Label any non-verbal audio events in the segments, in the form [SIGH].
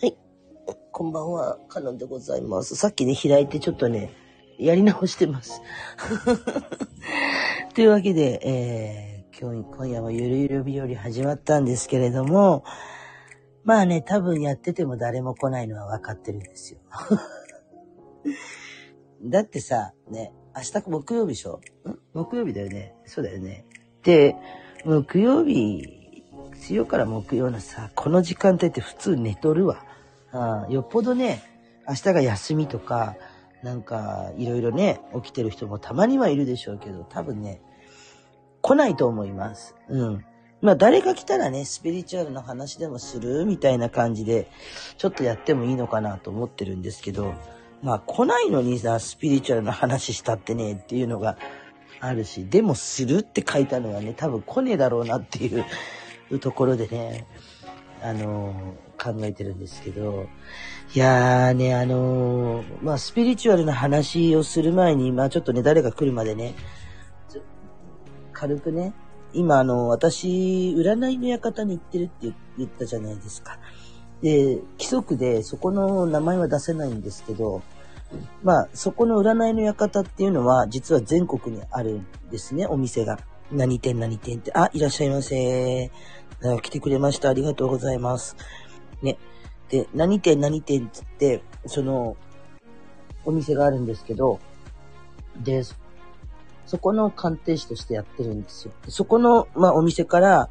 はい。こんばんは、カノンでございます。さっきね、開いてちょっとね、やり直してます。[LAUGHS] というわけで、えー、今日、今夜もゆるゆる日和始まったんですけれども、まあね、多分やってても誰も来ないのは分かってるんですよ。[LAUGHS] だってさ、ね、明日木曜日でしょ？ん？木曜日だよね。そうだよね。で、木曜日月曜から木曜のさ、この時間帯って普通寝とるわ。あよっぽどね、明日が休みとか、なんか、いろいろね、起きてる人もたまにはいるでしょうけど、多分ね、来ないと思います。うん。まあ、誰が来たらね、スピリチュアルの話でもするみたいな感じで、ちょっとやってもいいのかなと思ってるんですけど、まあ、来ないのにさ、スピリチュアルの話したってね、っていうのがあるし、でもするって書いたのはね、多分来ねえだろうなっていううところでね、あの、考えてるんですけど、いやーね、あの、まあ、スピリチュアルな話をする前に、まあ、ちょっとね、誰が来るまでね、軽くね、今、あの、私、占いの館に行ってるって言ったじゃないですか。で、規則でそこの名前は出せないんですけど、まあ、そこの占いの館っていうのは、実は全国にあるんですね、お店が。何店何店って、あ、いらっしゃいませ。来てくれました。ありがとうございます。ね。で、何店何店つって、その、お店があるんですけど、で、そこの鑑定士としてやってるんですよ。そこの、まあ、お店から、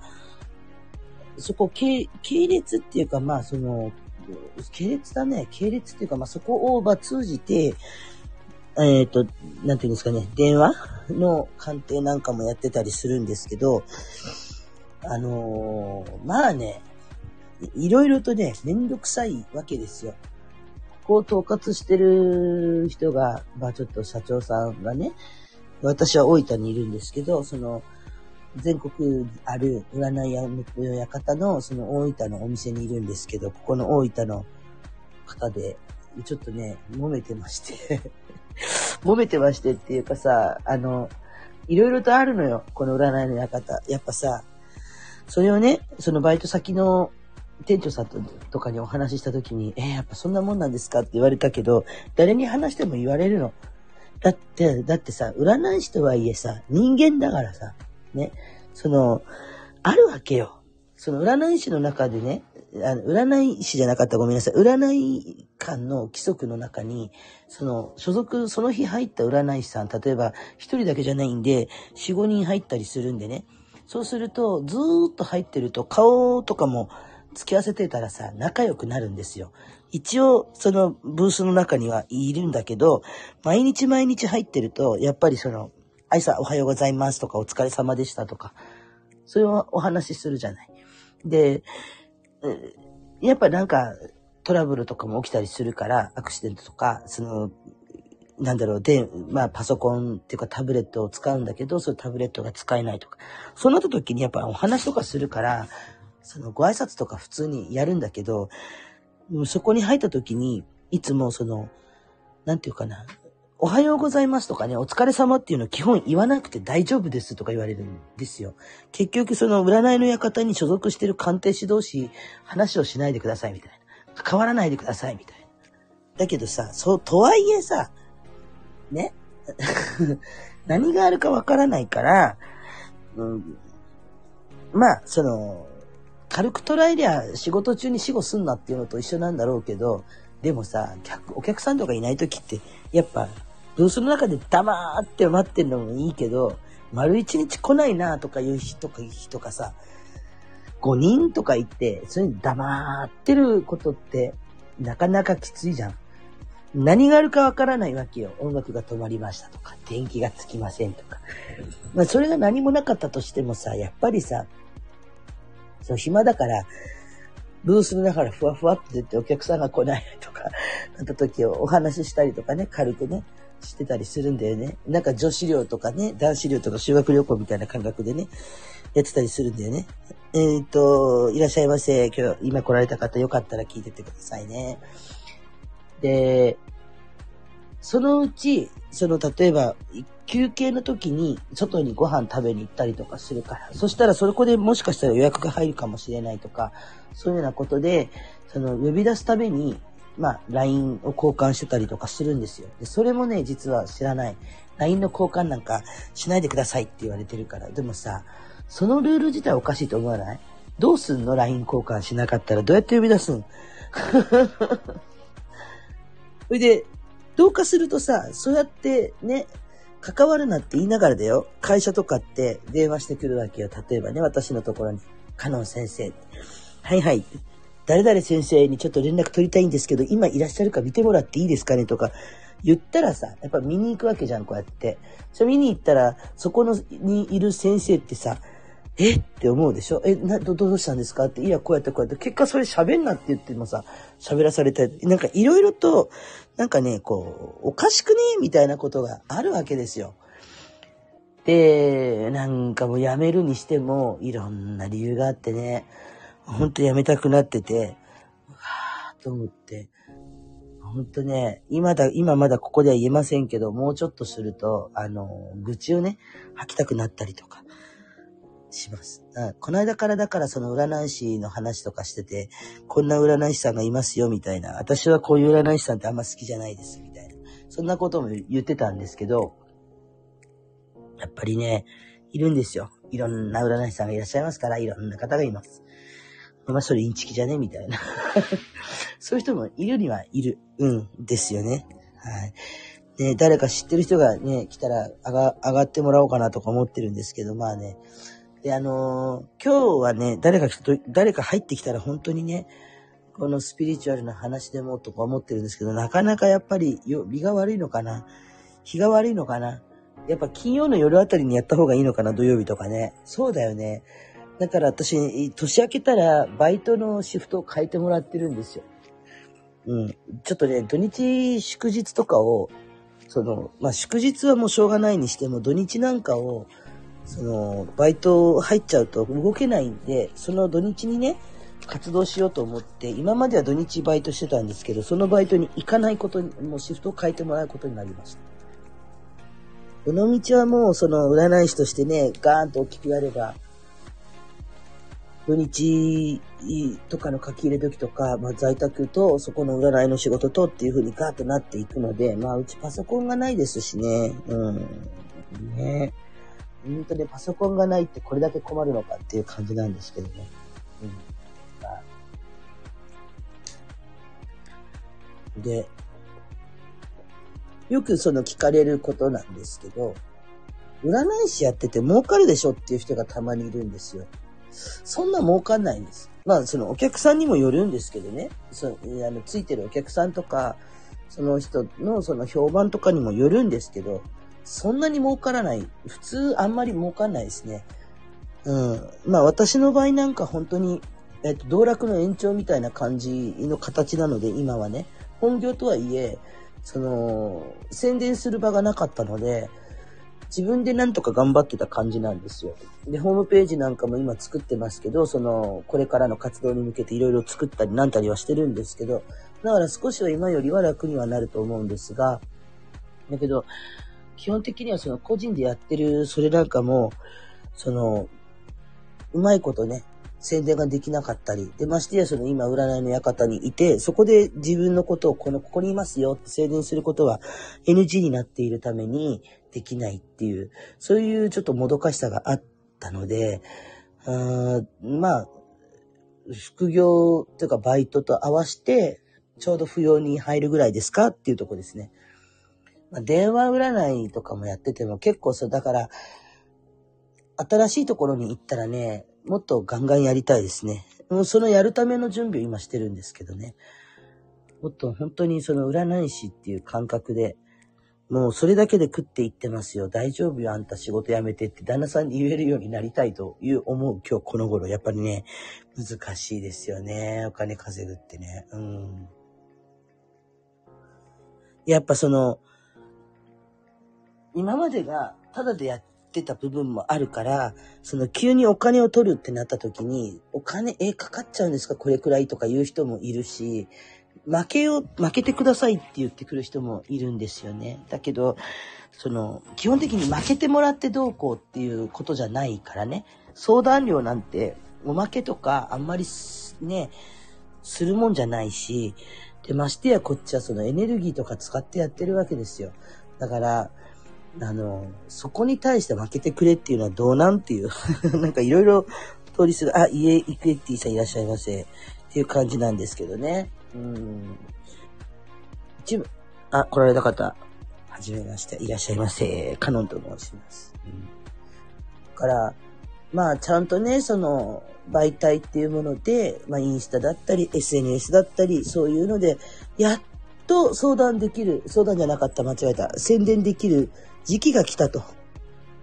そこ、系、系列っていうか、まあ、その、系列だね。系列っていうか、まあ、そこを、ま通じて、えっ、ー、と、なんていうんですかね、電話の鑑定なんかもやってたりするんですけど、あのー、まあね、いろいろとね、めんどくさいわけですよ。こう統括してる人が、まあちょっと社長さんがね、私は大分にいるんですけど、その、全国ある占い屋の館の、その大分のお店にいるんですけど、ここの大分の方で、ちょっとね、揉めてまして [LAUGHS] [LAUGHS] 揉めてましてっていうかさ、あの、いろいろとあるのよ、この占いの館。やっぱさ、それをね、そのバイト先の店長さんとかにお話しした時に、えー、やっぱそんなもんなんですかって言われたけど、誰に話しても言われるの。だって、だってさ、占い師とはいえさ、人間だからさ、ね、その、あるわけよ。その占い師の中でね、あの占い師じゃなかったごめんなさい。占い官の規則の中に、その、所属、その日入った占い師さん、例えば、一人だけじゃないんで、四五人入ったりするんでね。そうすると、ずーっと入ってると、顔とかも付き合わせてたらさ、仲良くなるんですよ。一応、そのブースの中にはいるんだけど、毎日毎日入ってると、やっぱりその、あいさ、おはようございますとか、お疲れ様でしたとか、そういうお話しするじゃない。で、やっぱなんかトラブルとかも起きたりするから、アクシデントとか、その、なんだろう、で、まあパソコンっていうかタブレットを使うんだけど、そのタブレットが使えないとか。そうなった時にやっぱお話とかするから、そのご挨拶とか普通にやるんだけど、そこに入った時に、いつもその、なんていうかな、おはようございますとかね、お疲れ様っていうの基本言わなくて大丈夫ですとか言われるんですよ。結局その占いの館に所属してる鑑定士同士、話をしないでくださいみたいな。関わらないでくださいみたいな。だけどさ、そう、とはいえさ、ね？[LAUGHS] 何があるかわからないから、うん、まあ、その、軽く捉えりゃ仕事中に死後すんなっていうのと一緒なんだろうけど、でもさ、お客さんとかいない時って、やっぱブースの中で黙って待ってるのもいいけど、丸一日来ないなとかいう日とか、日とかさ、5人とか言って、それに黙ってることって、なかなかきついじゃん。何があるかわからないわけよ。音楽が止まりましたとか、電気がつきませんとか。まあ、それが何もなかったとしてもさ、やっぱりさ、そう、暇だから、ブースの中からふわふわって出てお客さんが来ないとか、なった時をお話ししたりとかね、軽くね。してたりするんだよね。なんか女子寮とかね、男子寮とか修学旅行みたいな感覚でね、やってたりするんだよね。えっ、と、いらっしゃいませ。今日、今来られた方よかったら聞いててくださいね。で、そのうち、その、例えば、休憩の時に外にご飯食べに行ったりとかするから、そしたらそこでもしかしたら予約が入るかもしれないとか、そういうようなことで、その呼び出すために、まあ、LINE を交換してたりとかするんですよ。で、それもね、実は知らない。LINE の交換なんかしないでくださいって言われてるから。でもさ、そのルール自体おかしいと思わない？どうすんの ?LINE 交換しなかったらどうやって呼び出すん？[LAUGHS] それで、どうかするとさ、そうやってね、関わるなって言いながらだよ。会社とかって電話してくるわけよ。例えばね、私のところに、カノン先生。はいはい。誰々先生にちょっと連絡取りたいんですけど、今いらっしゃるか見てもらっていいですかねとか、言ったらさ、やっぱ見に行くわけじゃん、こうやって。それ見に行ったら、そこのにいる先生ってさ、え？って思うでしょ？え、な、ど、どうしたんですか？って。いや、こうやってこうやって。結果それ喋んなって言ってもさ、喋らされたり、なんかいろいろと、なんかね、こう、おかしくね？みたいなことがあるわけですよ。で、なんかもうやめるにしても、いろんな理由があってね、ほんとやめたくなってて、はぁと思って、ほんとね、今だ、今まだここでは言えませんけど、もうちょっとすると、あの、愚痴をね、吐きたくなったりとか、します。この間からだからその占い師の話とかしてて、こんな占い師さんがいますよみたいな、私はこういう占い師さんってあんま好きじゃないですみたいな。そんなことも言ってたんですけど、やっぱりね、いるんですよ。いろんな占い師さんがいらっしゃいますから、いろんな方がいます。まあ、それインチキじゃね？みたいな。[LAUGHS] そういう人もいるにはいる。うん、ですよね。はい。で、誰か知ってる人がね、来たら上が上がってもらおうかなとか思ってるんですけど、まあね、で、あのー、今日はね、誰か誰か入ってきたら本当にね、このスピリチュアルな話でもとか思ってるんですけど、なかなかやっぱり、美が悪いのかな？日が悪いのかな？やっぱ金曜の夜あたりにやった方がいいのかな？土曜日とかね。そうだよね。だから私、年明けたらバイトのシフトを変えてもらってるんですよ。うん。ちょっとね、土日祝日とかを、その、まあ、祝日はもうしょうがないにしても、土日なんかを、その、バイト入っちゃうと動けないんで、その土日にね、活動しようと思って、今までは土日バイトしてたんですけど、そのバイトに行かないことに、もうシフトを変えてもらうことになりました。この道はもうその占い師としてね、ガーンと大きくやれば、土日とかの書き入れ時とか、まあ、在宅とそこの占いの仕事とっていう風にガーッとなっていくので、まあうちパソコンがないですしね、うん。ね本当にパソコンがないってこれだけ困るのかっていう感じなんですけどね。うん。で、よくその聞かれることなんですけど、占い師やってて儲かるでしょっていう人がたまにいるんですよ。そんな儲かんないんです。まあ、そのお客さんにもよるんですけどね。そ、あの、ついてるお客さんとか、その人のその評判とかにもよるんですけど、そんなに儲からない。普通あんまり儲かんないですね。うん。まあ私の場合なんか本当に、えっと、道楽の延長みたいな感じの形なので、今はね、本業とはいえ、その、宣伝する場がなかったので、自分でなんとか頑張ってた感じなんですよ。で、ホームページなんかも今作ってますけど、その、これからの活動に向けていろいろ作ったりなんたりはしてるんですけど、だから少しは今よりは楽にはなると思うんですが、だけど、基本的にはその個人でやってるそれなんかも、その、うまいことね、宣伝ができなかったり、で、ましてやその今占いの館にいて、そこで自分のことをこの、ここにいますよって宣伝することは NG になっているためにできないっていう、そういうちょっともどかしさがあったので、あまあ、副業というかバイトと合わせて、ちょうど不要に入るぐらいですかっていうとこですね。まあ、電話占いとかもやってても結構そう、だから、新しいところに行ったらね、もっとガンガンやりたいですね。もうそのやるための準備を今してるんですけどね。もっと本当にその占い師っていう感覚で、もうそれだけで食っていってますよ。大丈夫よ、あんた仕事辞めてって旦那さんに言えるようになりたいという思う今日この頃。やっぱりね、難しいですよね。お金稼ぐってね。うん。やっぱその、今までがただでやってた部分もあるから、その急にお金を取るってなった時に、お金、え、かかっちゃうんですか？これくらいとか言う人もいるし、負けを、負けてくださいって言ってくる人もいるんですよね。だけど、その、基本的に負けてもらってどうこうっていうことじゃないからね。相談料なんて、おまけとかあんまりね、するもんじゃないし、で、ましてやこっちはそのエネルギーとか使ってやってるわけですよ。だから、あの、そこに対して負けてくれっていうのはどうなんっていう [LAUGHS] なんかいろいろ通りする、あ、家、イクエッティさんいらっしゃいませ。っていう感じなんですけどね。うん。一部、あ、来られた方、はじめまして、いらっしゃいませ。カノンと申します。うん。だから、まあ、ちゃんとね、その、媒体っていうもので、まあ、インスタだったり、SNS だったり、そういうので、やっと相談できる、相談じゃなかった、間違えた、宣伝できる時期が来たと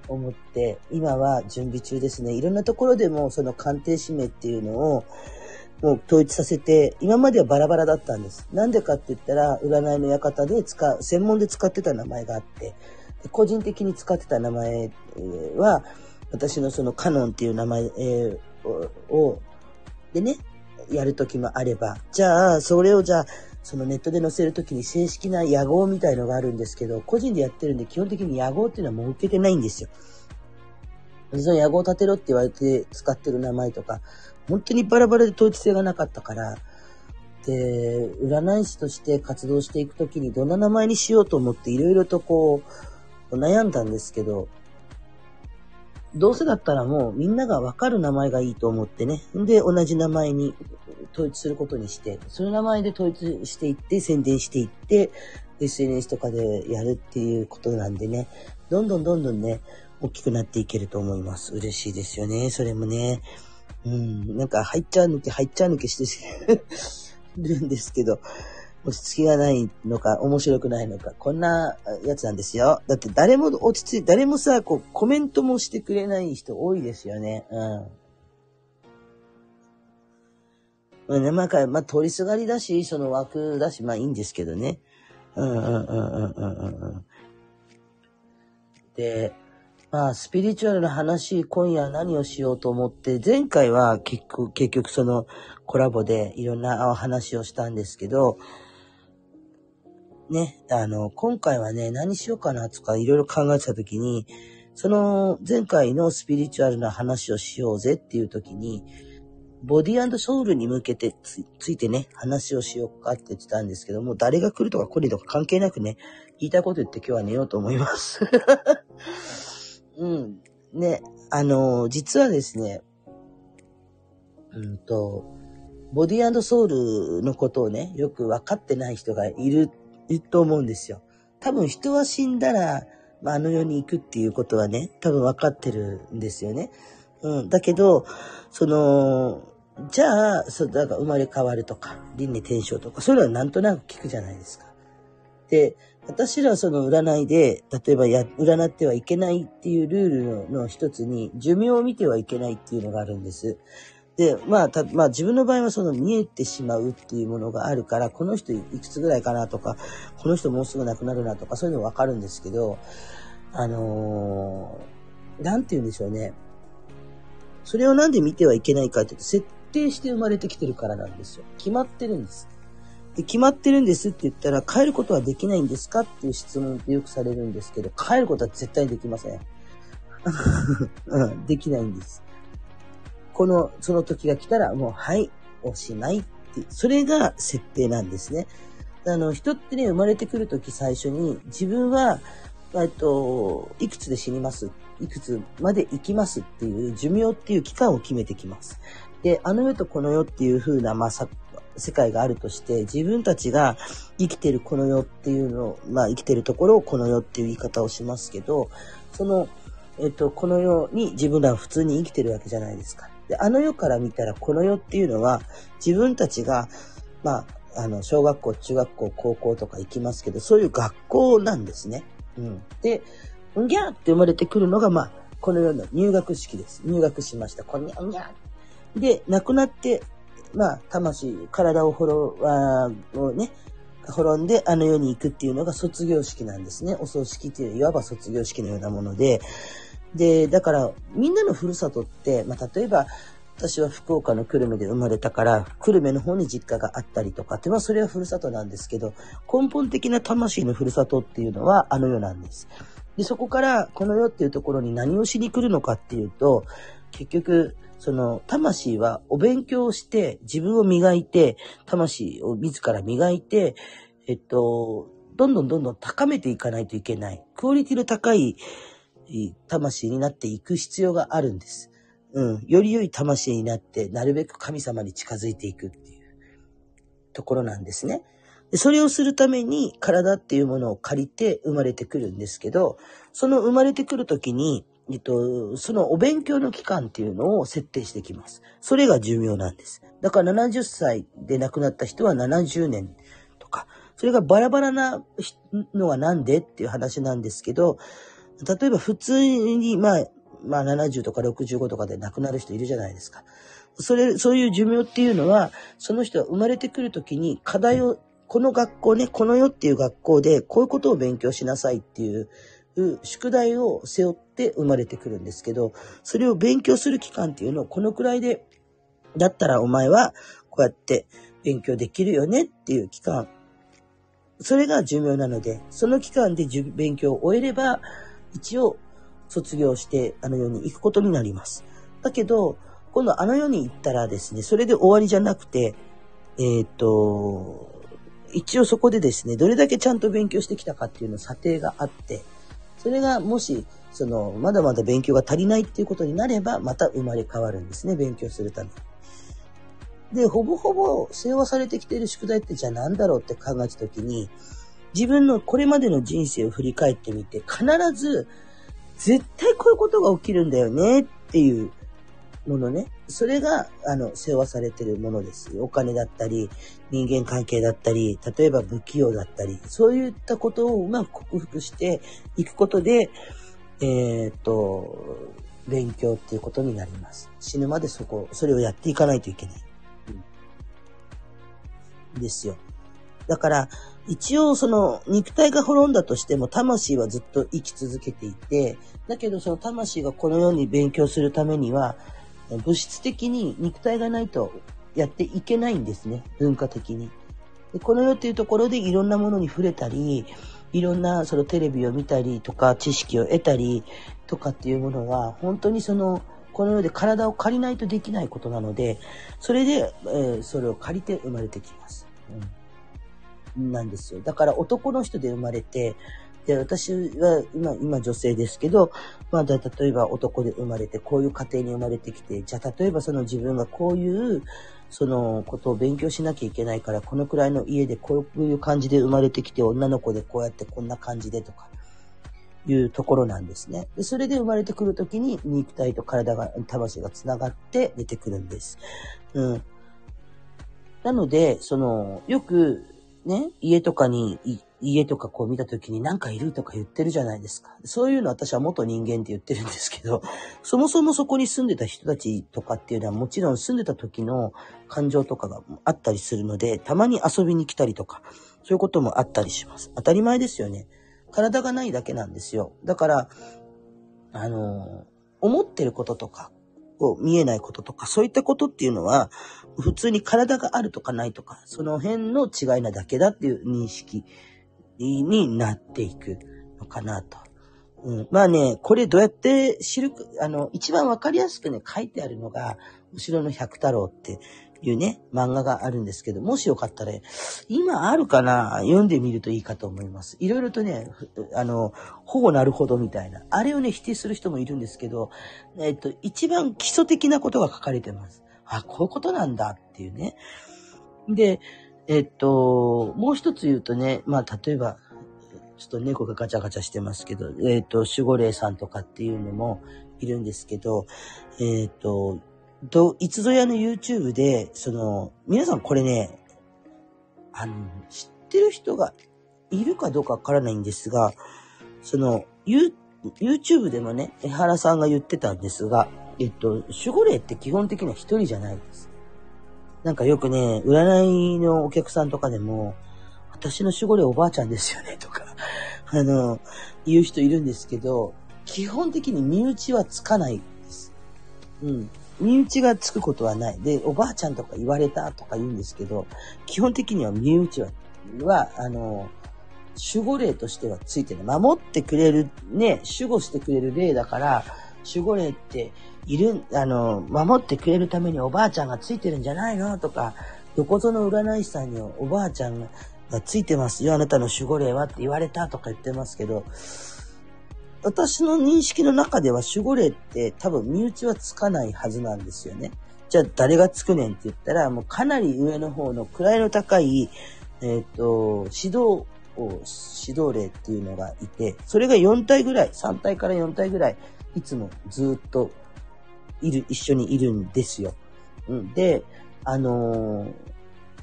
思って、今は準備中ですね。いろんなところでも、その鑑定指名っていうのを、もう統一させて、今まではバラバラだったんです。なんでかって言ったら、占いの館で使う、専門で使ってた名前があって、個人的に使ってた名前は、私のそのカノンっていう名前、を、でね、やるときもあれば、じゃあ、それをじゃあ、そのネットで載せるときに正式な野号みたいのがあるんですけど、個人でやってるんで基本的に野号っていうのはもう受けてないんですよ。その野号立てろって言われて使ってる名前とか、本当にバラバラで統一性がなかったから、で、占い師として活動していくときにどんな名前にしようと思っていろいろとこう、悩んだんですけど、どうせだったらもうみんながわかる名前がいいと思ってね。で、同じ名前に統一することにして、その名前で統一していって、宣伝していって、SNS とかでやるっていうことなんでね、どんどんどんどんね、大きくなっていけると思います。嬉しいですよね、それもね。うん、なんか入っちゃう抜け、入っちゃう抜けして [LAUGHS] るんですけど、落ち着きがないのか、面白くないのか、こんなやつなんですよ。だって誰も落ち着い、誰もさ、こう、コメントもしてくれない人多いですよね。うん。まあね、まあ、まあ、通りすがりだし、その枠だし、まあいいんですけどね。うんうんうんうんうんうん。で、まあ、スピリチュアルな話、今夜何をしようと思って、前回は結局、結局そのコラボでいろんなお話をしたんですけど、ね、あの、今回はね、何しようかなとかいろいろ考えてた時に、その前回のスピリチュアルな話をしようぜっていう時に、ボディソウルに向けてつついてね、話をしようかって言ってたんですけども、誰が来るとか来るとか関係なくね、言いたいこと言って今日は寝ようと思います。うん。ね、あの、実はですね、うんと、ボディソウルのことをね、よく分かってない人がいる、いると思うんですよ。多分人は死んだら、まあ、あの世に行くっていうことはね、多分分かってるんですよね。うん。だけど、その、じゃあ、そう、だから生まれ変わるとか、輪廻転生とか、そういうのはなんとなく聞くじゃないですか。で、私らはその占いで、例えばや、占ってはいけないっていうルールの一つに、寿命を見てはいけないっていうのがあるんです。で、まあ、た、まあ自分の場合はその見えてしまうっていうものがあるから、この人いくつぐらいかなとか、この人もうすぐ亡くなるなとか、そういうのわかるんですけど、あのー、なんて言うんでしょうね。それをなんで見てはいけないかっていうと、設定して生まれてきてるからなんですよ。決まってるんです。で、決まってるんですって言ったら、変えることはできないんですかっていう質問ってよくされるんですけど、変えることは絶対できません。[LAUGHS] うん、できないんです。この、その時が来たら、もう、はい、おしまいって、それが設定なんですね。あの、人ってね、生まれてくるとき最初に、自分は、えっと、いくつで死にますいくつまで生きますっていう寿命っていう期間を決めてきます。で、あの世とこの世っていう風な、まあ、世界があるとして、自分たちが生きてるこの世っていうのを、まあ生きてるところをこの世っていう言い方をしますけど、その、えっと、この世に自分らは普通に生きてるわけじゃないですか。で、あの世から見たらこの世っていうのは自分たちが、まあ、あの、小学校、中学校、高校とか行きますけど、そういう学校なんですね。うん。で、うんぎゃーって生まれてくるのが、まあ、この世の入学式です。入学しました。こんにゃんにゃで、亡くなってまあ、魂、体を滅、をね、滅んであの世に行くっていうのが卒業式なんですね。お葬式っていういわば卒業式のようなもので。で、だから、みんなのふるさとって、まあ、例えば、私は福岡の久留米で生まれたから、久留米の方に実家があったりとかって、まあそれはふるさとなんですけど、根本的な魂のふるさとっていうのはあの世なんです。で、そこからこの世っていうところに何をしに来るのかっていうと、結局、その、魂はお勉強して、自分を磨いて、魂を自ら磨いて、えっと、どんどんどんどん高めていかないといけない。クオリティの高い魂になっていく必要があるんです。うん。より良い魂になって、なるべく神様に近づいていくっていうところなんですね。でそれをするために体っていうものを借りて生まれてくるんですけど、その生まれてくるときに、えっと、そのお勉強の期間っていうのを設定してきます。それが寿命なんです。だから70歳で亡くなった人は70年とか、それがバラバラなのはなんでっていう話なんですけど、例えば普通に、まあ、まあ70とか65とかで亡くなる人いるじゃないですか。それ、そういう寿命っていうのは、その人は生まれてくるときに課題を、この学校ね、この世っていう学校でこういうことを勉強しなさいっていう宿題を背負って生まれてくるんですけど、それを勉強する期間っていうのをこのくらいで、だったらお前はこうやって勉強できるよねっていう期間。それが寿命なので、その期間で勉強を終えれば、一応卒業してあの世に行くことになります。だけど、今度あの世に行ったらですね、それで終わりじゃなくて、えっ、と、一応そこでですね、どれだけちゃんと勉強してきたかっていうの査定があって、それがもし、その、まだまだ勉強が足りないっていうことになれば、また生まれ変わるんですね、勉強するために。で、ほぼほぼ世話されてきている宿題ってじゃあ何だろうって考えたときに、自分のこれまでの人生を振り返ってみて、必ず、絶対こういうことが起きるんだよねっていうものね。それが、あの、世話されてるものです。お金だったり、人間関係だったり、例えば不器用だったり、そういったことをうまく克服していくことで、えっ、と、勉強っていうことになります。死ぬまでそこ、それをやっていかないといけない。うん、ですよ。だから、一応その肉体が滅んだとしても魂はずっと生き続けていて、だけどその魂がこのように勉強するためには、物質的に肉体がないとやっていけないんですね、文化的に。でこの世っていうところでいろんなものに触れたり、いろんなそのテレビを見たりとか知識を得たりとかっていうものは本当にそのこの世で体を借りないとできないことなので、それで、えー、それを借りて生まれてきます。うんなんですよ。だから男の人で生まれて、で、私は今、今女性ですけど、まあ、例えば男で生まれて、こういう家庭に生まれてきて、じゃあ例えばその自分がこういう、そのことを勉強しなきゃいけないから、このくらいの家でこういう感じで生まれてきて、女の子でこうやってこんな感じでとか、いうところなんですね。で、それで生まれてくるときに肉体と体が、魂が繋がって出てくるんです。うん。なので、その、よく、ね、家とかに、家とかこう見た時になんかいるとか言ってるじゃないですか。そういうの私は元人間って言ってるんですけど、[LAUGHS] そもそもそこに住んでた人たちとかっていうのはもちろん住んでた時の感情とかがあったりするので、たまに遊びに来たりとか、そういうこともあったりします。当たり前ですよね。体がないだけなんですよ。だから、あの、思ってることとか、こう見えないこととか、そういったことっていうのは、普通に体があるとかないとか、その辺の違いなだけだっていう認識になっていくのかなと。うん、まあね、これどうやって知るあの、一番わかりやすくね、書いてあるのが、後ろの百太郎っていうね、漫画があるんですけど、もしよかったら、今あるかな読んでみるといいかと思います。いろいろとね、あの、ほぼなるほどみたいな。あれをね、否定する人もいるんですけど、えっと、一番基礎的なことが書かれてます。あ、こういうことなんだっていうね。で、えっと、もう一つ言うとね、まあ、例えば、ちょっと猫がガチャガチャしてますけど、えっと、守護霊さんとかっていうのもいるんですけど、えっと、ど、いつぞやの YouTube で、その、皆さんこれね、あの、知ってる人がいるかどうかわからないんですが、その、YouTube でもね、江原さんが言ってたんですが、えっと、守護霊って基本的には一人じゃないです。なんかよくね、占いのお客さんとかでも、私の守護霊おばあちゃんですよね、とか、[LAUGHS] あの、言う人いるんですけど、基本的に身内はつかないです。うん。身内がつくことはない。で、おばあちゃんとか言われたとか言うんですけど、基本的には身内は、は、あの、守護霊としてはついてる。守ってくれる、ね、守護してくれる霊だから、守護霊っている、あの、守ってくれるためにおばあちゃんがついてるんじゃないの？とか、どこぞの占い師さんにおばあちゃんがついてますよ、あなたの守護霊はって言われた。とか言ってますけど、私の認識の中では守護霊って多分身内はつかないはずなんですよね。じゃあ誰がつくねんって言ったら、もうかなり上の方の位の高い、えっ、ー、と、指導を指導霊っていうのがいて、それが4体ぐらい、3体から4体ぐらい、いつもずっといる、一緒にいるんですよ。うん、で、あのー、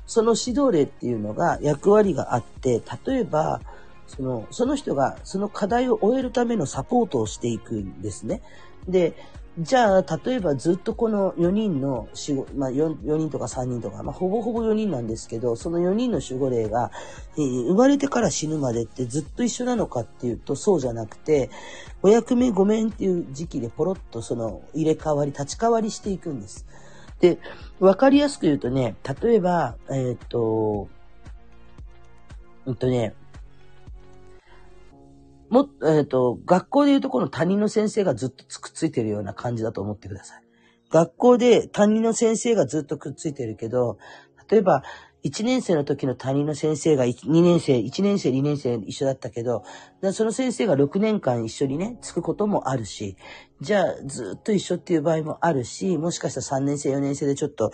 その指導例っていうのが役割があって、例えば、その、その人がその課題を終えるためのサポートをしていくんですね。で、じゃあ、例えばずっとこの4人の守護、まあ 4, 4人とか3人とか、まあほぼほぼ4人なんですけど、その4人の守護霊が、えー、生まれてから死ぬまでってずっと一緒なのかっていうとそうじゃなくて、お役目ごめんっていう時期でポロッとその入れ替わり、立ち替わりしていくんです。で、わかりやすく言うとね、例えば、えー、っと、うんとね、も、えっ、ー、と、学校でいうとこの他人の先生がずっとくっついてるような感じだと思ってください。学校で担任の先生がずっとくっついてるけど、例えば、1年生の時の担任の先生が2年生、1年生、2年生一緒だったけど、その先生が6年間一緒にね、つくこともあるし、じゃあずっと一緒っていう場合もあるし、もしかしたら3年生、4年生でちょっと、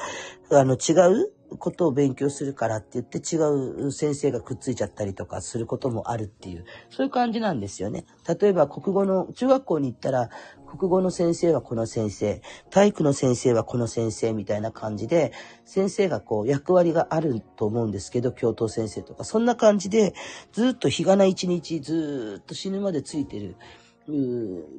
あの、違うことを勉強するからって言って違う先生がくっついちゃったりとかすることもあるっていう、そういう感じなんですよね。例えば国語の、中学校に行ったら、国語の先生はこの先生、体育の先生はこの先生みたいな感じで、先生がこう役割があると思うんですけど、教頭先生とか、そんな感じで、ずっと日がな一日ずっと死ぬまでついてる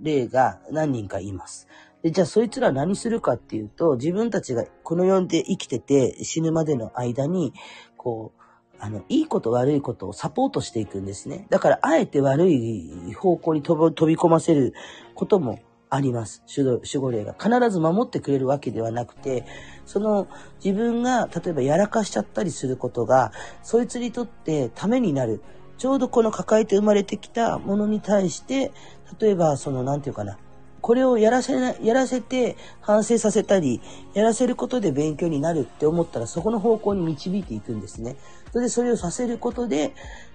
例が何人かいます。で、じゃあそいつら何するかっていうと、自分たちがこの世で生きてて死ぬまでの間に、こう、あの、いいこと悪いことをサポートしていくんですね。だから、あえて悪い方向に飛び込ませることもあります。守護霊が。必ず守ってくれるわけではなくて、その自分が例えばやらかしちゃったりすることが、そいつにとってためになる。ちょうどこの抱えて生まれてきたものに対して、例えばその、なんていうかな、これをやらせな、やらせて反省させたり、やらせることで勉強になるって思ったら、そこの方向に導いていくんですね。それで、それをさせることで、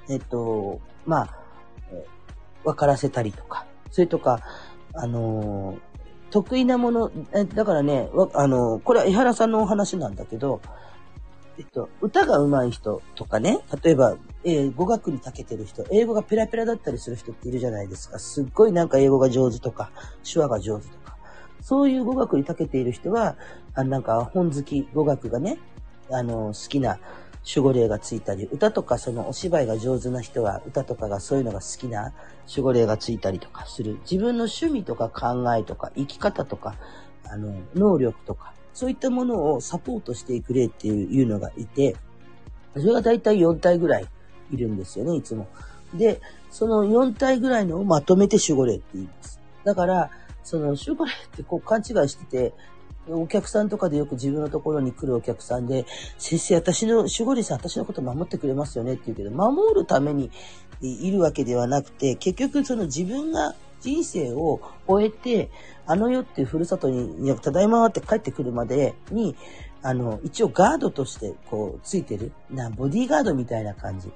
えっと、まあ、分からせたりとか、それとか、あの得意なもの、えだからね、あのこれは江原さんのお話なんだけど、えっと、歌が上手い人とかね、例えば、えー、語学に長けてる人、英語がペラペラだったりする人っているじゃないですか。すっごいなんか英語が上手とか、手話が上手とか。そういう語学に長けている人は、あなんか本好き、語学がね、あの、好きな守護霊がついたり、歌とかそのお芝居が上手な人は、歌とかがそういうのが好きな守護霊がついたりとかする。自分の趣味とか考えとか、生き方とか、あの、能力とか、そういったものをサポートしていく例っていうのがいて、それがだいたい4体ぐらいいるんですよね、いつも。で、その4体ぐらいのをまとめて守護霊って言います。だから、その守護霊ってこう勘違いしてて、お客さんとかでよく自分のところに来るお客さんで、先生、私の、守護霊さん、私のこと守ってくれますよねって言うけど、守るためにいるわけではなくて、結局その自分が人生を終えて、あの世っていうふるさとに、ただいまって帰ってくるまでに、あの、一応ガードとしてこうついてる、な、ボディーガードみたいな感じ。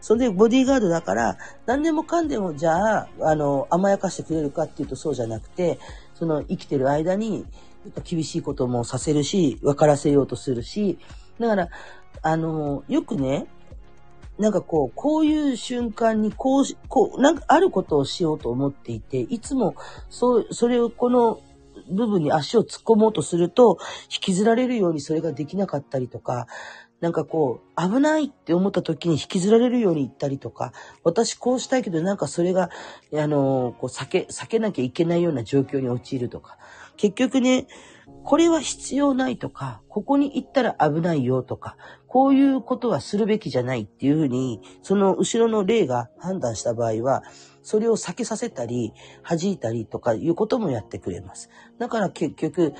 それでボディーガードだから、何でもかんでもじゃあ、あの、甘やかしてくれるかっていうとそうじゃなくて、その生きてる間に、厳しいこともさせるし、分からせようとするし、だから、あの、よくね、なんかこう、こういう瞬間にこうし、こう、なんかあることをしようと思っていて、いつも、そう、それをこの部分に足を突っ込もうとすると、引きずられるようにそれができなかったりとか、なんかこう、危ないって思った時に引きずられるように言ったりとか、私こうしたいけどなんかそれが、あの、こう避け、避けなきゃいけないような状況に陥るとか。結局ね、これは必要ないとか、ここに行ったら危ないよとか、こういうことはするべきじゃないっていうふうに、その後ろの例が判断した場合は、それを避けさせたり、弾いたりとかいうこともやってくれます。だから結局、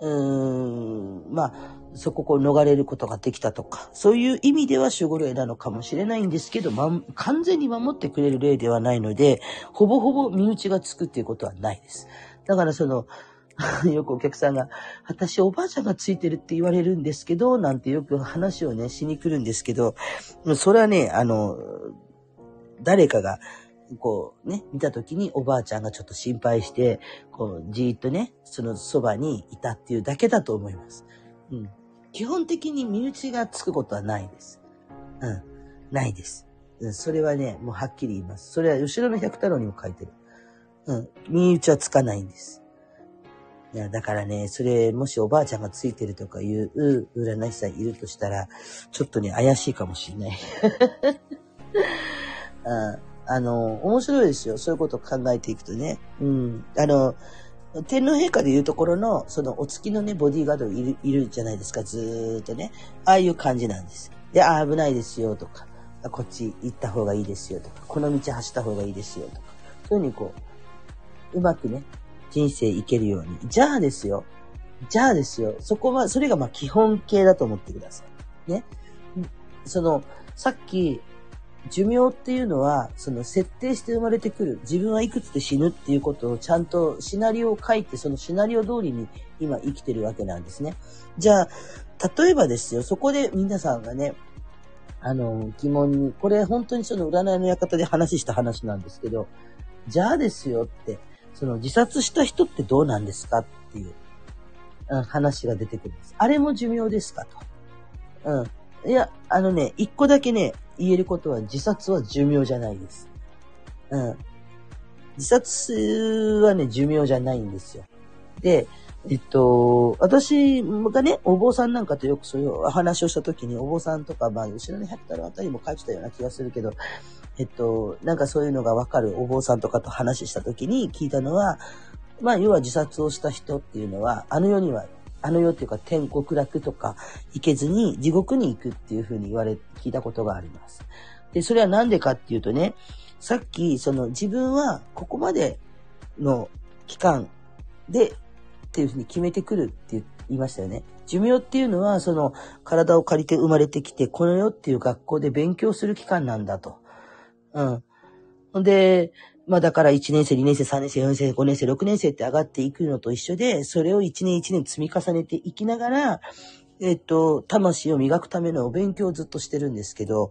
うーん、まあ、そこを逃れることができたとか、そういう意味では守護霊なのかもしれないんですけど、ま、完全に守ってくれる霊ではないので、ほぼほぼ身内がつくっていうことはないです。だからその、[LAUGHS] よくお客さんが、私おばあちゃんがついてるって言われるんですけど、なんてよく話をね、しに来るんですけど、それはね、あの、誰かが、こうね、見た時におばあちゃんがちょっと心配して、こう、じーっとね、そのそばにいたっていうだけだと思います。うん。基本的に身内がつくことはないです。うん。ないです。うん、それはね、もうはっきり言います。それは後ろの百太郎にも書いてる。うん。身内はつかないんです。いや、だからね、それ、もしおばあちゃんがついてるとかいう占い師さんいるとしたら、ちょっとね、怪しいかもしれない。[LAUGHS] ああの、面白いですよ。そういうことを考えていくとね。うん。あの、天皇陛下でいうところの、そのお月のね、ボディーガードいるいるじゃないですか、ずーっとね。ああいう感じなんです。で、あ、危ないですよ、とか、こっち行った方がいいですよ、とか、この道走った方がいいですよ、とか。そういうふうにこう、うまくね、人生生けるように。じゃあですよ。じゃあですよ。そこは、それがまあ基本形だと思ってください。ね。その、さっき、寿命っていうのは、その設定して生まれてくる。自分はいくつで死ぬっていうことをちゃんとシナリオを書いて、そのシナリオ通りに今生きてるわけなんですね。じゃあ、例えばですよ、そこで皆さんがね、あの、疑問に、これ本当にその占いの館で話した話なんですけど、じゃあですよって、その自殺した人ってどうなんですかっていう、話が出てくるんです。あれも寿命ですかと。うん。いや、あのね、一個だけね、言えることは自殺は寿命じゃないです。うん。自殺はね、寿命じゃないんですよ。で、えっと、私がね、お坊さんなんかとよくそういう話をしたときに、お坊さんとか、まあ、後ろの百太郎あたりも書いてたような気がするけど、えっと、なんかそういうのがわかるお坊さんとかと話したときに聞いたのは、まあ、要は自殺をした人っていうのは、あの世には、あの世っていうか天国楽とか行けずに地獄に行くっていうふうに言われ、聞いたことがあります。で、それはなんでかっていうとね、さっき、その自分はここまでの期間でっていうふうに決めてくるって言いましたよね。寿命っていうのは、その体を借りて生まれてきて、この世っていう学校で勉強する期間なんだと。うん。ほんで、まあだから1年生、2年生、3年生、4年生、5年生、6年生って上がっていくのと一緒で、それを1年1年積み重ねていきながら、えっと、魂を磨くためのお勉強をずっとしてるんですけど、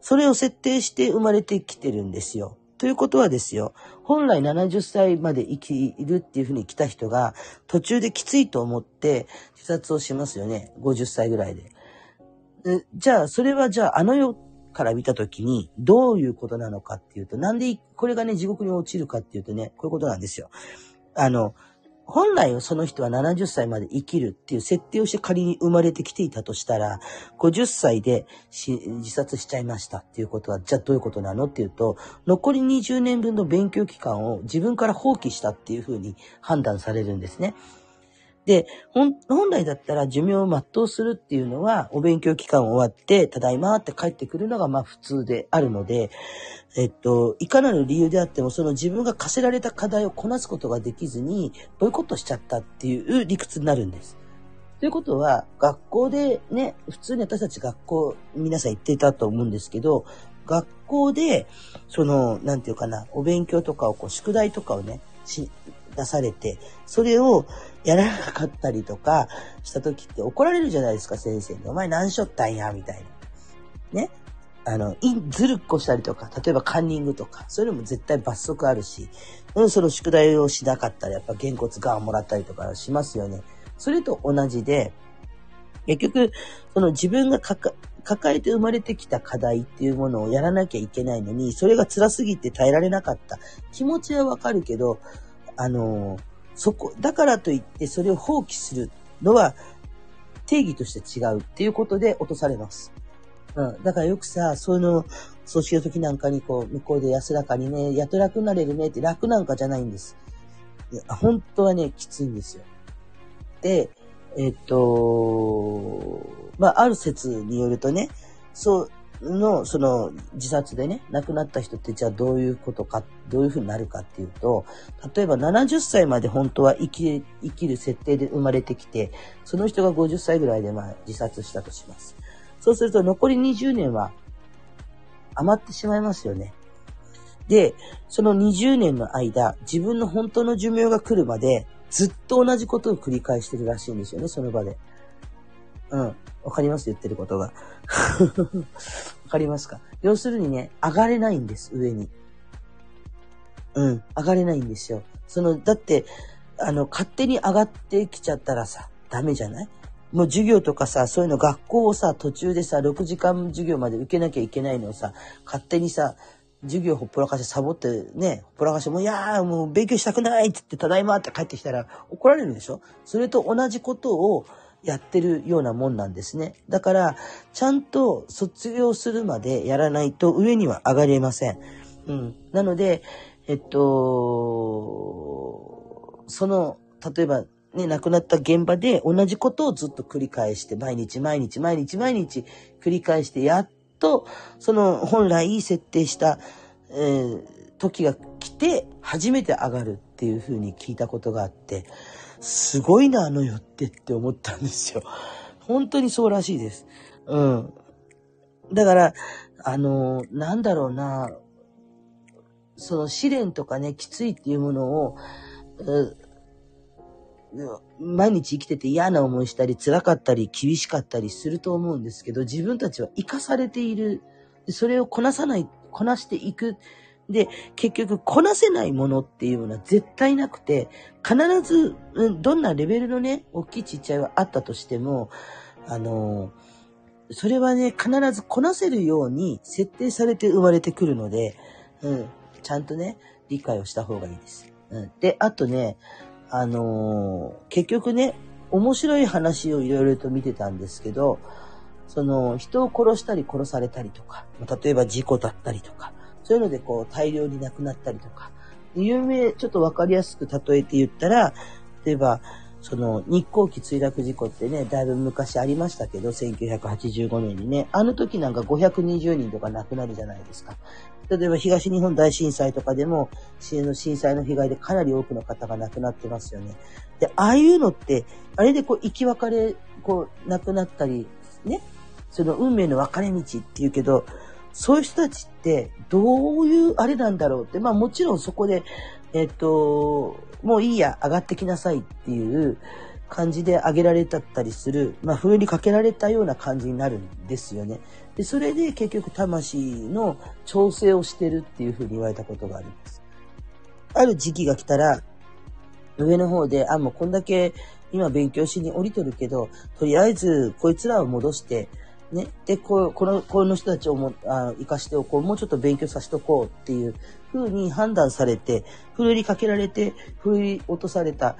それを設定して生まれてきてるんですよ。ということはですよ、本来70歳まで生きるっていうふうに来た人が、途中できついと思って自殺をしますよね。50歳ぐらいで。じゃあ、それはじゃあ、あの世から見たときに、どういうことなのかっていうと、なんで、これがね、地獄に落ちるかっていうとね、こういうことなんですよ。あの、本来その人は70歳まで生きるっていう設定をして仮に生まれてきていたとしたら、50歳で自殺しちゃいましたっていうことは、じゃあどういうことなのっていうと、残り20年分の勉強期間を自分から放棄したっていうふうに判断されるんですね。で、本来だったら寿命を全うするっていうのは、お勉強期間終わって、ただいまって帰ってくるのがまあ普通であるので、えっと、いかなる理由であっても、その自分が課せられた課題をこなすことができずに、ボイコットしちゃったっていう理屈になるんです。ということは、学校でね、普通に私たち学校、皆さん行っていたと思うんですけど、学校で、その、なんていうかな、お勉強とかを、こう、宿題とかをね、し、出されて、それをやらなかったりとかした時って怒られるじゃないですか、先生に。お前何しょったんや、みたいな。ね。あの、ずるっこしたりとか、例えばカンニングとか、そういうのも絶対罰則あるし、うん、その宿題をしなかったらやっぱげんこつガンもらったりとかしますよね。それと同じで、結局、その自分が抱えて生まれてきた課題っていうものをやらなきゃいけないのに、それが辛すぎて耐えられなかった。気持ちはわかるけど、あの、そこ、だからといってそれを放棄するのは定義として違うっていうことで落とされます。うん。だからよくさ、そういうの、葬式の時なんかにこう、向こうで安らかにね、やっと楽になれるねって楽なんかじゃないんです。本当はね、きついんですよ。で、えっと、まあ、ある説によるとね、そう、の、その、自殺でね、亡くなった人ってじゃあどういうことか、どういうふうになるかっていうと、例えば70歳まで本当は生き、生きる設定で生まれてきて、その人が50歳ぐらいでまあ自殺したとします。そうすると残り20年は余ってしまいますよね。で、その20年の間、自分の本当の寿命が来るまで、ずっと同じことを繰り返してるらしいんですよね、その場で。うん。わかります言ってることが。[LAUGHS] わかりますか？要するにね、上がれないんです、上に。うん、上がれないんですよ。その、だって、あの、勝手に上がってきちゃったらさ、ダメじゃない？もう授業とかさ、そういうの学校をさ、途中でさ、6時間授業まで受けなきゃいけないのをさ、勝手にさ、授業ほっぽらかしてサボってね、ほっぽらかして、もういやーもう勉強したくないって言って、ただいまって帰ってきたら怒られるでしょ？それと同じことをやってるようなもんなんですね。だから、ちゃんと卒業するまでやらないと上には上がれません。うん。なので、えっと、その、例えばね、亡くなった現場で同じことをずっと繰り返して、毎日毎日毎日毎日繰り返して、やっと、その本来設定した、えー、時が来て、初めて上がるっていうふうに聞いたことがあって、すごいな、あの世ってって思ったんですよ。本当にそうらしいです。うん。だから、あの、なんだろうな、その試練とかね、きついっていうものを、毎日生きてて嫌な思いしたり、辛かったり、厳しかったりすると思うんですけど、自分たちは生かされている。それをこなさない、こなしていく。で、結局、こなせないものっていうのは絶対なくて、必ず、うんどんなレベルのね、大きいちっちゃいはあったとしても、あの、それはね、必ずこなせるように設定されて生まれてくるので、うん、ちゃんとね、理解をした方がいいです。うん、で、あとね、あの結局ね、面白い話をいろいろと見てたんですけど、その、人を殺したり殺されたりとか、例えば事故だったりとか、そういうのでこう大量に亡くなったりとか、有名、ちょっとわかりやすく例えて言ったら、例えば、その日航機墜落事故ってね、だいぶ昔ありましたけど、1985年にね、あの時なんか520人とか亡くなるじゃないですか。例えば東日本大震災とかでも、震災の被害でかなり多くの方が亡くなってますよね。で、ああいうのって、あれでこう生き別れ、こう亡くなったり、ね、その運命の分かれ道っていうけど、そういう人たちってどういうあれなんだろうって、まあもちろんそこで、えっと、もういいや、上がってきなさいっていう感じで上げられたったりする、まあ風にかけられたような感じになるんですよね。で、それで結局魂の調整をしてるっていうふうに言われたことがあります。ある時期が来たら、上の方で、あ、もうこんだけ今勉強しに降りとるけど、とりあえずこいつらを戻して、ね。で、こうこの、この人たちをも、あ生かしておこう。もうちょっと勉強させておこうっていう風に判断されて、ふるいかけられて、ふるい落とされた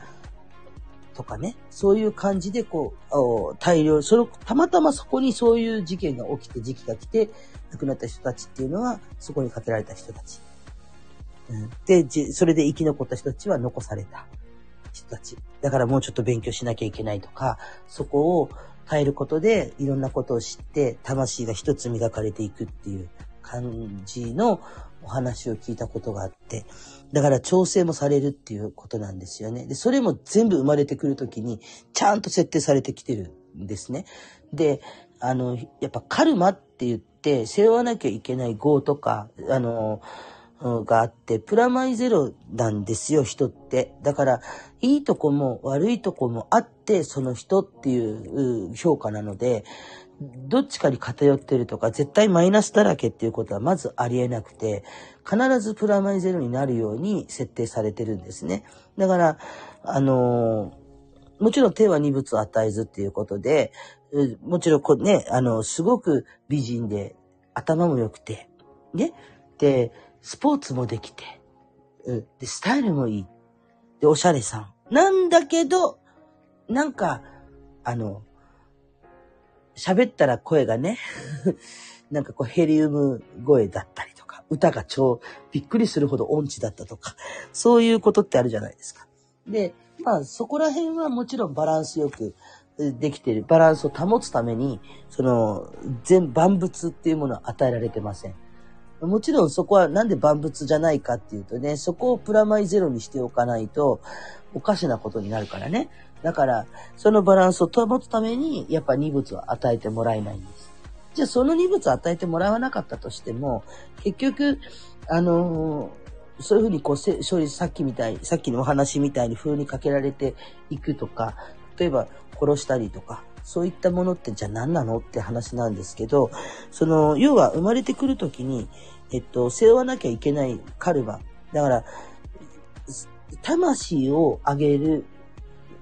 とかね。そういう感じで、こう、大量、その、たまたまそこにそういう事件が起きて、時期が来て、亡くなった人たちっていうのは、そこにかけられた人たち。うん、で、それで生き残った人たちは残された人たち。だからもうちょっと勉強しなきゃいけないとか、そこを、変えることでいろんなことを知って魂が一つ磨かれていくっていう感じのお話を聞いたことがあって、だから調整もされるっていうことなんですよね。で、それも全部生まれてくるときにちゃんと設定されてきてるんですね。で、あの、やっぱカルマって言って背負わなきゃいけない業とか、あの、があって、プラマイゼロなんですよ、人って。だから、いいとこも悪いとこもあって、その人っていう評価なので、どっちかに偏ってるとか、絶対マイナスだらけっていうことはまずありえなくて、必ずプラマイゼロになるように設定されてるんですね。だから、あのもちろん手は二物を与えずっていうことで、もちろんこね、あの、すごく美人で、頭も良くて、ね。で、スポーツもできて、うん。で、スタイルもいい。で、おしゃれさん。なんだけど、なんか、あの、喋ったら声がね、[LAUGHS] なんかこうヘリウム声だったりとか、歌が超びっくりするほど音痴だったとか、そういうことってあるじゃないですか。で、まあそこら辺はもちろんバランスよく、できてるバランスを保つために、その、全万物っていうものは与えられてません。もちろんそこはなんで万物じゃないかっていうとね、そこをプラマイゼロにしておかないと、おかしなことになるからね。だから、そのバランスを保つために、やっぱ二物を与えてもらえないんです。じゃあその二物を与えてもらわなかったとしても、結局、あのー、そういうふうにこう、処理、さっきみたい、さっきのお話みたいに風にかけられていくとか、例えば殺したりとか、そういったものってじゃあ何なのって話なんですけど、その、要は生まれてくるときに、えっと、背負わなきゃいけないカルマ。だから、魂を上げる、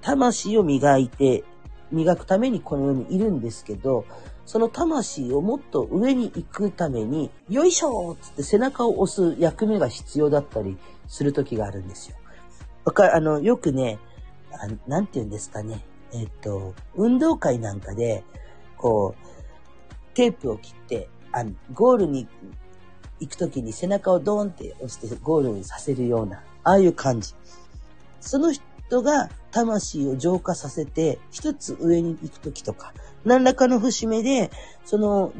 魂を磨いて、磨くためにこの世にいるんですけど、その魂をもっと上に行くために、よいしょつって背中を押す役目が必要だったりする時があるんですよ。わかあの、よくね、あなんて言うんですかね。えっと、運動会なんかで、こう、テープを切って、あゴールに行くときに背中をドーンって押してゴールにさせるような、ああいう感じ。その人が魂を浄化させて、一つ上に行くときとか、何らかの節目で、その、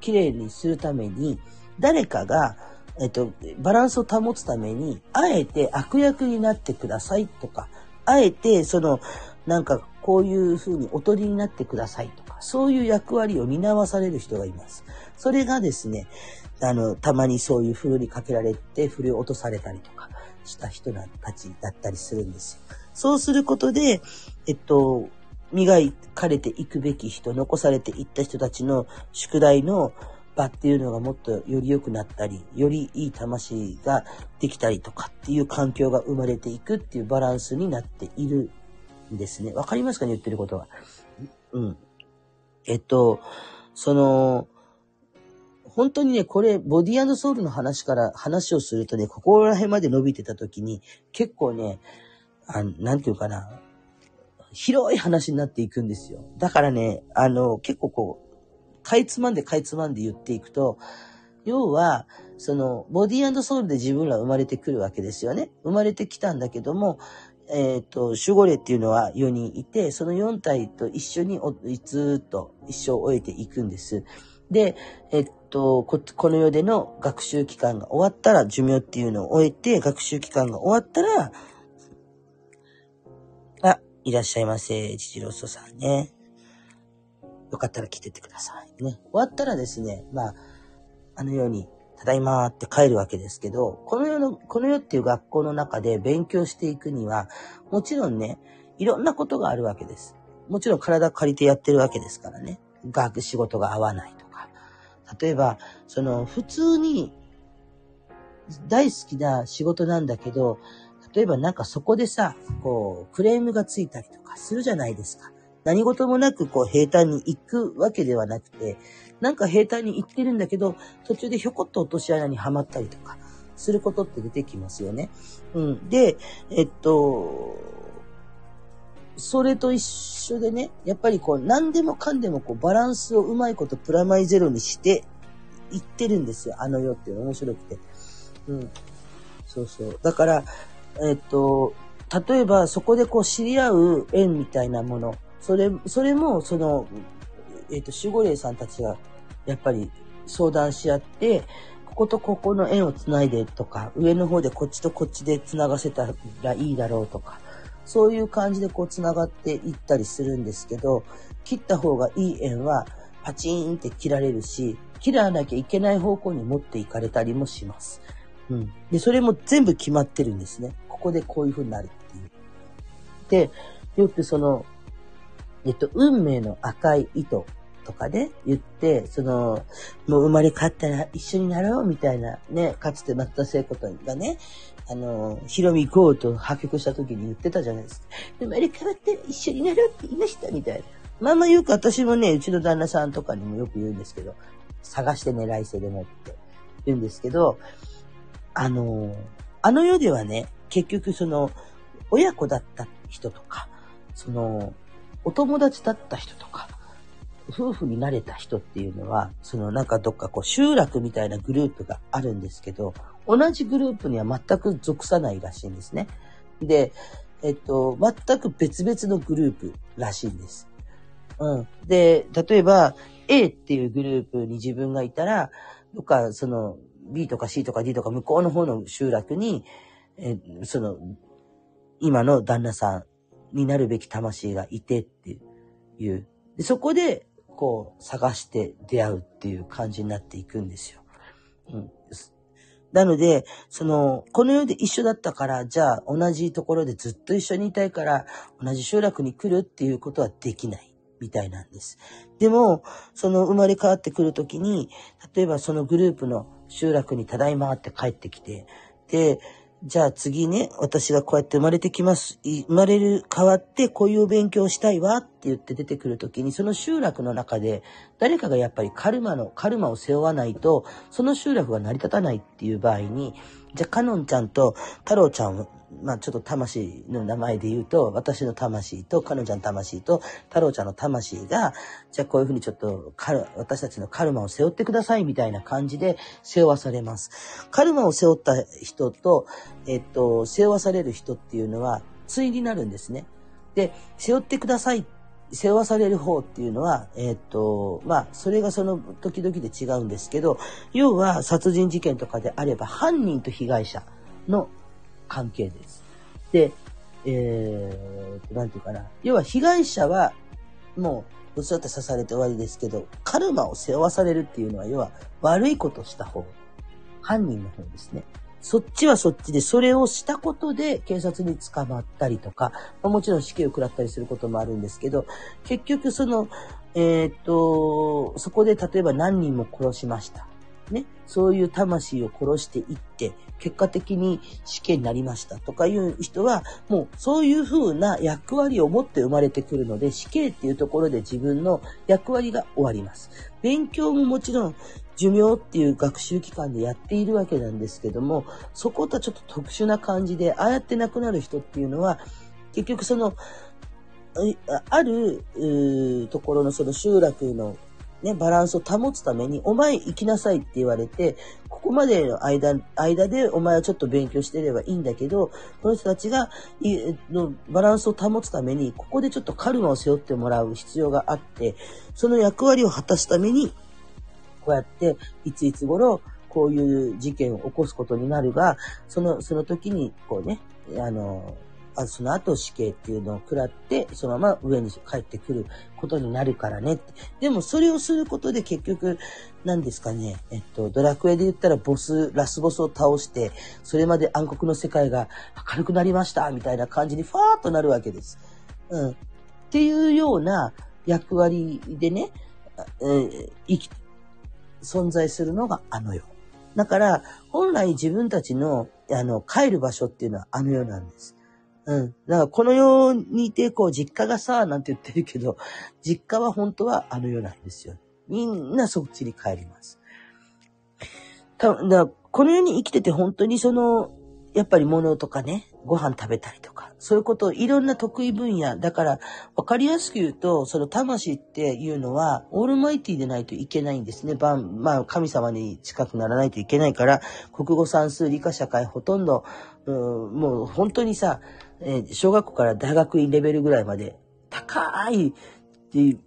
綺麗にするために、誰かが、えっと、バランスを保つために、あえて悪役になってくださいとか、あえて、その、なんか、こういう風におとりになってくださいとか、そういう役割を担わされる人がいます。それがですね、あの、たまにそういう風にかけられて、振り落とされたりとかした人たちだったりするんですよ。そうすることで、えっと、磨かれていくべき人、残されていった人たちの宿題の場っていうのがもっとより良くなったり、よりいい魂ができたりとかっていう環境が生まれていくっていうバランスになっているですね。わかりますかね言ってることは。うん。えっと、その、本当にね、これ、ボディソウルの話から話をするとね、ここら辺まで伸びてた時に、結構ね、あなんていうかな、広い話になっていくんですよ。だからね、あの、結構こう、かいつまんでかいつまんで言っていくと、要は、その、ボディソウルで自分ら生まれてくるわけですよね。生まれてきたんだけども、えっ、ー、と、守護霊っていうのは4人いて、その4体と一緒にずっと一生を終えていくんです。で、えっと、こ、この世での学習期間が終わったら、寿命っていうのを終えて、学習期間が終わったら、あ、いらっしゃいませ、父ロストさんね。よかったら来てってください。ね。終わったらですね、まあ、あのように、ただいまって帰るわけですけど、この世の、この世っていう学校の中で勉強していくには、もちろんね、いろんなことがあるわけです。もちろん体借りてやってるわけですからね。学、仕事が合わないとか。例えば、その、普通に、大好きな仕事なんだけど、例えばなんかそこでさ、こう、クレームがついたりとかするじゃないですか。何事もなくこう平坦に行くわけではなくて、なんか平坦に行ってるんだけど、途中でひょこっと落とし穴にはまったりとか、することって出てきますよね。うん。で、えっと、それと一緒でね、やっぱりこう何でもかんでもこうバランスをうまいことプラマイゼロにしていってるんですよ。あの世っていうの面白くて。うん。そうそう。だから、えっと、例えばそこでこう知り合う縁みたいなもの、それ、それもその、えっと、守護霊さんたちがやっぱり相談し合って、こことここの縁をつないでとか、上の方でこっちとこっちでつながせたらいいだろうとか、そういう感じでこうつながっていったりするんですけど、切った方がいい縁はパチーンって切られるし、切らなきゃいけない方向に持っていかれたりもします。うん。で、それも全部決まってるんですね。ここでこういう風になるっていう。で、よくその、えっと、運命の赤い糸とかね、言って、その、もう生まれ変わったら一緒になろうみたいなね、かつて松田聖子とがね、あの、ヒロミゴーと破局した時に言ってたじゃないですか。生まれ変わって一緒になろうって言いましたみたいな。まあまあよく私もね、うちの旦那さんとかにもよく言うんですけど、探して狙いせでもって言うんですけど、あの、あの世ではね、結局その、親子だった人とか、その、お友達だった人とか、夫婦になれた人っていうのは、そのなんかどっかこう集落みたいなグループがあるんですけど、同じグループには全く属さないらしいんですね。で、えっと、全く別々のグループらしいんです。うん。で、例えば、A っていうグループに自分がいたら、どっか、その、B とか C とか D とか向こうの方の集落に、えその、今の旦那さんになるべき魂がいてっていう。でそこで、こう、探して出会うっていう感じになっていくんですよ。うん。なので、その、この世で一緒だったから、じゃあ同じところでずっと一緒にいたいから、同じ集落に来るっていうことはできない。みたいなんです。でも、その生まれ変わってくるときに、例えばそのグループの集落にただいまって帰ってきて、で、じゃあ次ね、私がこうやって生まれてきます。生まれる、変わってこういう勉強したいわって言って出てくる時に、その集落の中で誰かがやっぱりカルマの、カルマを背負わないと、その集落が成り立たないっていう場合に、じゃあカノンちゃんと太郎ちゃんまあちょっと魂の名前で言うと、私の魂と彼女の魂と太郎ちゃんの魂が、じゃあこういうふうにちょっと私たちのカルマを背負ってくださいみたいな感じで背負わされます。カルマを背負った人と、えっと、背負わされる人っていうのは、対になるんですね。で、背負ってくださいって背負わされる方っていうのは、えっ、と、まあ、それがその時々で違うんですけど、要は殺人事件とかであれば、犯人と被害者の関係です。で、えー、なんていうかな。要は被害者は、もう、そうやって刺されて終わりですけど、カルマを背負わされるっていうのは、要は悪いことした方。犯人の方ですね。そっちはそっちで、それをしたことで警察に捕まったりとか、もちろん死刑を食らったりすることもあるんですけど、結局その、えー、っと、そこで例えば何人も殺しました。ね、そういう魂を殺していって、結果的に死刑になりましたとかいう人は、もうそういう風な役割を持って生まれてくるので、死刑っていうところで自分の役割が終わります。勉強ももちろん寿命っていう学習期間でやっているわけなんですけども、そことはちょっと特殊な感じで、ああやって亡くなる人っていうのは、結局その、あるところのその集落のね、バランスを保つために、お前行きなさいって言われて、ここまでの間、間でお前はちょっと勉強してればいいんだけど、この人たちが、のバランスを保つために、ここでちょっとカルマを背負ってもらう必要があって、その役割を果たすために、こうやって、いついつ頃、こういう事件を起こすことになるが、その、その時に、こうね、あの、あその後死刑っていうのを食らって、そのまま上に帰ってくることになるからねって。でもそれをすることで結局、何ですかね、えっと、ドラクエで言ったらボス、ラスボスを倒して、それまで暗黒の世界が明るくなりました、みたいな感じにファーっとなるわけです。うん。っていうような役割でね、えー、生き、存在するのがあの世。だから、本来自分たちの、あの、帰る場所っていうのはあの世なんです。うん。だからこの世にいて、こう、実家がさ、なんて言ってるけど、実家は本当はあの世なんですよ。みんなそっちに帰ります。ただからこの世に生きてて本当にその、やっぱり物とかね、ご飯食べたりとか、そういうこと、いろんな得意分野。だから、わかりやすく言うと、その魂っていうのは、オールマイティでないといけないんですね。まあ、神様に近くならないといけないから、国語算数理科社会ほとんど、うん、もう本当にさ、えー、小学校から大学院レベルぐらいまで高いっていう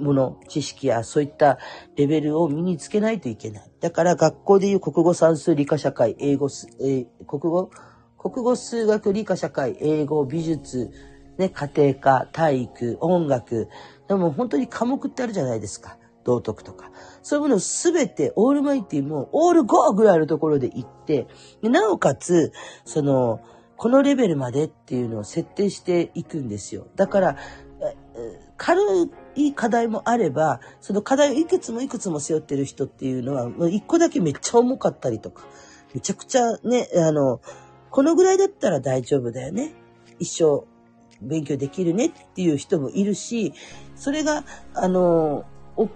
もの、知識やそういったレベルを身につけないといけない。だから学校でいう国語算数理科社会、英語、えー、国語、国語数学理科社会、英語、美術、ね、家庭科、体育、音楽。でも本当に科目ってあるじゃないですか。道徳とか。そういうものをすべてオールマイティもオールゴーぐらいあるところで行って、なおかつ、その、このレベルまでっていうのを設定していくんですよ。だから、軽い課題もあれば、その課題をいくつもいくつも背負ってる人っていうのは、もう一個だけめっちゃ重かったりとか、めちゃくちゃね、あの、このぐらいだったら大丈夫だよね。一生勉強できるねっていう人もいるし、それが、あの、お、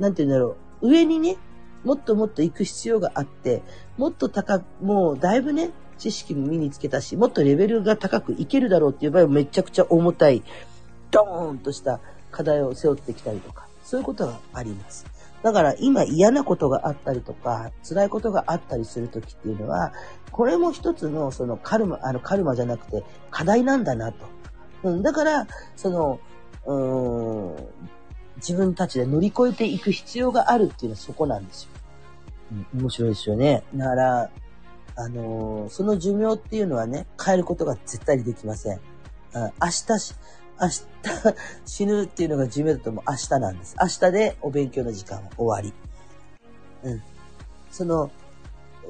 なんて言うんだろう、上にね、もっともっと行く必要があって、もっと高く、もうだいぶね、知識も身につけたし、もっとレベルが高くいけるだろうっていう場合はめちゃくちゃ重たい、ドーンとした課題を背負ってきたりとか、そういうことがあります。だから今嫌なことがあったりとか、辛いことがあったりするときっていうのは、これも一つのそのカルマ、あのカルマじゃなくて課題なんだなと。うん、だから、その、うーん、自分たちで乗り越えていく必要があるっていうのはそこなんですよ。うん、面白いですよね。だから、あのーその寿命っていうのはね、変えることが絶対にできません。うん、明日し、明日 [LAUGHS] 死ぬっていうのが寿命だともう明日なんです。明日でお勉強の時間は終わり。うん。その、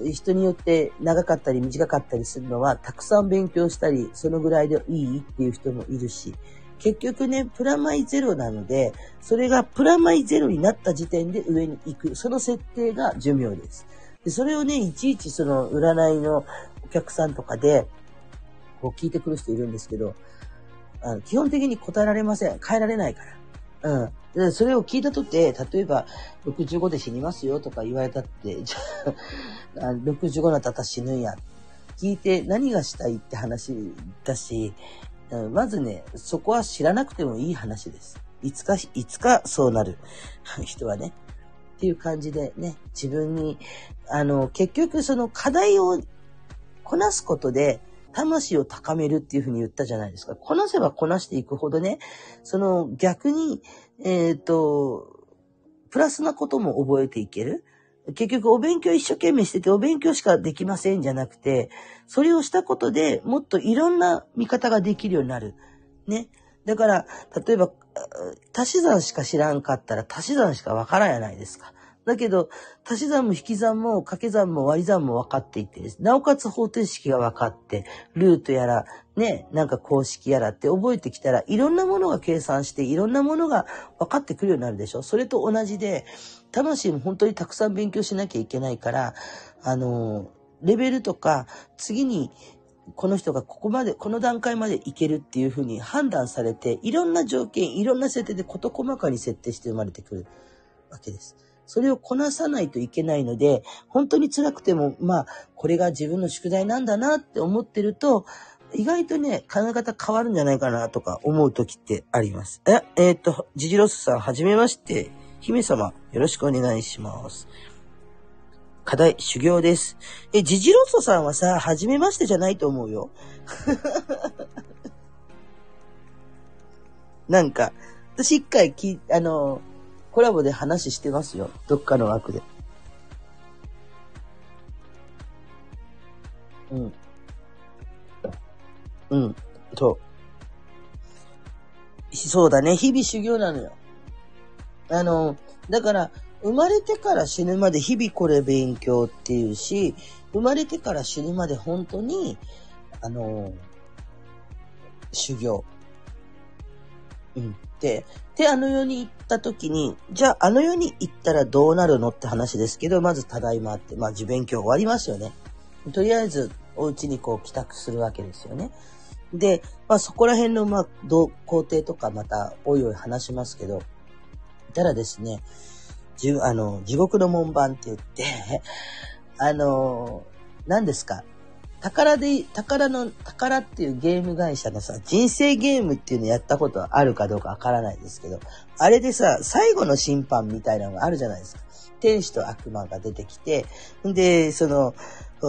人によって長かったり短かったりするのは、たくさん勉強したり、そのぐらいでいいっていう人もいるし、結局ね、プラマイゼロなので、それがプラマイゼロになった時点で上に行く。その設定が寿命です。で、それをね、いちいちその占いのお客さんとかで、こう聞いてくる人いるんですけど、あの基本的に答えられません。変えられないから。うん。で、それを聞いたとって、例えば、65で死にますよとか言われたって、[LAUGHS] じゃあ、65になったら死ぬんや。聞いて何がしたいって話だし、うんまずね、そこは知らなくてもいい話です。いつか、いつかそうなる [LAUGHS] 人はね。っていう感じでね、自分に、あの、結局その課題をこなすことで、魂を高めるっていうふうに言ったじゃないですか。こなせばこなしていくほどね、その逆に、えっ、と、プラスなことも覚えていける。結局お勉強一生懸命しててお勉強しかできませんじゃなくて、それをしたことでもっといろんな見方ができるようになる。ね。だから、例えば、足し算しか知らんかったら足し算しかわからんやないですか。だけど、足し算も引き算も掛け算も割り算も分かっていてです、なおかつ方程式が分かって、ルートやら、ね、なんか公式やらって覚えてきたら、いろんなものが計算して、いろんなものが分かってくるようになるでしょ。それと同じで、魂も本当にたくさん勉強しなきゃいけないから、あの、レベルとか、次に、この人がここまで、この段階までいけるっていうふうに判断されて、いろんな条件、いろんな設定で事細かに設定して生まれてくるわけです。それをこなさないといけないので、本当に辛くても、まあ、これが自分の宿題なんだなって思ってると、意外とね、考え方変わるんじゃないかなとか思う時ってあります。え、えっ、と、ジジロスさん、はじめまして。姫様、よろしくお願いします。課題、修行です。え、ジジロッソさんはさ、はじめましてじゃないと思うよ。[LAUGHS] なんか、私一回き、あの、コラボで話してますよ。どっかの枠で。うん。うん。そう。そうだね。日々修行なのよ。あの、だから、生まれてから死ぬまで日々これ勉強っていうし、生まれてから死ぬまで本当に、あの、修行。うん。で、で、あの世に行った時に、じゃああの世に行ったらどうなるのって話ですけど、まずただいまって、まあ受勉強終わりますよね。とりあえず、お家にこう帰宅するわけですよね。で、まあそこら辺の、まあ、どう工程とかまた、おいおい話しますけど、たらですね、じゅ、あの、地獄の門番って言って、[LAUGHS] あの、何ですか、宝で、宝の、宝っていうゲーム会社のさ、人生ゲームっていうのやったことあるかどうかわからないですけど、あれでさ、最後の審判みたいなのがあるじゃないですか。天使と悪魔が出てきて、んで、その、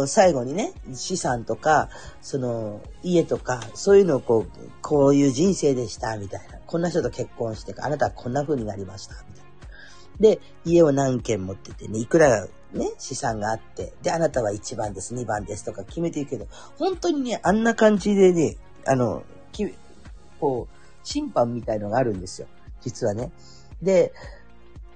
最後にね、資産とか、その、家とか、そういうのをこう、こういう人生でした、みたいな。こんな人と結婚して、あなたはこんな風になりました、みたいな。で、家を何軒持っててね、いくらね、資産があって、で、あなたは1番です、2番ですとか決めていくけど、本当にね、あんな感じでね、あの、きこう、審判みたいのがあるんですよ。実はね。で、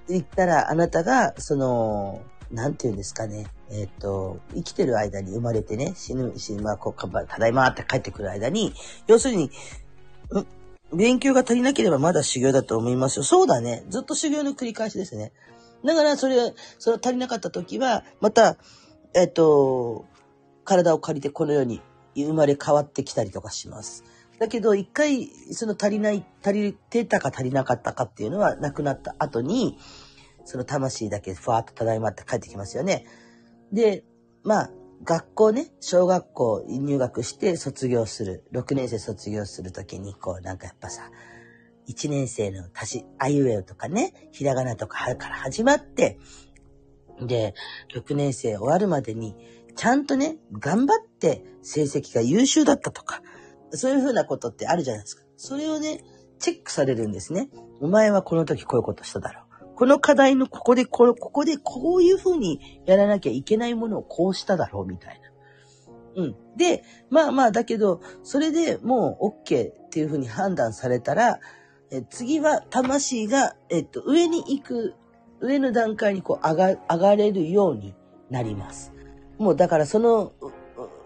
言ったら、あなたが、その、なんて言うんですかね。えっ、と、生きてる間に生まれてね、死ぬ、死ぬ、まあ、こう、ただいまって帰ってくる間に、要するに、勉強が足りなければまだ修行だと思いますよ。そうだね。ずっと修行の繰り返しですね。だから、それ、それ足りなかった時は、また、えっ、と、体を借りてこの世に生まれ変わってきたりとかします。だけど、一回、その足りない、足りてたか足りなかったかっていうのは、亡くなった後に、その魂だけふわっとただいまって帰ってきますよね。で、まあ、学校ね、小学校入学して卒業する、6年生卒業するときに、こう、なんかやっぱさ、1年生の足し、あいうえおとかね、ひらがなとかから始まって、で、6年生終わるまでに、ちゃんとね、頑張って成績が優秀だったとか、そういうふうなことってあるじゃないですか。それをね、チェックされるんですね。お前はこの時こういうことしただろう。この課題のここでこ、ここでこういうふうにやらなきゃいけないものをこうしただろうみたいな。うん。で、まあまあだけど、それでもう OK っていうふうに判断されたら、え次は魂が、えっと、上に行く、上の段階にこう上が、上がれるようになります。もうだからその、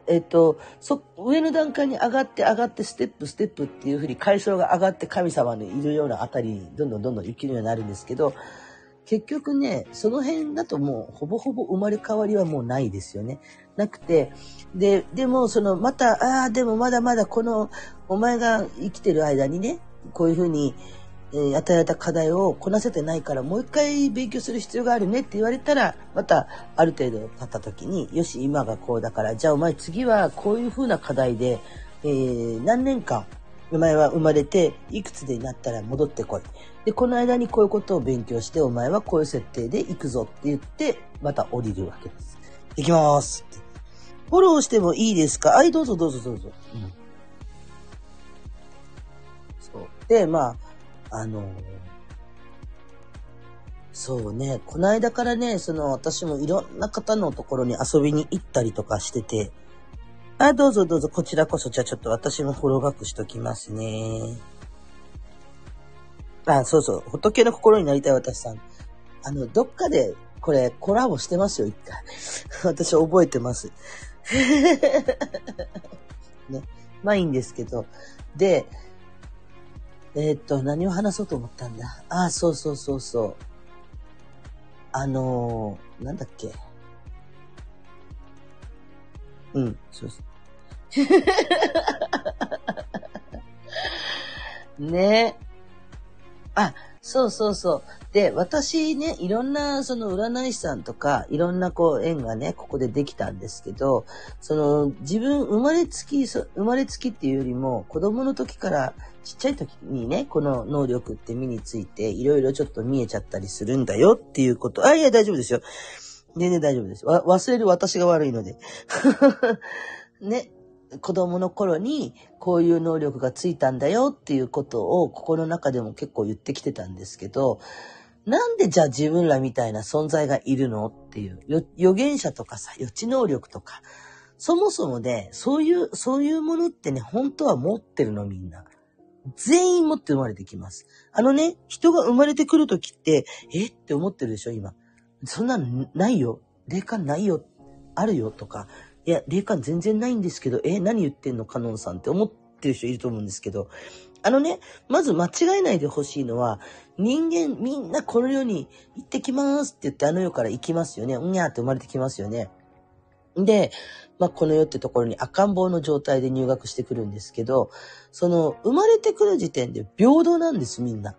えっと、そ、上の段階に上がって上がってステップステップっていうふうに階層が上がって神様のいるようなあたりにどんどんどんどん生きるようになるんですけど、結局ね、その辺だともうほぼほぼ生まれ変わりはもうないですよね。なくて、で、でもそのまた、ああ、でもまだまだこの、お前が生きてる間にね、こういうふうに、えー、与えられた課題をこなせてないからもう一回勉強する必要があるねって言われたらまたある程度経った時によし今がこうだからじゃあお前次はこういうふうな課題で、えー、何年間お前は生まれていくつでなったら戻ってこい。で、この間にこういうことを勉強してお前はこういう設定で行くぞって言ってまた降りるわけです。行きます。フォローしてもいいですか？はい、どうぞどうぞどうぞ。うん。で、まあ、あの、そうね、この間からね、その私もいろんな方のところに遊びに行ったりとかしてて、あ、どうぞどうぞ、こちらこそ、じゃあちょっと私もフォローバックしときますね。あ、そうそう、仏の心になりたい私さん。あの、どっかで、これ、コラボしてますよ、一回。[LAUGHS] 私覚えてます。[LAUGHS] ね。まあいいんですけど。で、えー、っと、何を話そうと思ったんだ？あ、そうそうそうそう。あのー、なんだっけ？うん、そうそう。[LAUGHS] ねあ、そうそうそう。で、私ね、いろんな、その占い師さんとか、いろんなこう、縁がね、ここでできたんですけど、その、自分、生まれつき、生まれつきっていうよりも、子供の時から、ちっちゃい時にね、この能力って身について、いろいろちょっと見えちゃったりするんだよっていうこと。あ、いや、大丈夫ですよ。全然大丈夫です。わ、忘れる私が悪いので。[LAUGHS] ね。子供の頃にこういう能力がついたんだよっていうことを心の中でも結構言ってきてたんですけど、なんでじゃあ自分らみたいな存在がいるのっていう、予言者とかさ、予知能力とか、そもそもね、そういう、そういうものってね、本当は持ってるのみんな。全員持って生まれてきます。あのね、人が生まれてくるときって、えって思ってるでしょ、今。そんなのないよ。霊感ないよ。あるよとか、いや、霊感全然ないんですけど、え、何言ってんのカノンさんって思ってる人いると思うんですけど、あのね、まず間違えないでほしいのは、人間みんなこの世に行ってきますって言ってあの世から行きますよね。うんにゃーって生まれてきますよね。で、まあ、この世ってところに赤ん坊の状態で入学してくるんですけど、その、生まれてくる時点で平等なんです、みんな。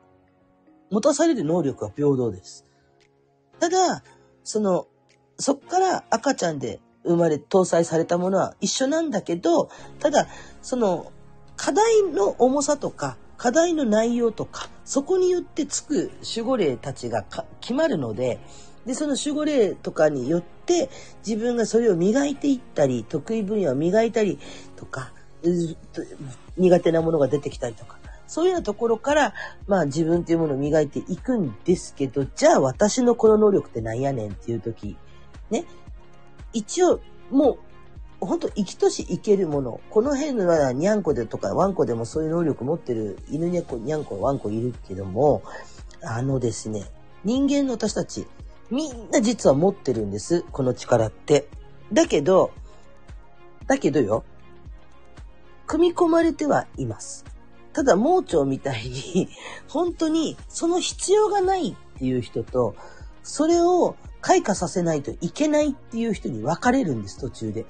持たされる能力は平等です。ただ、その、そっから赤ちゃんで生まれ、搭載されたものは一緒なんだけど、ただ、その、課題の重さとか、課題の内容とか、そこによってつく守護霊たちが決まるので、で、その守護霊とかによって、自分がそれを磨いていったり、得意分野を磨いたりとか、苦手なものが出てきたりとか、そういうようなところから、まあ自分っていうものを磨いていくんですけど、じゃあ私のこの能力って何やねんっていう時、ね。一応、もう、本当生きとし生けるもの。この辺のはにゃんこでとかワンコでもそういう能力持ってる犬にゃこ、にゃんこ、ワンコいるけども、あのですね、人間の私たち、みんな実は持ってるんです。この力って。だけど、だけどよ、組み込まれてはいます。ただ、盲腸みたいに、[LAUGHS] 本当にその必要がないっていう人と、それを開花させないといけないっていう人に分かれるんです、途中で。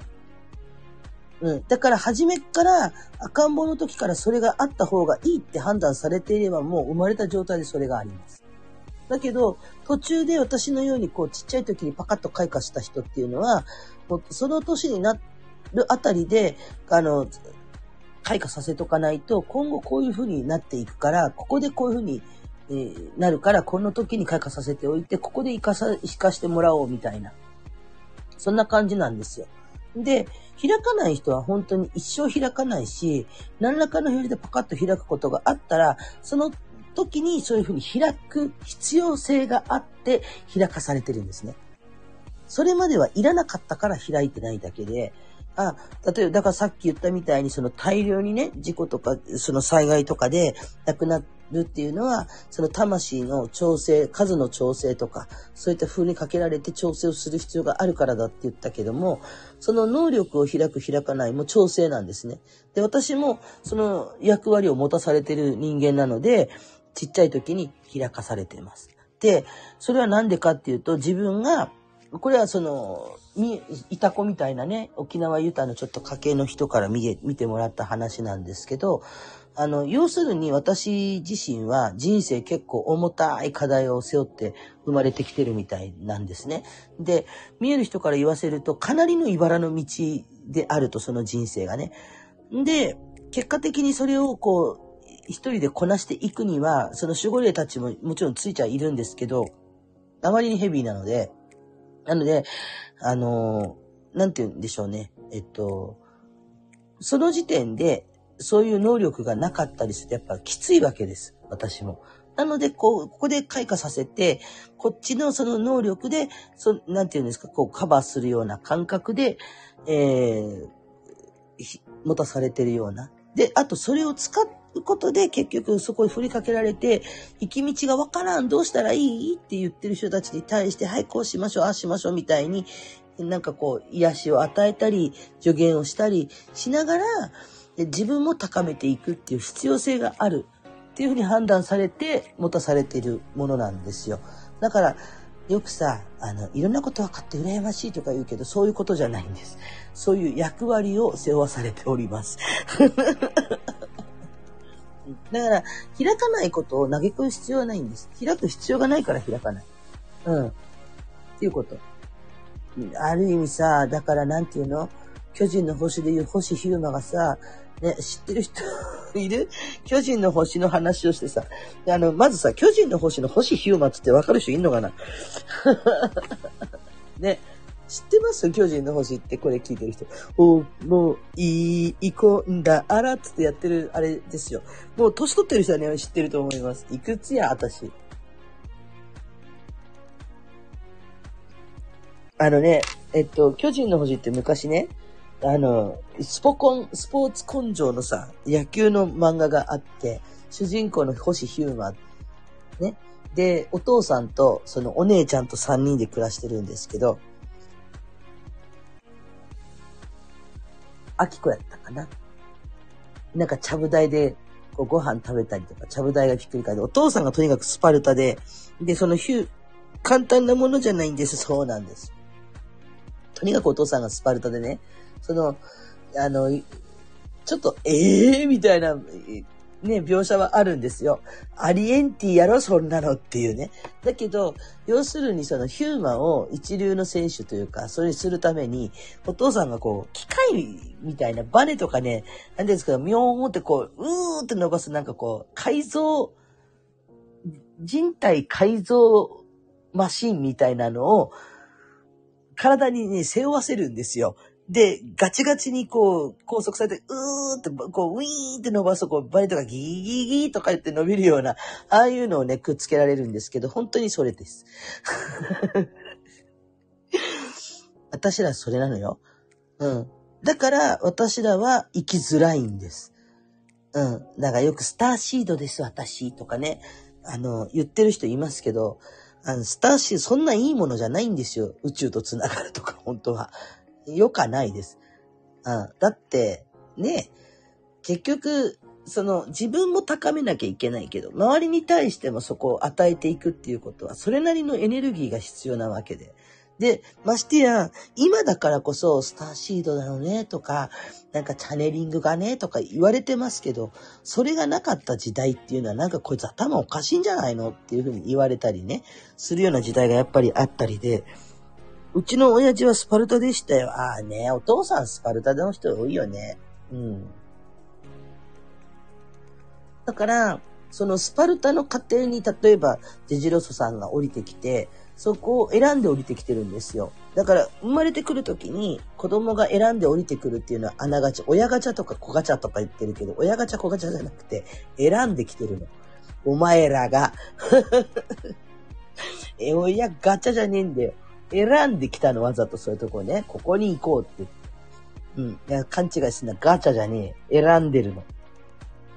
うん。だから初めから赤ん坊の時からそれがあった方がいいって判断されていればもう生まれた状態でそれがあります。だけど、途中で私のようにこうちっちゃい時にパカッと開花した人っていうのは、その年になるあたりで、あの、開花させとかないと今後こういう風になっていくから、ここでこういう風にえー、なるから、この時に開花させておいて、ここで生かさ、生かしてもらおうみたいな。そんな感じなんですよ。で、開かない人は本当に一生開かないし、何らかの表示でパカッと開くことがあったら、その時にそういうふうに開く必要性があって開かされてるんですね。それまではいらなかったから開いてないだけで、あ、例えば、だからさっき言ったみたいに、その大量にね、事故とか、その災害とかで亡くなっるっていうのは、その魂の調整、数の調整とか、そういった風にかけられて調整をする必要があるからだって言ったけども、その能力を開く開かないも調整なんですね。で、私もその役割を持たされてる人間なので、ちっちゃい時に開かされています。で、それはなんでかっていうと、自分がこれはその、み、いた子みたいなね、沖縄ユタのちょっと家系の人から見見てもらった話なんですけど、あの、要するに私自身は人生結構重たい課題を背負って生まれてきてるみたいなんですね。で、見える人から言わせるとかなりの茨の道であると、その人生がね。で、結果的にそれをこう、一人でこなしていくには、その守護霊たちももちろんついちゃいるんですけど、あまりにヘビーなので、なので、あのー、なんて言うんでしょうね。えっと、その時点で、そういう能力がなかったりすると、やっぱきついわけです。私も。なので、こう、ここで開花させて、こっちのその能力で、そなんて言うんですか、こう、カバーするような感覚で、えー、持たされてるような。で、あと、それを使うことで結局そこに振りかけられて、行き道がわからん、どうしたらいいって言ってる人たちに対して、はい、こうしましょう、ああしましょうみたいに、なんかこう、癒しを与えたり、助言をしたりしながら、で自分も高めていくっていう必要性があるっていうふうに判断されて持たされているものなんですよ。だから、よくさ、あの、いろんなこと分かって羨ましいとか言うけど、そういうことじゃないんです。そういう役割を背負わされております。[LAUGHS] だから、開かないことを嘆く必要はないんです。開く必要がないから開かない。うん。っていうこと。ある意味さ、だからなんていうの？巨人の星でいう星ヒューマがさ、ね、知ってる人 [LAUGHS] いる？巨人の星の話をしてさ、あの、まずさ、巨人の星の星ヒューマってわかる人いんのかな？[LAUGHS] ね。知ってます？巨人の星ってこれ聞いてる人。おもう、いい、行こんだ、あらっつってやってる、あれですよ。もう年取ってる人はね、知ってると思います。いくつや、私。あのね、えっと、巨人の星って昔ね、あの、スポコン、スポーツ根性のさ、野球の漫画があって、主人公の星ヒューマン、ね。で、お父さんと、そのお姉ちゃんと3人で暮らしてるんですけど、あきこやったかな。なんか、ちゃぶ台で、こう、ご飯食べたりとか、ちゃぶ台がひっくり返って、お父さんがとにかくスパルタで、で、そのヒュー、簡単なものじゃないんです。そうなんです。とにかくお父さんがスパルタでね、その、あの、ちょっと、ええー、みたいな、ね、描写はあるんですよ。アリエンティやろ、そんなのっていうね。だけど、要するにそのヒューマンを一流の選手というか、それにするために、お父さんがこう、機械みたいなバネとかね、なんですか、みょーんってこう、うーって伸ばすなんかこう、改造、人体改造マシンみたいなのを、体にね、背負わせるんですよ。で、ガチガチにこう、拘束されて、うーって、こう、ウィーンって伸ばすと、こう、バリとかギーギーギーとか言って伸びるような、ああいうのをね、くっつけられるんですけど、本当にそれです。[LAUGHS] 私らそれなのよ。うん。だから、私らは生きづらいんです。うん。だからよくスターシードです、私、とかね。あの、言ってる人いますけど、あの、スターシード、そんないいものじゃないんですよ。宇宙と繋がるとか、本当は。よかないです。うん。だって、ね、結局、その自分も高めなきゃいけないけど、周りに対してもそこを与えていくっていうことは、それなりのエネルギーが必要なわけで。で、ましてや、今だからこそスターシードなのねとか、なんかチャネリングがねとか言われてますけど、それがなかった時代っていうのはなんかこいつ頭おかしいんじゃないの？っていうふうに言われたりね、するような時代がやっぱりあったりで、うちの親父はスパルタでしたよ。ああね、お父さんスパルタの人多いよね。うん。だから、そのスパルタの過程に例えば、ジェジロソさんが降りてきて、そこを選んで降りてきてるんですよ。だから生まれてくる時に子供が選んで降りてくるっていうのは穴ガチャ、親ガチャとか子ガチャとか言ってるけど、親ガチャ子ガチャじゃなくて選んできてるの。お前らが [LAUGHS] え、親ガチャじゃねえんだよ。選んできたのわざとそういうとこね。ここに行こうって。うん。いや、勘違いすんな。ガチャじゃねえ。選んでるの。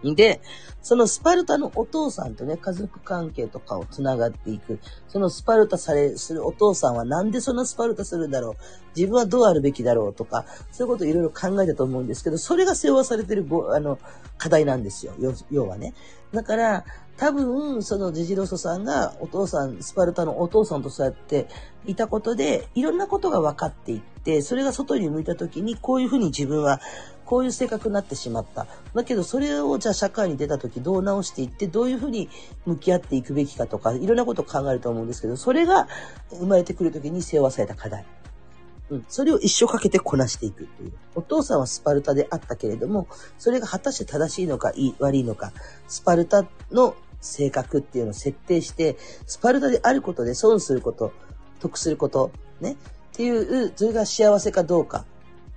で、そのスパルタのお父さんとね、家族関係とかを繋がっていく。そのスパルタされ、するお父さんはなんでそのスパルタするんだろう自分はどうあるべきだろうとか、そういうことをいろいろ考えたと思うんですけど、それが背負わされてるご、あの、課題なんですよ。要はね。だから、多分、そのジジロソさんがお父さん、スパルタのお父さんとそうやっていたことで、いろんなことが分かっていって、それが外に向いた時に、こういうふうに自分はこういう性格になってしまった。だけど、それをじゃあ社会に出た時どう直していって、どういうふうに向き合っていくべきかとか、いろんなことを考えると思うんですけど、それが生まれてくる時に背負わされた課題。うん。それを一生かけてこなしていくっていう。お父さんはスパルタであったけれども、それが果たして正しいのか悪いのか、スパルタの性格っていうのを設定して、スパルタであることで損すること、得すること、ね？っていう、それが幸せかどうか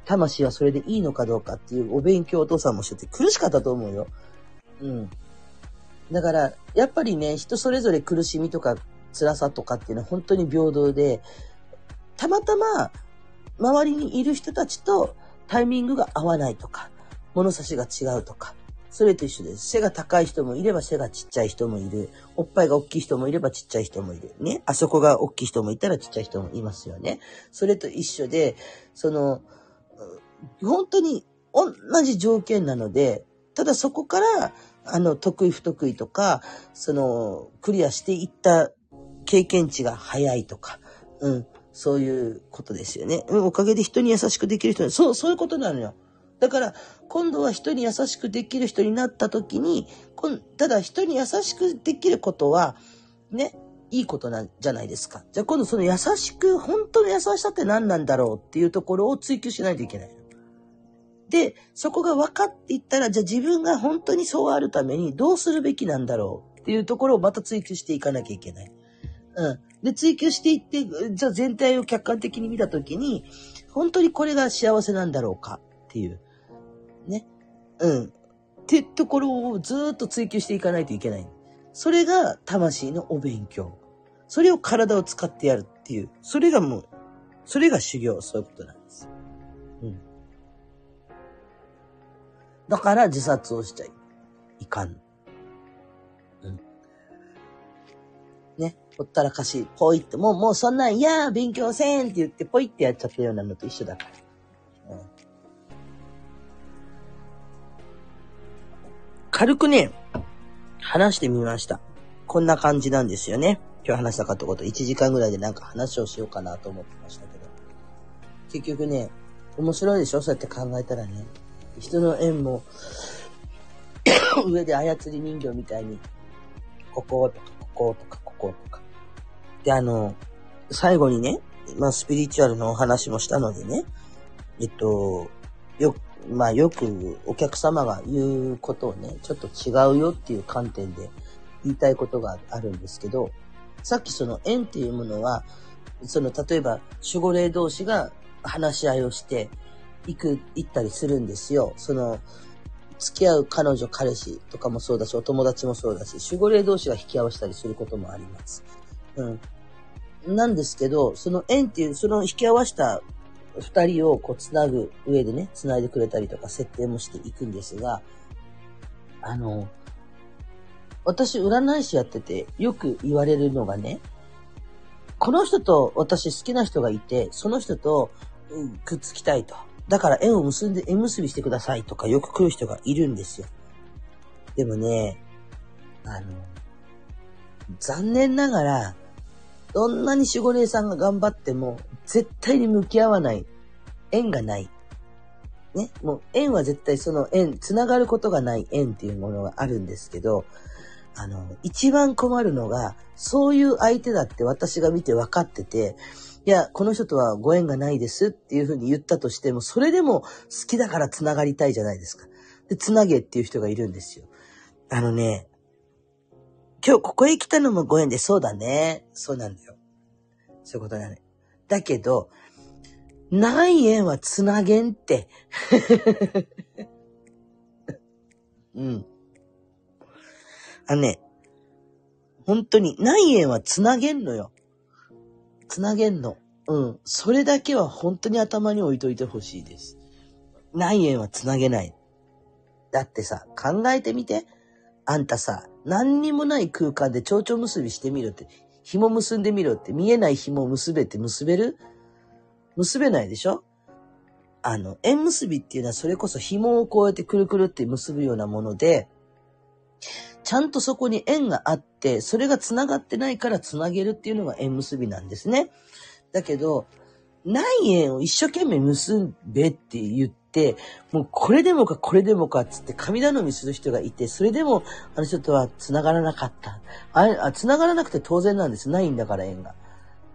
魂はそれでいいのかどうかっていうお勉強お父さんもしてて苦しかったと思うよ。うん。だから、やっぱりね、人それぞれ苦しみとか辛さとかっていうのは本当に平等で、たまたま周りにいる人たちとタイミングが合わないとか、物差しが違うとか、それと一緒です。背が高い人もいれば背がちっちゃい人もいる。おっぱいが大きい人もいればちっちゃい人もいる。ね？あそこが大きい人もいたらちっちゃい人もいますよね。それと一緒で、その、本当に同じ条件なので、ただそこから、あの、得意不得意とか、その、クリアしていった経験値が早いとか、うん、そういうことですよね。うん、おかげで人に優しくできる人そう、そういうことなのよ。だから、今度は人に優しくできる人になった時に、ただ人に優しくできることは、ね、いいことなんじゃないですか。じゃあ今度その優しく、本当の優しさって何なんだろうっていうところを追求しないといけない。で、そこが分かっていったら、じゃあ自分が本当にそうあるためにどうするべきなんだろうっていうところをまた追求していかなきゃいけない。うん。で、追求していって、じゃあ全体を客観的に見たときに、本当にこれが幸せなんだろうかっていう。うん。ってところをずっと追求していかないといけない。それが魂のお勉強。それを体を使ってやるっていう。それがもう、それが修行、そういうことなんです。うん。だから自殺をしちゃいかん。うん。ね。ほったらかし、ポイって、もう、もうそんなん、いやー、勉強せんって言って、ポイってやっちゃったようなのと一緒だから。軽くね、話してみました。こんな感じなんですよね。今日話したかったこと、1時間ぐらいでなんか話をしようかなと思ってましたけど。結局ね、面白いでしょ？そうやって考えたらね。人の縁も [COUGHS] 上で操り人形みたいに、こことか、こことか、こことか。で、あの、最後にね、まあ、スピリチュアルのお話もしたのでね、えっと、よ、まあ、よくお客様が言うことをね、ちょっと違うよっていう観点で言いたいことがあるんですけど、さっきその縁っていうものは、その、例えば、守護霊同士が話し合いをして、行く、行ったりするんですよ。その、付き合う彼女、彼氏とかもそうだし、お友達もそうだし、守護霊同士が引き合わせたりすることもあります。うん。なんですけど、その縁っていう、その引き合わせた二人をこう繋ぐ上でね、繋いでくれたりとか設定もしていくんですが、あの、私占い師やっててよく言われるのがね、この人と私好きな人がいて、その人と、くっつきたいと。だから縁を結んで縁結びしてくださいとかよく来る人がいるんですよ。でもね、あの、残念ながら、どんなに守護霊さんが頑張っても、絶対に向き合わない。縁がない。ね。もう縁は絶対その縁、つながることがない縁っていうものがあるんですけど、あの、一番困るのが、そういう相手だって私が見て分かってて、いや、この人とはご縁がないですっていうふうに言ったとしても、それでも好きだから繋がりたいじゃないですか。で、繋げっていう人がいるんですよ。あのね、今日ここへ来たのもご縁で、そうだね。そうなんだよ。そういうことだね。だけど、ない縁はつなげんって。[LAUGHS] うん。あのね、本当に、ない縁はつなげんのよ。つなげんの。うん。それだけは本当に頭に置いといてほしいです。ない縁はつなげない。だってさ、考えてみて。あんたさ、何にもない空間で蝶々結びしてみろって。紐結んでみろって。見えない紐を結べて結べる？結べないでしょ？あの、縁結びっていうのはそれこそ紐をこうやってくるくるって結ぶようなもので、ちゃんとそこに縁があって、それが繋がってないから繋げるっていうのが縁結びなんですね。だけど、ない縁を一生懸命結べって言って、もうこれでもかこれでもかっつって神頼みする人がいて、それでもあの人とは繋がらなかった。あれ、あ繋がらなくて当然なんです。ないんだから縁が。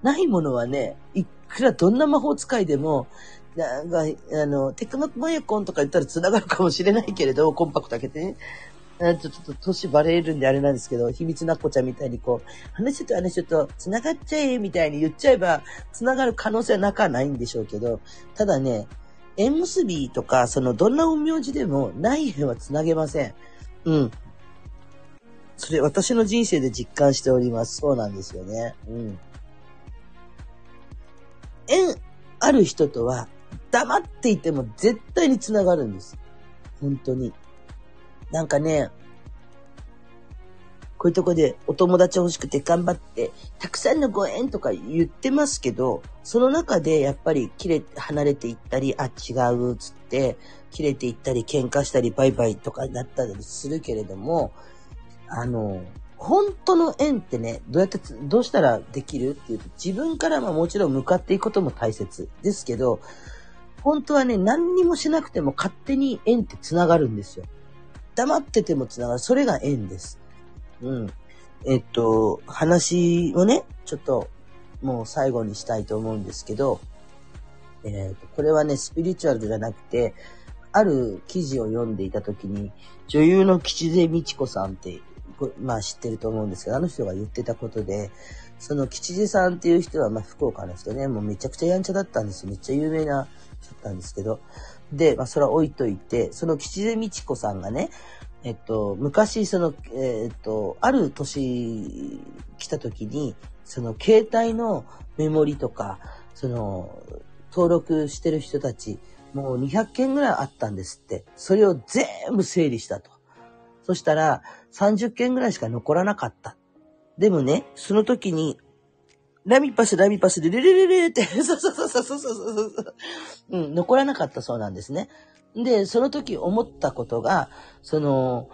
ないものはね、いくらどんな魔法使いでも、なんか、あの、テクノマヤコンとか言ったら繋がるかもしれないけれど、コンパクト開けてね。ちょっと年バレるんであれなんですけど、秘密なっこちゃんみたいにこう、話と話と繋がっちゃえみたいに言っちゃえば、繋がる可能性はなかないんでしょうけど、ただね、縁結びとか、そのどんな陰陽字でもない縁は繋げません。うん。それ私の人生で実感しております。そうなんですよね。うん。縁ある人とは黙っていても絶対に繋がるんです。本当に。なんかね、こういうとこでお友達欲しくて頑張って、たくさんのご縁とか言ってますけど、その中でやっぱり切れ、離れていったり、あ、違う、つって、切れていったり、喧嘩したり、バイバイとかになったりするけれども、あの、本当の縁ってね、どうやって、どうしたらできるっていうと、自分からはもちろん向かっていくことも大切ですけど、本当はね、何にもしなくても勝手に縁って繋がるんですよ。黙ってても繋がる。それが縁です。うん。えっと、話をね、ちょっと、もう最後にしたいと思うんですけど、えっ、と、これはね、スピリチュアルじゃなくて、ある記事を読んでいたときに、女優の吉瀬美智子さんってまあ知ってると思うんですけど、あの人が言ってたことで、その吉次さんっていう人は、まあ福岡の人ね、もうめちゃくちゃやんちゃだったんですよ。めっちゃ有名な人だったんですけど。で、まあそれは置いといて、その吉次美智子さんがね、えっと、昔、その、えっと、ある年来た時に、その携帯のメモリとか、その、登録してる人たち、もう200件ぐらいあったんですって。それを全部整理したと。そしたら、30件ぐらいしか残らなかった。でもね、その時に、ラミパス、ラミパスで、レレレレって、そうそうそうそうそうそうそう。うん、残らなかったそうなんですね。で、その時思ったことが、その、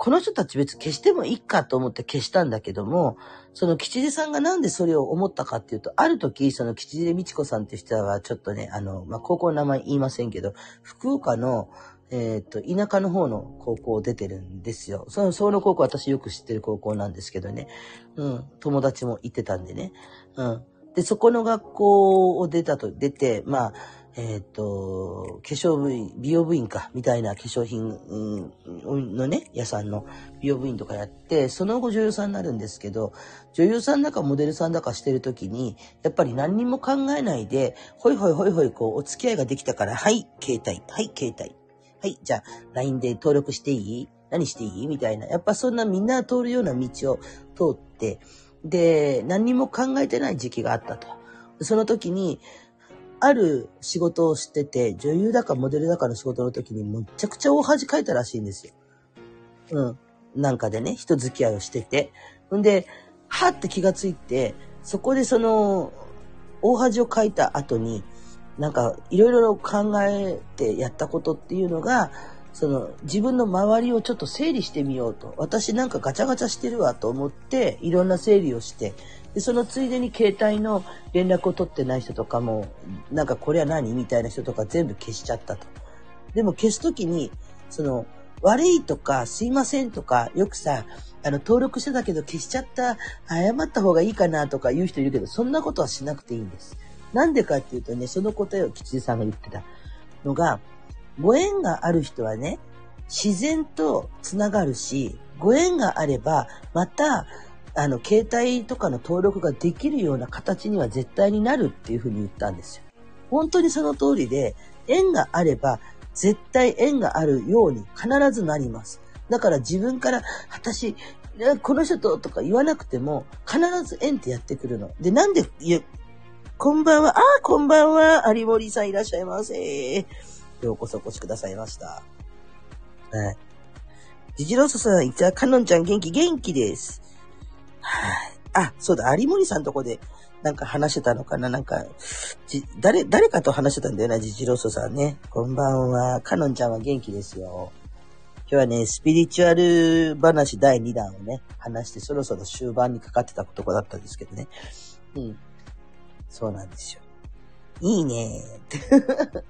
この人たち別消してもいいかと思って消したんだけども、その吉出さんがなんでそれを思ったかっていうと、ある時、その吉出美智子さんって人はちょっとね、あの、まあ、高校の名前言いませんけど、福岡の、えっ、ー、と、田舎の方の高校を出てるんですよ。その、その高校私よく知ってる高校なんですけどね。うん。友達も行ってたんでね。うん。で、そこの学校を出たと、出て、まあ、えっ、ー、と、化粧部員、美容部員か、みたいな化粧品、のね、屋さんの美容部員とかやって、その後女優さんになるんですけど、女優さんだかモデルさんだかしてる時に、やっぱり何にも考えないで、ほいほいほいほいこう、お付き合いができたから、はい、携帯、はい、携帯、はい、じゃあ LINE で登録していい？何していい？みたいな。やっぱそんなみんな通るような道を通って、で、何にも考えてない時期があったと。その時に、ある仕事をしてて、女優だかモデルだかの仕事の時にむちゃくちゃ大恥かいたらしいんですよ。うん。なんかでね、人付き合いをしてて。んで、はって気がついて、そこでその、大恥をかいた後に、なんかいろいろ考えてやったことっていうのが、その自分の周りをちょっと整理してみようと。私なんかガチャガチャしてるわと思っていろんな整理をして、でそのついでに携帯の連絡を取ってない人とかも、なんかこれは何？みたいな人とか全部消しちゃったと。でも消すときに、その悪いとかすいませんとか、よくさ、あの登録してたけど消しちゃった、謝った方がいいかなとか言う人いるけど、そんなことはしなくていいんです。なんでかっていうとね、その答えを吉さんが言ってたのが、ご縁がある人はね、自然と繋がるし、ご縁があれば、また、あの、携帯とかの登録ができるような形には絶対になるっていうふうに言ったんですよ。本当にその通りで、縁があれば、絶対縁があるように必ずなります。だから自分から、私、この人ととか言わなくても、必ず縁ってやってくるの。で、なんで、い、こんばんは、ああ、こんばんは、有森さんいらっしゃいませ。ようこそお越しくださいました。はい。ジジローソさん、いつはかのんちゃん元気元気です。はい。あ、そうだ、有森さんとこで、なんか話してたのかな？なんか、じ、誰、誰かと話してたんだよな、ジジロソさんね。こんばんは。かのんちゃんは元気ですよ。今日はね、スピリチュアル話第2弾をね、話してそろそろ終盤にかかってたとこだったんですけどね。うん。そうなんですよ。いいねーって。[LAUGHS]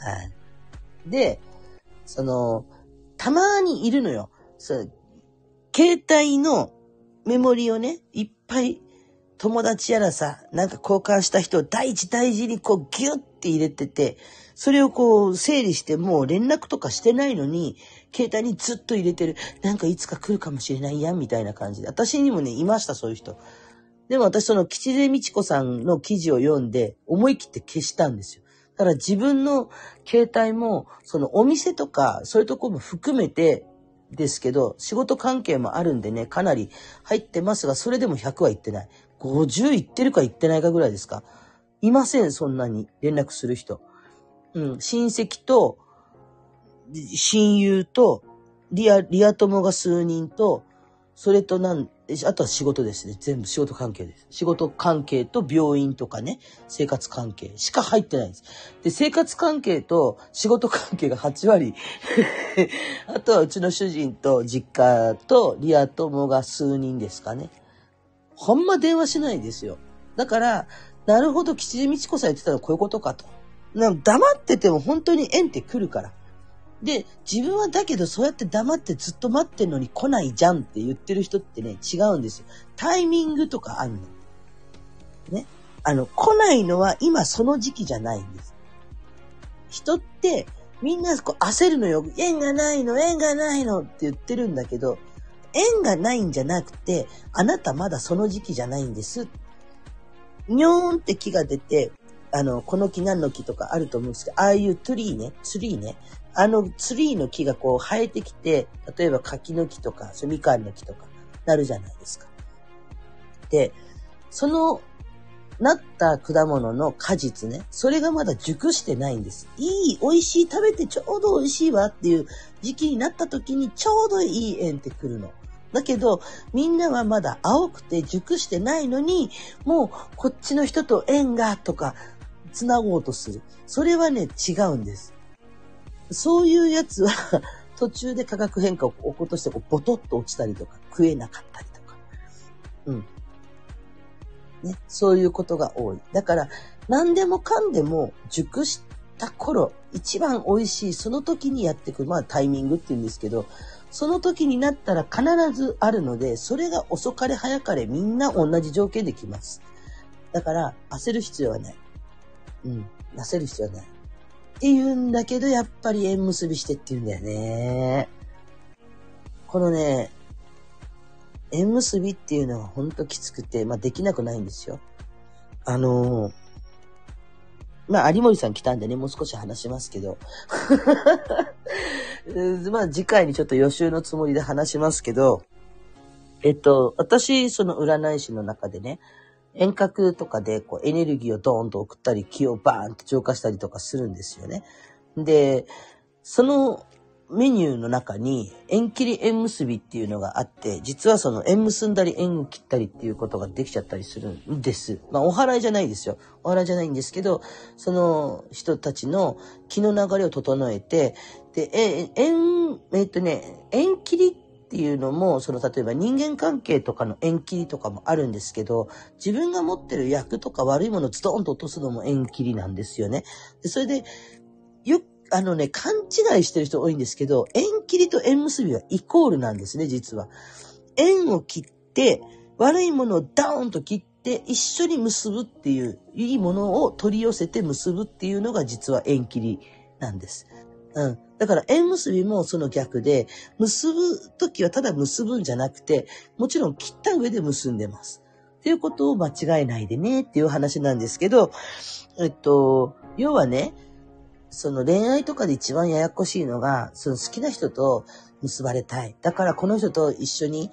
はい。で、その、たまにいるのよ。そう、携帯のメモリをね、いっぱい友達やらさ、なんか交換した人を大事大事にこうギュッて入れてて、それをこう整理してもう連絡とかしてないのに、携帯にずっと入れてる。なんかいつか来るかもしれないやん、みたいな感じで。私にもね、いました、そういう人。でも私その吉瀬美智子さんの記事を読んで、思い切って消したんですよ。だから自分の携帯も、そのお店とか、そういうところも含めてですけど、仕事関係もあるんでね、かなり入ってますが、それでも100は行ってない。50行ってるか行ってないかぐらいですかいません、そんなに連絡する人。うん、親戚と、親友と、リア、リア友が数人と、それとなん、あとは仕事ですね。全部仕事関係です。仕事関係と病院とかね、生活関係しか入ってないんです。で、生活関係と仕事関係が8割。[LAUGHS] あとはうちの主人と実家とリア友が数人ですかね。ほんま電話しないですよ。だから、なるほど、吉地美智子さん言ってたのはこういうことかと。なんか黙ってても本当に縁って来るから。で、自分はだけどそうやって黙ってずっと待ってんのに来ないじゃんって言ってる人ってね、違うんですよ。タイミングとかあんの。ね。あの、来ないのは今その時期じゃないんです。人ってみんなこう焦るのよ。縁がないの、縁がないのって言ってるんだけど、縁がないんじゃなくて、あなたまだその時期じゃないんです。にょーんって木が出て、あの、この木何の木とかあると思うんですけど、ああいうツリーね、ツリーね、あのツリーの木がこう生えてきて、例えば柿の木とか、そみかんの木とか、なるじゃないですか。で、その、なった果物の果実ね、それがまだ熟してないんです。いい、美味しい、食べてちょうど美味しいわっていう時期になった時にちょうどいい縁ってくるの。だけど、みんなはまだ青くて熟してないのに、もうこっちの人と縁がとか、つなごうとする。それはね、違うんです。そういうやつは、[LAUGHS] 途中で化学変化を起こして、こう、ボトッと落ちたりとか、食えなかったりとか。うん。ね、そういうことが多い。だから、何でもかんでも熟した頃、一番美味しい、その時にやってくる。まあ、タイミングって言うんですけど、その時になったら必ずあるので、それが遅かれ早かれみんな同じ条件で来ます。だから、焦る必要はない。うん。焦る必要はない。って言うんだけど、やっぱり縁結びしてって言うんだよね。このね、縁結びっていうのはほんときつくて、まあできなくないんですよ。あのまあ有森さん来たんでね、もう少し話しますけど。[LAUGHS] まあ次回にちょっと予習のつもりで話しますけど、えっと、私、その占い師の中でね、遠隔とかでこうエネルギーをドーンと送ったり、気をバーンと浄化したりとかするんですよね。で、そのメニューの中に縁切り縁結びっていうのがあって、実はその縁結んだり縁を切ったりっていうことができちゃったりするんです。まあお祓いじゃないですよ。お祓いじゃないんですけど、その人たちの気の流れを整えて、で、え、縁、えっとね、縁切りってていうのも、その例えば人間関係とかの縁切りとかもあるんですけど、自分が持ってる役とか悪いものをズドンと落とすのも縁切りなんですよね。で、それで、よあのね、勘違いしてる人多いんですけど、縁切りと縁結びはイコールなんですね、実は。縁を切って、悪いものをダーンと切って、一緒に結ぶっていう、いいものを取り寄せて結ぶっていうのが実は縁切りなんです。うん。だから縁結びもその逆で、結ぶときはただ結ぶんじゃなくて、もちろん切った上で結んでます。っていうことを間違えないでねっていう話なんですけど、えっと、要はね、その恋愛とかで一番ややこしいのが、その好きな人と結ばれたい。だからこの人と一緒に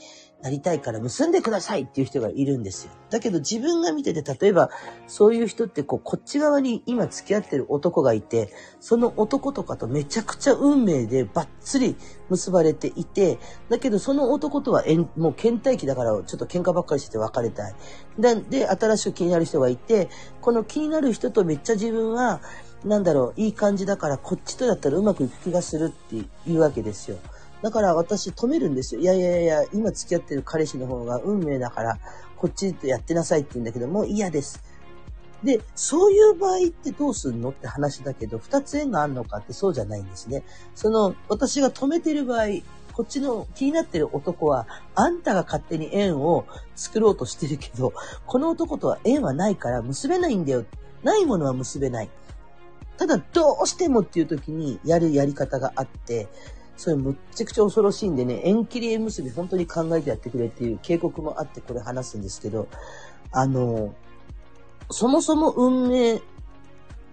なりたいから結んでくださいっていう人がいるんですよ。だけど自分が見てて、例えばそういう人ってこう、こっち側に今付き合ってる男がいて、その男とかとめちゃくちゃ運命でバッツリ結ばれていて、だけどその男とはもう倦怠期だからちょっと喧嘩ばっかりしてて別れたい。で、で新しく気になる人がいて、この気になる人とめっちゃ自分は、なんだろう、いい感じだからこっちとだったらうまくいく気がするっていうわけですよ。だから私止めるんですよ。いやいやいや、今付き合ってる彼氏の方が運命だから、こっちとやってなさいって言うんだけど、もう嫌です。で、そういう場合ってどうすんのって話だけど、二つ縁があるのかってそうじゃないんですね。その、私が止めてる場合、こっちの気になってる男は、あんたが勝手に縁を作ろうとしてるけど、この男とは縁はないから結べないんだよ。ないものは結べない。ただ、どうしてもっていう時にやるやり方があって、それむっちゃくちゃ恐ろしいんでね、縁切り縁結び本当に考えてやってくれっていう警告もあってこれ話すんですけど、あの、そもそも運命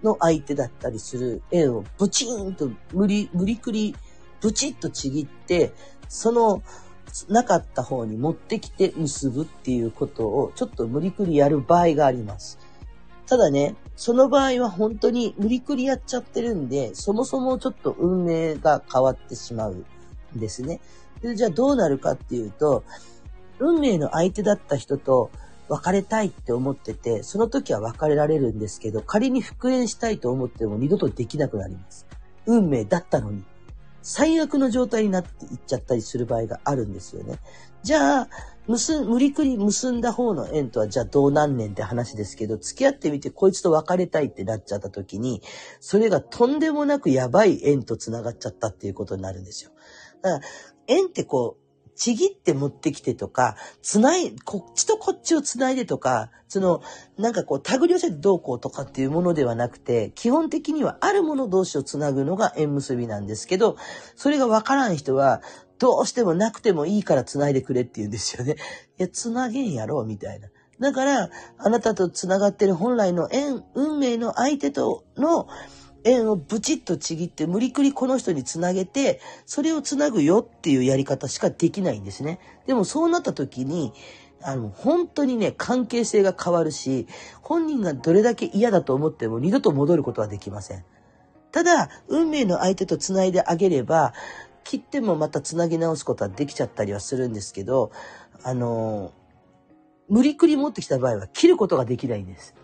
の相手だったりする縁をブチーンと無理、無理くり、ブチッとちぎって、その、なかった方に持ってきて結ぶっていうことをちょっと無理くりやる場合があります。ただね、その場合は本当に無理くりやっちゃってるんで、そもそもちょっと運命が変わってしまうんですね。でじゃあどうなるかっていうと、運命の相手だった人と別れたいって思ってて、その時は別れられるんですけど、仮に復縁したいと思っても二度とできなくなります。運命だったのに。最悪の状態になっていっちゃったりする場合があるんですよね。じゃあ、結無理くり結んだ方の縁とはじゃあどうなんねんって話ですけど、付き合ってみてこいつと別れたいってなっちゃった時に、それがとんでもなくやばい縁と繋がっちゃったっていうことになるんですよ。だから、縁ってこう、ちぎって持ってきてとか、つない、こっちとこっちをつないでとか、その、なんかこう、手繰り寄せてどうこうとかっていうものではなくて、基本的にはあるもの同士をつなぐのが縁結びなんですけど、それがわからん人は、どうしてもなくてもいいから繋いでくれって言うんですよね。いや、繋げんやろ、みたいな。だから、あなたと繋がってる本来の縁、運命の相手との縁をブチッとちぎって無理くりこの人につなげて、それをつなぐよっていうやり方しかできないんですね。でもそうなった時に、あの、本当にね、関係性が変わるし、本人がどれだけ嫌だと思っても二度と戻ることはできません。ただ、運命の相手と繋いであげれば、切ってもまた繋ぎ直すことはできちゃったりはするんですけど、あの、無理くり持ってきた場合は切ることができないんです。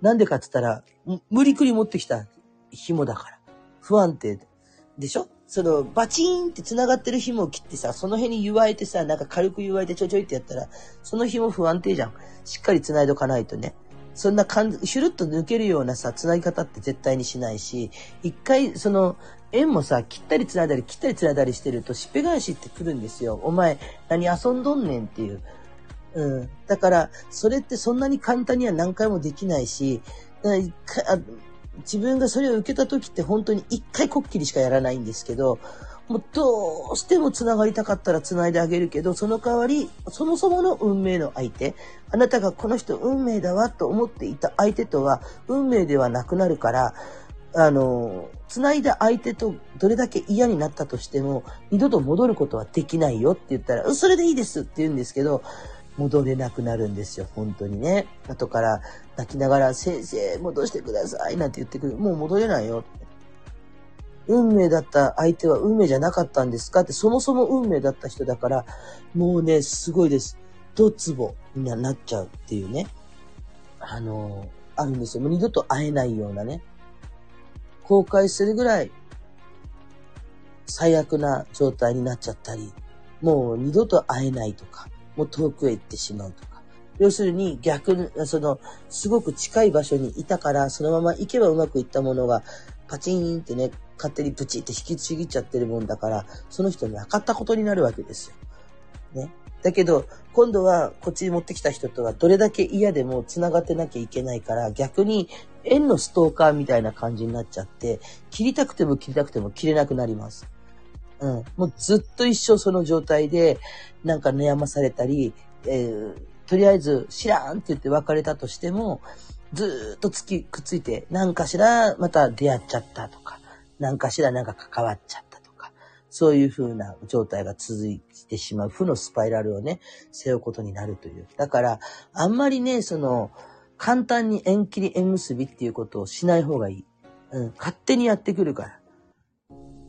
なんでかって言ったら、無理くり持ってきた紐だから。不安定でしょ？その、バチーンって繋がってる紐を切ってさ、その辺に湯わえてさ、なんか軽く湯わえてちょちょいってやったら、その紐不安定じゃん。しっかり繋いどかないとね。そんな感じ、シュルッと抜けるようなさ、繋ぎ方って絶対にしないし、一回、その、縁もさ、切ったり繋いだり、切ったり繋いだりしてると、しっぺ返しって来るんですよ。お前、何遊んどんねんっていう。うん。だから、それってそんなに簡単には何回もできないし、自分がそれを受けた時って本当に一回こっきりしかやらないんですけど、もうどうしても繋がりたかったら繋いであげるけど、その代わり、そもそもの運命の相手、あなたがこの人運命だわと思っていた相手とは運命ではなくなるから、あの、繋いだ相手とどれだけ嫌になったとしても、二度と戻ることはできないよって言ったら、それでいいですって言うんですけど、戻れなくなるんですよ、本当にね。後から泣きながら、先生、戻してください、なんて言ってくる。もう戻れないよ。運命だった相手は運命じゃなかったんですかって、そもそも運命だった人だから、もうね、すごいです。ドツボになっちゃうっていうね。あの、あるんですよ。もう二度と会えないようなね。後悔するぐらい最悪な状態になっちゃったり、もう二度と会えないとか、もう遠くへ行ってしまうとか。要するに逆に、その、すごく近い場所にいたから、そのまま行けばうまくいったものが、パチンってね、勝手にプチって引きちぎっちゃってるもんだから、その人に分かったことになるわけですよ。ね。だけど、今度はこっちに持ってきた人とはどれだけ嫌でも繋がってなきゃいけないから、逆に縁のストーカーみたいな感じになっちゃって、切りたくても切りたくても切れなくなります。うん。もうずっと一生その状態で、なんか悩まされたり、えー、とりあえず知らんって言って別れたとしても、ずっとつき、くっついて、何かしらまた出会っちゃったとか、何かしらなんか関わっちゃったとか、そういう風な状態が続いてしまう負のスパイラルをね、背負うことになるという。だから、あんまりね、その、簡単に縁切り縁結びっていうことをしない方がいい。うん、勝手にやってくるから。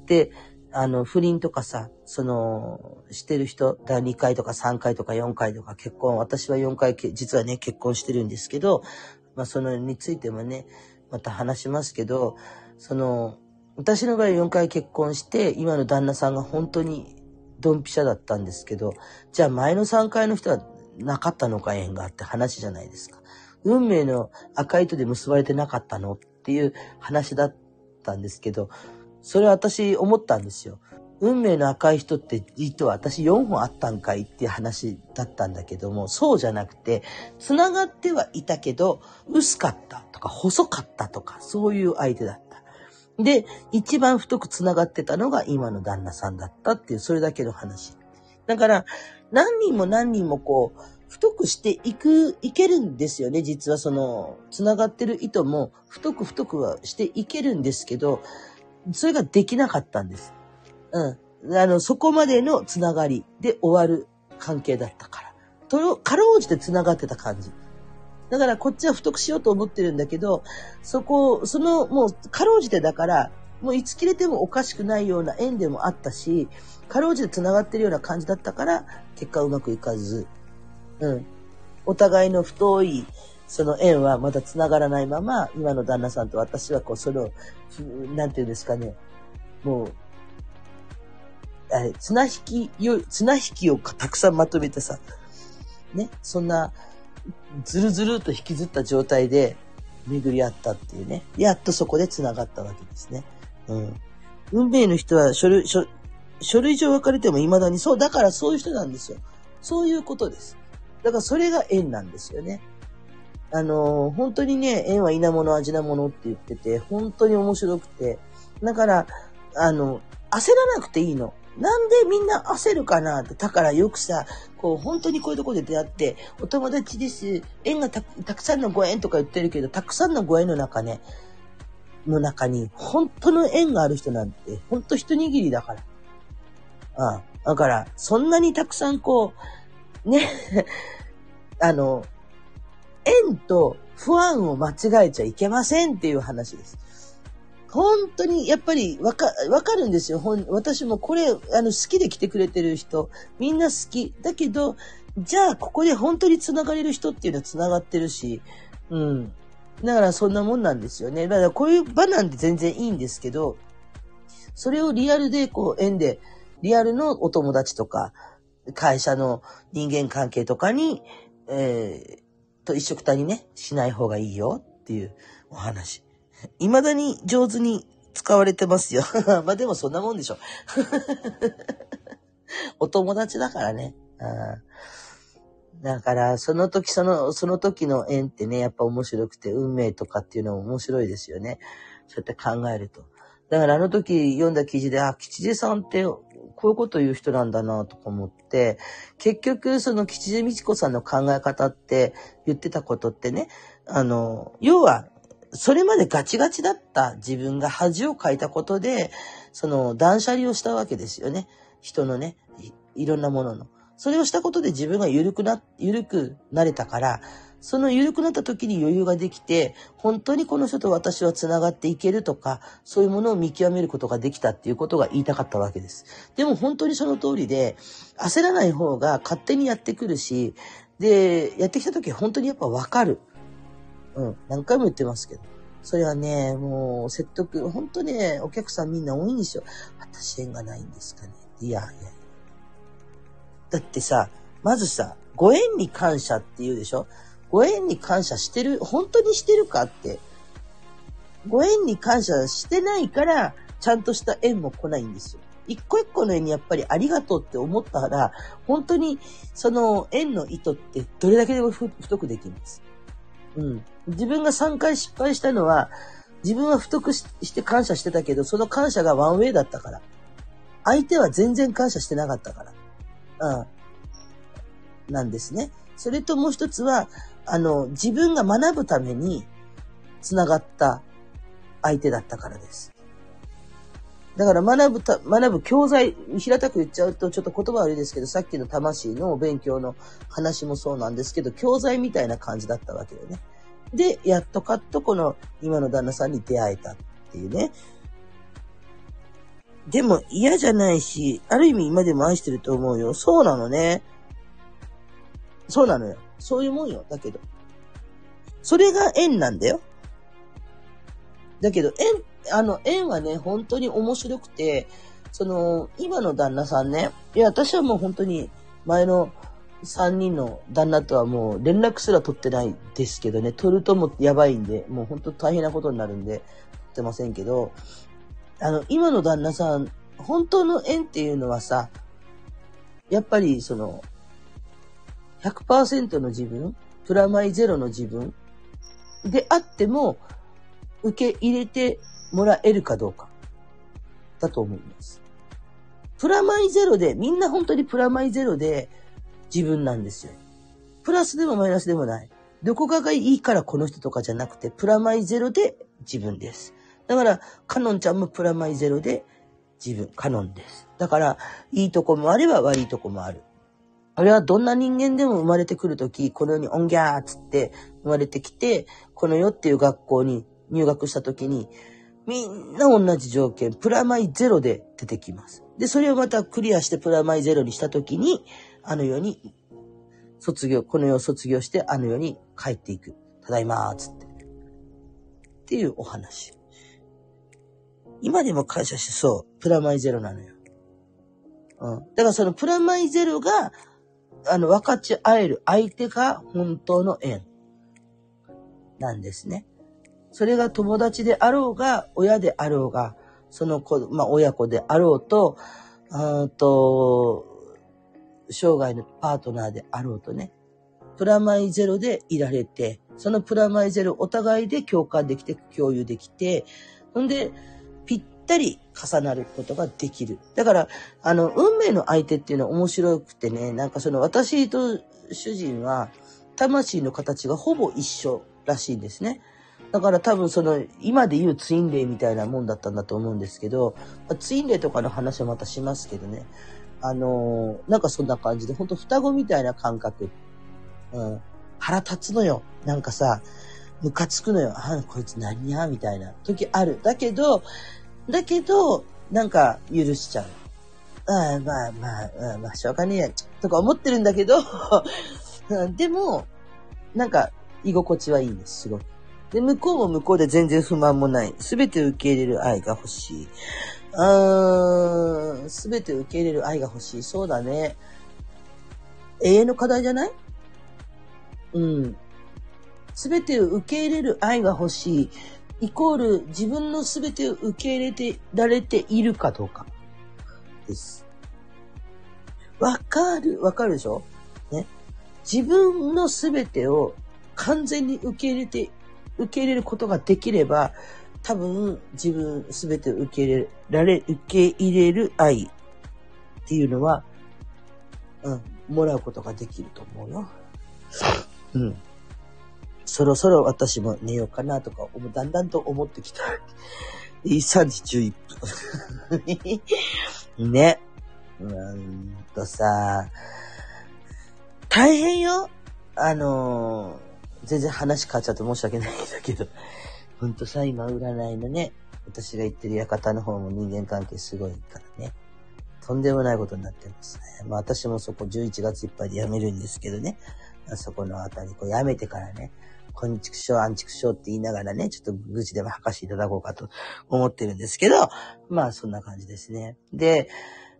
で、あの、不倫とかさ、その、してる人、だ2回とか3回とか4回とか結婚、私は4回、実はね、結婚してるんですけど、まあ、そのについてもね、また話しますけど、その、私の場合4回結婚して、今の旦那さんが本当にドンピシャだったんですけど、じゃあ前の3回の人はなかったのか縁があって話じゃないですか。運命の赤い糸で結ばれてなかったのっていう話だったんですけど、それは私思ったんですよ。運命の赤い人って糸は私4本あったんかいっていう話だったんだけども、そうじゃなくて、繋がってはいたけど、薄かったとか細かったとか、そういう相手だった。で、一番太く繋がってたのが今の旦那さんだったっていう、それだけの話。だから、何人も何人もこう、太くしていく、いけるんですよね。実はその、繋がってる糸も太く太くはしていけるんですけど、それができなかったんです。うん。あの、そこまでのつながりで終わる関係だったから。と、かろうじてつながってた感じ。だからこっちは太くしようと思ってるんだけど、そこ、その、もう、かろうじてだから、もういつ切れてもおかしくないような縁でもあったし、かろうじて繋がってるような感じだったから、結果うまくいかず、うん。お互いの太い、その縁はまだ繋がらないまま、今の旦那さんと私はこう、その、なんていうんですかね、もう、あれ、綱引きよ、綱引きをたくさんまとめてさ、ね、そんな、ずるずると引きずった状態で巡り合ったっていうね。やっとそこで繋がったわけですね。うん。運命の人は書類、書書類上別れても未だに、そう、だからそういう人なんですよ。そういうことです。だからそれが縁なんですよね。あの、本当にね、縁は稲物味なものって言ってて、本当に面白くて。だから、あの、焦らなくていいの。なんでみんな焦るかなって。だからよくさ、こう、本当にこういうとこで出会って、お友達です。縁がたくさんのご縁とか言ってるけど、たくさんのご縁の中ね、の中に、本当の縁がある人なんて、本当一握りだから。ああ。だから、そんなにたくさんこう、ね、[LAUGHS] あの、縁と不安を間違えちゃいけませんっていう話です。本当に、やっぱり、わか、わかるんですよ。ほん、私もこれ、あの、好きで来てくれてる人、みんな好き。だけど、じゃあ、ここで本当に繋がれる人っていうのは繋がってるし、うん。だからそんなもんなんですよね。だからこういう場なんて全然いいんですけど、それをリアルで、こう、縁で、リアルのお友達とか、会社の人間関係とかに、えー、と一緒くたにね、しない方がいいよっていうお話。未だに上手に使われてますよ。[LAUGHS] まあでもそんなもんでしょ。[LAUGHS] お友達だからね。だから、その時その、その時の縁ってね、やっぱ面白くて、運命とかっていうのも面白いですよね。そうやって考えると。だからあの時読んだ記事で、あ、吉次さんってこういうこと言う人なんだなとか思って、結局その吉次美智子さんの考え方って言ってたことってね、あの、要はそれまでガチガチだった自分が恥をかいたことで、その断捨離をしたわけですよね。人のね、いろんなものの。それをしたことで自分が緩くな、緩くなれたから、その緩くなった時に余裕ができて、本当にこの人と私は繋がっていけるとか、そういうものを見極めることができたっていうことが言いたかったわけです。でも本当にその通りで、焦らない方が勝手にやってくるし、で、やってきた時本当にやっぱわかる。うん、何回も言ってますけど。それはね、もう説得、本当ね、お客さんみんな多いんですよ。私縁がないんですかね。いやいや。だってさ、まずさ、ご縁に感謝って言うでしょ？ご縁に感謝してる、本当にしてるかって。ご縁に感謝してないから、ちゃんとした縁も来ないんですよ。一個一個の絵にやっぱりありがとうって思ったら、本当にその円の糸ってどれだけでも太くできます。うん。自分が3回失敗したのは、自分は太くして感謝してたけど、その感謝がワンウェイだったから。相手は全然感謝してなかったから。うん。なんですね。それともう一つは、あの、自分が学ぶために繋がった相手だったからです。だから学ぶた、学ぶ教材、平たく言っちゃうとちょっと言葉悪いですけど、さっきの魂の勉強の話もそうなんですけど、教材みたいな感じだったわけよね。で、やっとかっとこの今の旦那さんに出会えたっていうね。でも嫌じゃないし、ある意味今でも愛してると思うよ。そうなのね。そうなのよ。そういうもんよ。だけど。それが縁なんだよ。だけど、縁、あの、縁はね、本当に面白くて、その、今の旦那さんね、いや、私はもう本当に前の3人の旦那とはもう連絡すら取ってないですけどね、取るともやばいんで、もう本当大変なことになるんで、取ってませんけど、あの、今の旦那さん、本当の縁っていうのはさ、やっぱりその、100%の自分、プラマイゼロの自分であっても、受け入れてもらえるかどうか、だと思います。プラマイゼロで、みんな本当にプラマイゼロで自分なんですよ。プラスでもマイナスでもない。どこかがいいからこの人とかじゃなくて、プラマイゼロで自分です。だから、カノンちゃんもプラマイゼロで自分、カノンです。だから、いいとこもあれば悪いとこもある。あれはどんな人間でも生まれてくるとき、この世にオンギャーっつって生まれてきて、この世っていう学校に入学したときに、みんな同じ条件、プラマイゼロで出てきます。で、それをまたクリアしてプラマイゼロにしたときに、あの世に卒業、この世を卒業してあの世に帰っていく。ただいまーつって。っていうお話。今でも感謝してそう、プラマイゼロなのよ。うん。だからそのプラマイゼロが、あの、分かち合える相手が本当の縁。なんですね。それが友達であろうが、親であろうが、その子、まあ、親子であろうと、うんと、生涯のパートナーであろうとね、プラマイゼロでいられて、そのプラマイゼロお互いで共感できて、共有できて、ほんで、ったり重なることができる。だから、あの、運命の相手っていうのは面白くてね、なんかその私と主人は、魂の形がほぼ一緒らしいんですね。だから多分その、今で言うツインレイみたいなもんだったんだと思うんですけど、ツインレイとかの話はまたしますけどね。あのー、なんかそんな感じで、ほんと双子みたいな感覚。うん。腹立つのよ。なんかさ、ムカつくのよ。あ、こいつ何や？みたいな時ある。だけど、だけど、なんか許しちゃう。ああ、まあまあ、あまあ、しょうがねえや、とか思ってるんだけど、[LAUGHS] でも、なんか、居心地はいいんです、すごく。で、向こうも向こうで全然不満もない。すべて受け入れる愛が欲しい。すべて受け入れる愛が欲しい。そうだね。永遠の課題じゃない？うん。すべて受け入れる愛が欲しい。イコール自分のすべてを受け入れてられているかどうか。です。わかる、わかるでしょ？ね。自分のすべてを完全に受け入れて、受け入れることができれば、多分自分すべて受け入れられ、受け入れる愛っていうのは、うん、もらうことができると思うよ。うん。そろそろ私も寝ようかなとか、だんだんと思ってきた。3時11分。[LAUGHS] ね。うんとさ、大変よ。あの、全然話変わっちゃって申し訳ないんだけど。ほんとさ、今占いのね、私が言ってる館の方も人間関係すごいからね。とんでもないことになってますね。まあ私もそこ11月いっぱいで辞めるんですけどね。あそこのあたり、こう辞めてからね、こんちくしょう、あんちくしょうって言いながらね、ちょっと愚痴でも吐かせていただこうかと思ってるんですけど、まあそんな感じですね。で、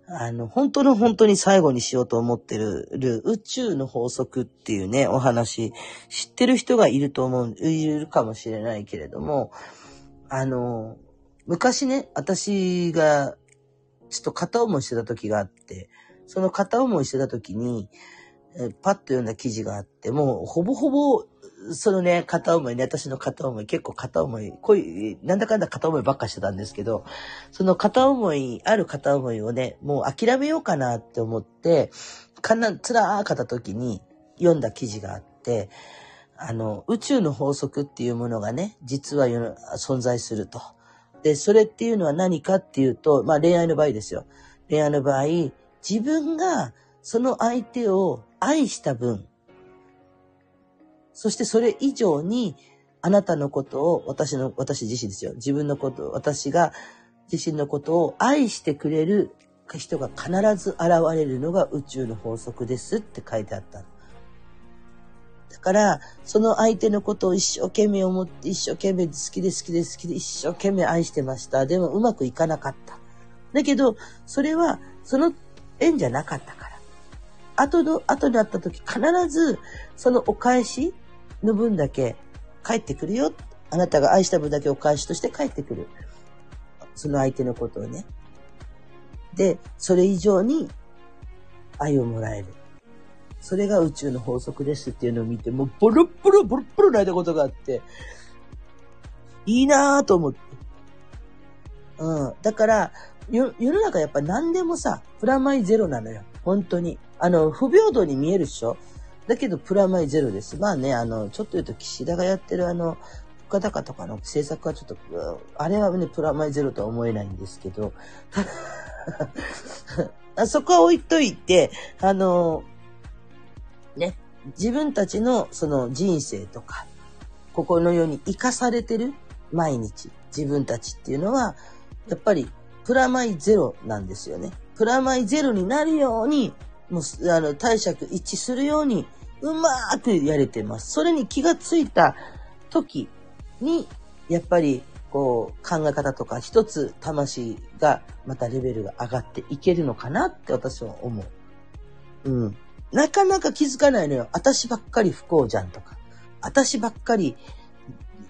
あの、本当の本当に最後にしようと思ってる宇宙の法則っていうね、お話、知ってる人がいると思う、いるかもしれないけれども、あの、昔ね、私がちょっと片思いしてた時があって、その片思いしてた時に、パッと読んだ記事があって、もうほぼほぼ、そのね、片思いね、私の片思い、結構片思い、恋、なんだかんだ片思いばっかしてたんですけど、その片思い、ある片思いをね、もう諦めようかなって思って、かな、つらーかった時に読んだ記事があって、あの、宇宙の法則っていうものがね、実は存在すると。で、それっていうのは何かっていうと、まあ恋愛の場合ですよ。恋愛の場合、自分がその相手を愛した分、そしてそれ以上にあなたのことを、私の、私自身ですよ。自分のことを、私が自身のことを愛してくれる人が必ず現れるのが宇宙の法則ですって書いてあった。だから、その相手のことを一生懸命思って、一生懸命好きで好きで好きで一生懸命愛してました。でもうまくいかなかった。だけど、それは、その縁じゃなかったから。後の、後になった時、必ず、そのお返しの分だけ帰ってくるよ。あなたが愛した分だけお返しとして帰ってくる。その相手のことをね。で、それ以上に愛をもらえる。それが宇宙の法則ですっていうのを見て、もうボロッボロ、ボロッボロ泣いたことがあって、いいなぁと思って。うん。だから、世の中やっぱ何でもさ、プラマイゼロなのよ。本当に。あの、不平等に見えるでしょだけど、プラマイゼロです。まあね、あの、ちょっと言うと、岸田がやってるあの、物価高とかの政策はちょっと、あれはね、プラマイゼロとは思えないんですけど、[LAUGHS] あそこは置いといて、あの、ね、自分たちのその人生とか、ここの世に生かされてる毎日、自分たちっていうのは、やっぱりプラマイゼロなんですよね。プラマイゼロになるように、もう、あの、貸借一致するように、うまーくやれてます。それに気がついた時に、やっぱり、こう、考え方とか、一つ魂が、またレベルが上がっていけるのかなって私は思う。うん。なかなか気づかないのよ。私ばっかり不幸じゃんとか。私ばっかり、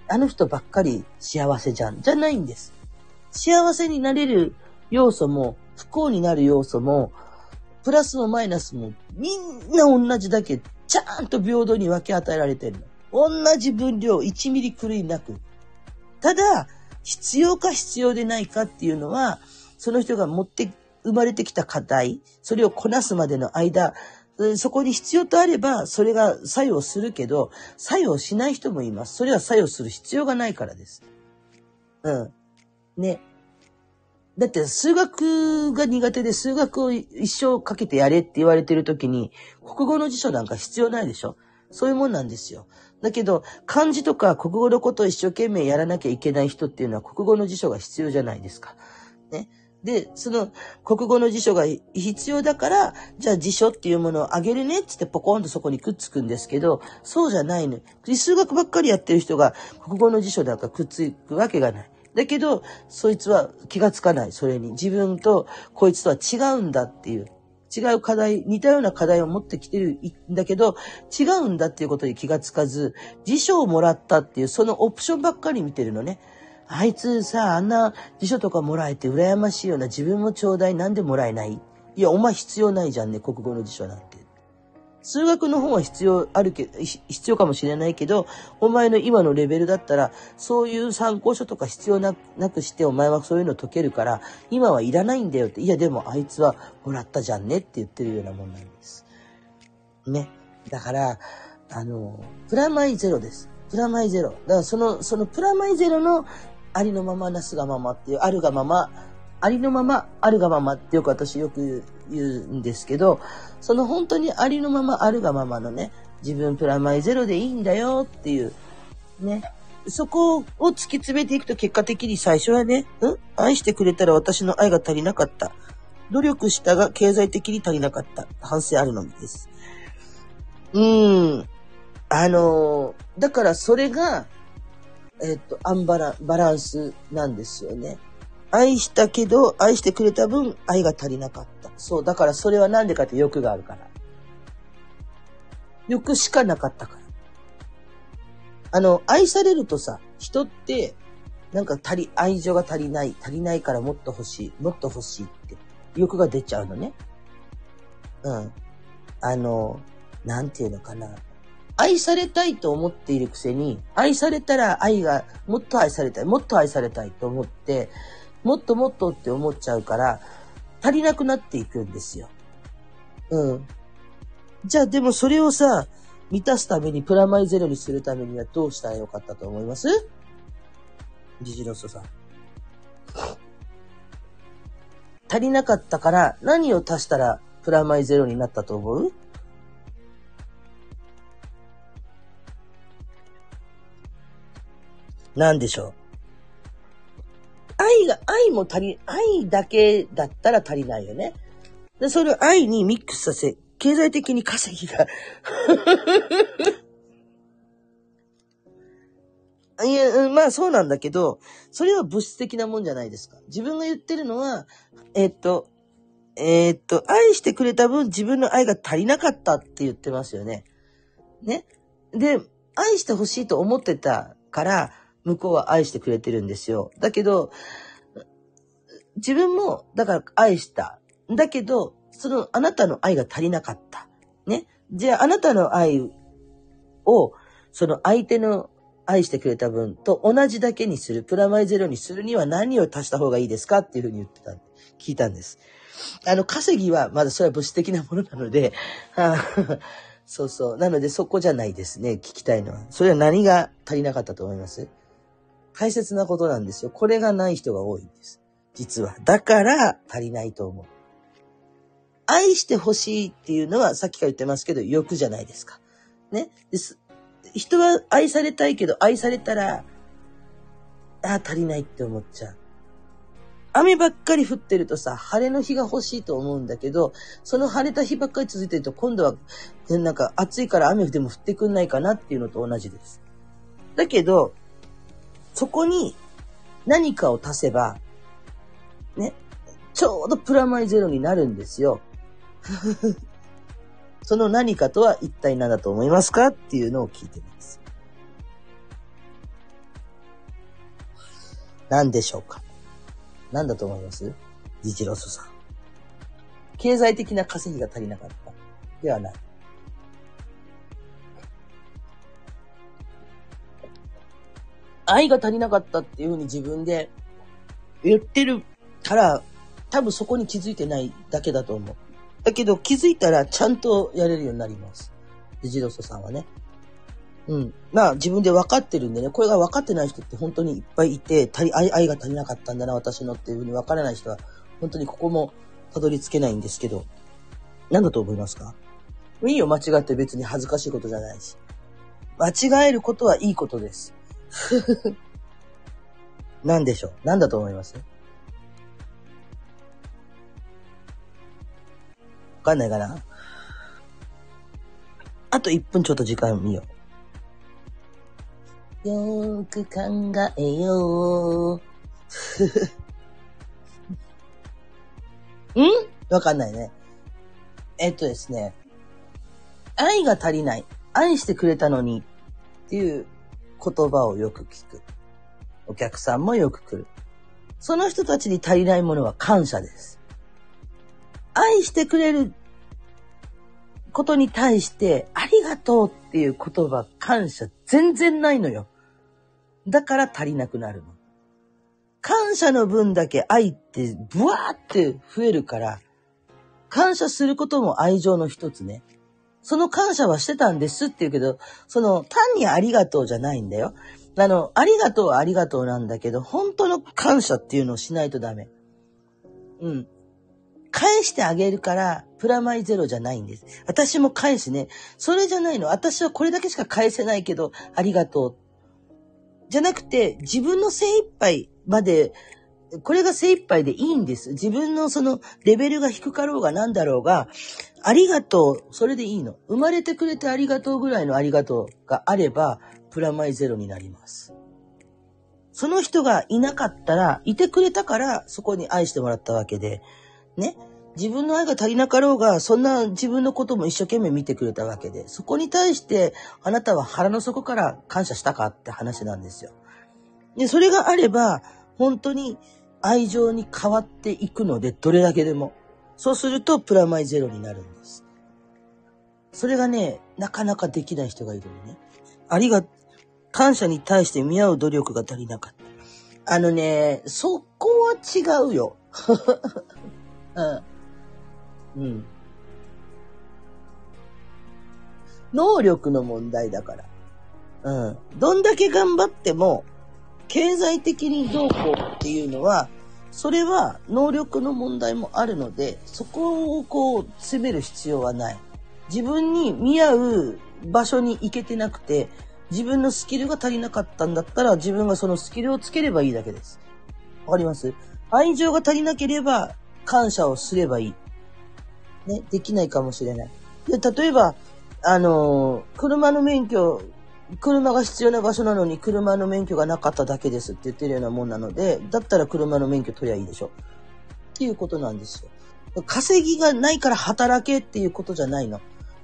あの人ばっかり幸せじゃん。じゃないんです。幸せになれる要素も、不幸になる要素も、プラスもマイナスも、みんな同じだけ、ちゃんと平等に分け与えられてるの。同じ分量、1ミリ狂いなく。ただ、必要か必要でないかっていうのは、その人が持って生まれてきた課題、それをこなすまでの間、そこに必要とあれば、それが作用するけど、作用しない人もいます。それは作用する必要がないからです。うん。ね。だって数学が苦手で数学を一生かけてやれって言われてる時に、国語の辞書なんか必要ないでしょ？そういうもんなんですよ。だけど、漢字とか国語のことを一生懸命やらなきゃいけない人っていうのは国語の辞書が必要じゃないですか。ね。で、その国語の辞書が必要だから、じゃあ辞書っていうものをあげるねってってポコンとそこにくっつくんですけど、そうじゃないの。数学ばっかりやってる人が国語の辞書なんかくっつくわけがない。だけど、そいつは気がつかない、それに。自分とこいつとは違うんだっていう。違う課題、似たような課題を持ってきてるんだけど、違うんだっていうことに気がつかず、辞書をもらったっていう、そのオプションばっかり見てるのね。あいつさ、あんな辞書とかもらえて羨ましいような自分もちょうだいなんでもらえない？いや、お前必要ないじゃんね、国語の辞書なんて。数学の本は必要あるけ必要かもしれないけど、お前の今のレベルだったら、そういう参考書とか必要なくして、お前はそういうの解けるから、今はいらないんだよって。いや、でもあいつはもらったじゃんねって言ってるようなもんなんです。ね。だから、あの、プラマイゼロです。プラマイゼロ。だからその、そのプラマイゼロのありのままなすがままっていう、あるがまま、ありのまま、あるがままってよく私よく言うんですけど、その本当にありのまま、あるがままのね、自分プラマイゼロでいいんだよっていう、ね。そこを突き詰めていくと結果的に最初はね、うん？愛してくれたら私の愛が足りなかった。努力したが経済的に足りなかった。反省あるのみです。うーん。あのー、だからそれが、えっと、アンバラン、バランスなんですよね。愛したけど、愛してくれた分、愛が足りなかった。そう、だからそれはなんでかって欲があるから。欲しかなかったから。あの、愛されるとさ、人って、なんか足り、愛情が足りない、足りないからもっと欲しい、もっと欲しいって。欲が出ちゃうのね。うん。あの、なんていうのかな。愛されたいと思っているくせに、愛されたら愛が、もっと愛されたい、もっと愛されたいと思って、もっともっとって思っちゃうから、足りなくなっていくんですよ。うん。じゃあでもそれをさ、満たすためにプラマイゼロにするためにはどうしたらよかったと思います？ジジロストさん。足りなかったから何を足したらプラマイゼロになったと思う？なんでしょう？愛が、愛も足り、愛だけだったら足りないよね。で、それを愛にミックスさせ、経済的に稼ぎが [LAUGHS] いや、まあそうなんだけど、それは物質的なもんじゃないですか。自分が言ってるのは、えっと、えー、っと、愛してくれた分自分の愛が足りなかったって言ってますよね。ね。で、愛してほしいと思ってたから、向こうは愛してくれてるんですよ。だけど、自分も、だから愛した。だけど、その、あなたの愛が足りなかった。ね。じゃあ、あなたの愛を、その相手の愛してくれた分と同じだけにする、プラマイゼロにするには何を足した方がいいですか？っていうふうに言ってた、聞いたんです。あの、稼ぎは、まだそれは物質的なものなので、そうそう。なのでそこじゃないですね、聞きたいのは。それは何が足りなかったと思います？大切なことなんですよ。これがない人が多いんです。実は。だから足りないと思う。愛してほしいっていうのはさっきから言ってますけど、欲じゃないですか。ね。です。人は愛されたいけど、愛されたら、ああ、足りないって思っちゃう。雨ばっかり降ってるとさ、晴れの日が欲しいと思うんだけど、その晴れた日ばっかり続いてると、今度は、なんか暑いから雨でも降ってくんないかなっていうのと同じです。だけど、そこに何かを足せば、ね、ちょうどプラマイゼロになるんですよ。[LAUGHS] その何かとは一体何だと思いますかっていうのを聞いてます。何でしょうか？何だと思います？ジジロスさん。経済的な稼ぎが足りなかった。ではない。愛が足りなかったっていうふうに自分で言ってるから、多分そこに気づいてないだけだと思う。だけど気づいたらちゃんとやれるようになります。ジジロソさんはね。うん。まあ自分で分かってるんでね、これが分かってない人って本当にいっぱいいて、足り愛愛が足りなかったんだな、私のっていうふうに分からない人は、本当にここもたどり着けないんですけど、何だと思いますか？いいよ、間違って別に恥ずかしいことじゃないし。間違えることはいいことです。[LAUGHS] 何でしょう？何だと思います？わかんないかな？あと1分ちょっと時間見よう。よーく考えよう。[LAUGHS] ん？わかんないね。えっとですね。愛が足りない。愛してくれたのにっていう言葉をよく聞く。お客さんもよく来る。その人たちに足りないものは感謝です。愛してくれることに対して、ありがとうっていう言葉、感謝全然ないのよ。だから足りなくなるの。感謝の分だけ愛ってブワーって増えるから、感謝することも愛情の一つね。その感謝はしてたんですって言うけど、その単にありがとうじゃないんだよ。あの、ありがとうはありがとうなんだけど、本当の感謝っていうのをしないとダメ。うん。返してあげるから、プラマイゼロじゃないんです。私も返すね。それじゃないの。私はこれだけしか返せないけど、ありがとう。じゃなくて、自分の精一杯まで、これが精一杯でいいんです。自分のそのレベルが低かろうが何だろうが、ありがとう。それでいいの。生まれてくれてありがとうぐらいのありがとうがあれば、プラマイゼロになります。その人がいなかったら、いてくれたから、そこに愛してもらったわけで、ね。自分の愛が足りなかろうが、そんな自分のことも一生懸命見てくれたわけで、そこに対して、あなたは腹の底から感謝したかって話なんですよ。で、それがあれば、本当に愛情に変わっていくので、どれだけでも。そうするとプラマイゼロになるんです。それがね、なかなかできない人がいるのね。ありが、感謝に対して見合う努力が足りなかった。あのね、そこは違うよ。[LAUGHS] うん。うん。能力の問題だから。うん。どんだけ頑張っても、経済的にどうこうっていうのは、それは能力の問題もあるので、そこをこう、責める必要はない。自分に見合う場所に行けてなくて、自分のスキルが足りなかったんだったら、自分がそのスキルをつければいいだけです。わかります？愛情が足りなければ、感謝をすればいい。ね、できないかもしれない。で、例えば、あのー、車の免許、車が必要な場所なのに車の免許がなかっただけですって言ってるようなもんなので、だったら車の免許取りゃいいでしょ。っていうことなんですよ。稼ぎがないから働けっていうことじゃないの。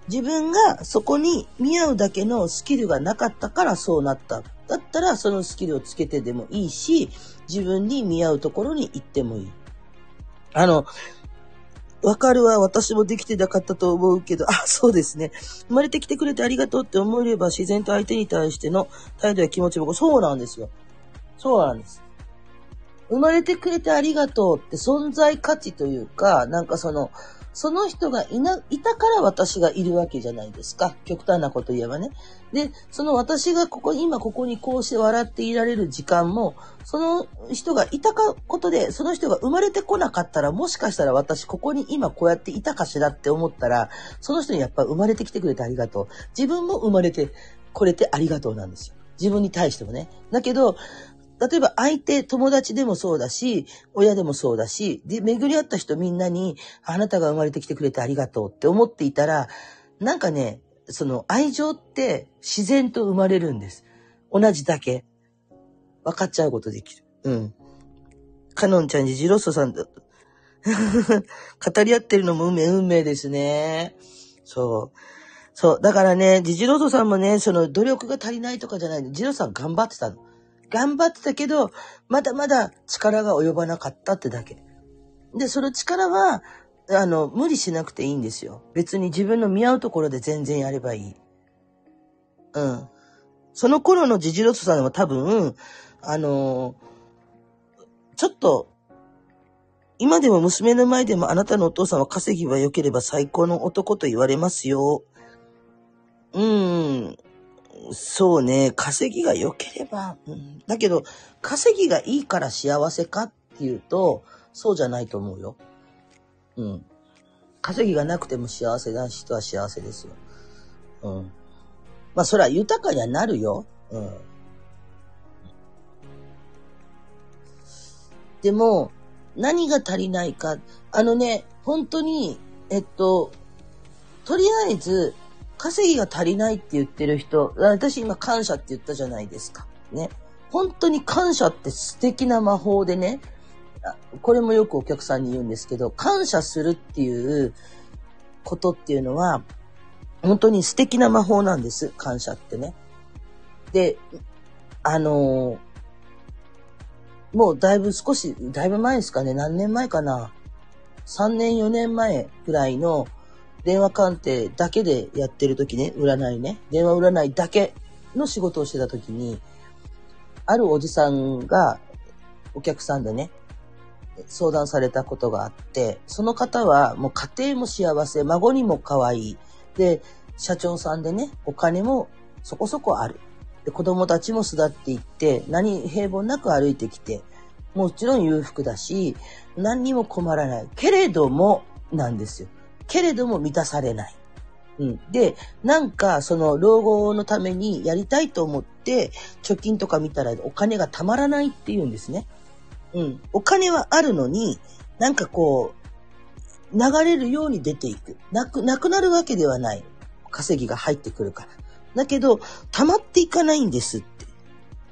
自分がそこに見合うだけのスキルがなかったからそうなった。だったらそのスキルをつけてでもいいし、自分に見合うところに行ってもいい。あの、わかるわ、私もできてなかったと思うけど、あ、そうですね。生まれてきてくれてありがとうって思えれば自然と相手に対しての態度や気持ちも、そうなんですよ。そうなんです。生まれてくれてありがとうって存在価値というか、なんかその、その人がいな、いたから私がいるわけじゃないですか。極端なこと言えばね。で、その私がここ、今ここにこうして笑っていられる時間も、その人がいたかことで、その人が生まれてこなかったら、もしかしたら私ここに今こうやっていたかしらって思ったら、その人にやっぱ生まれてきてくれてありがとう。自分も生まれてこれてありがとうなんですよ。自分に対してもね。だけど、例えば相手、友達でもそうだし、親でもそうだし、で、巡り合った人みんなに、あなたが生まれてきてくれてありがとうって思っていたら、なんかね、その愛情って自然と生まれるんです。同じだけ。分かっちゃうことできる。うん。カノンちゃんにジロッソさんだ。[LAUGHS] 語り合ってるのも運命、運命ですね。そう。そう。だからね、ジジロソさんもね、その努力が足りないとかじゃないジロさん頑張ってたの。頑張ってたけど、まだまだ力が及ばなかったってだけ。で、その力は、あの、無理しなくていいんですよ。別に自分の見合うところで全然やればいい。うん。その頃のジジロスさんは多分、あのちょっと、今でも娘の前でもあなたのお父さんは稼ぎは良ければ最高の男と言われますよ。うん。そうね、稼ぎが良ければ、うん、だけど、稼ぎがいいから幸せかっていうと、そうじゃないと思うよ。うん。稼ぎがなくても幸せな人は幸せですよ。うん。まあ、それは豊かにはなるよ。うん。でも、何が足りないか。あのね、本当に、えっと、とりあえず、稼ぎが足りないって言ってる人、私今感謝って言ったじゃないですか。ね。本当に感謝って素敵な魔法でね、これもよくお客さんに言うんですけど、感謝するっていうことっていうのは、本当に素敵な魔法なんです。感謝ってね。で、あのー、もうだいぶ少し、だいぶ前ですかね。何年前かな。3年4年前ぐらいの電話鑑定だけでやってる時ね、占いね、電話占いだけの仕事をしてた時に、あるおじさんがお客さんでね、相談されたことがあって、その方はもう家庭も幸せ、孫にも可愛い。で、社長さんでね、お金もそこそこある。で、子供たちも巣立っていって、何平凡なく歩いてきて、もちろん裕福だし、何にも困らない。けれども、なんですよ。けれども満たされない。うん。で、なんか、その、老後のためにやりたいと思って、貯金とか見たらお金がたまらないって言うんですね。うん。お金はあるのに、なんかこう、流れるように出ていく。なく、なくなるわけではない。稼ぎが入ってくるから。だけど、溜まっていかないんですって。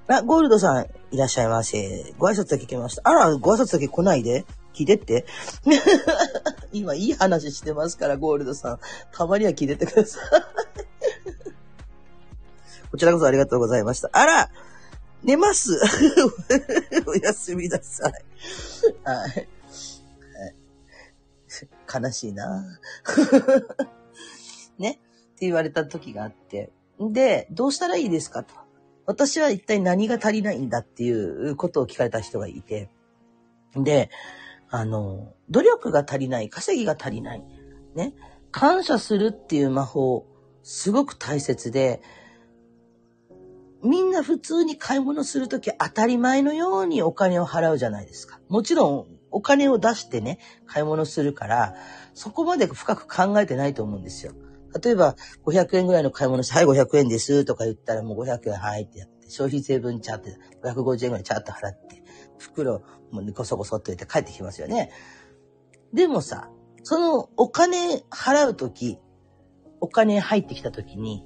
あ、ゴールドさん、いらっしゃいませ。ご挨拶だけ来ました。あら、ご挨拶だけ来ないで。聞いてって。[LAUGHS] 今いい話してますから、ゴールドさん。たまには聞いてってください。[LAUGHS] こちらこそありがとうございました。あら寝ます [LAUGHS] おやすみなさい。はい。悲しいなねって言われた時があって。で、どうしたらいいですかと。私は一体何が足りないんだっていうことを聞かれた人がいて。で、あの、努力が足りない、稼ぎが足りない。ね。感謝するっていう魔法、すごく大切で、みんな普通に買い物するとき当たり前のようにお金を払うじゃないですか。もちろんお金を出してね、買い物するから、そこまで深く考えてないと思うんですよ。例えば、500円ぐらいの買い物して、はい、500円ですとか言ったらもう500円はいってやって、消費税分チャって、550円ぐらいチャッと払って、袋もうコソコソっと入れて帰ってきますよね。でもさ、そのお金払うとき、お金入ってきたときに、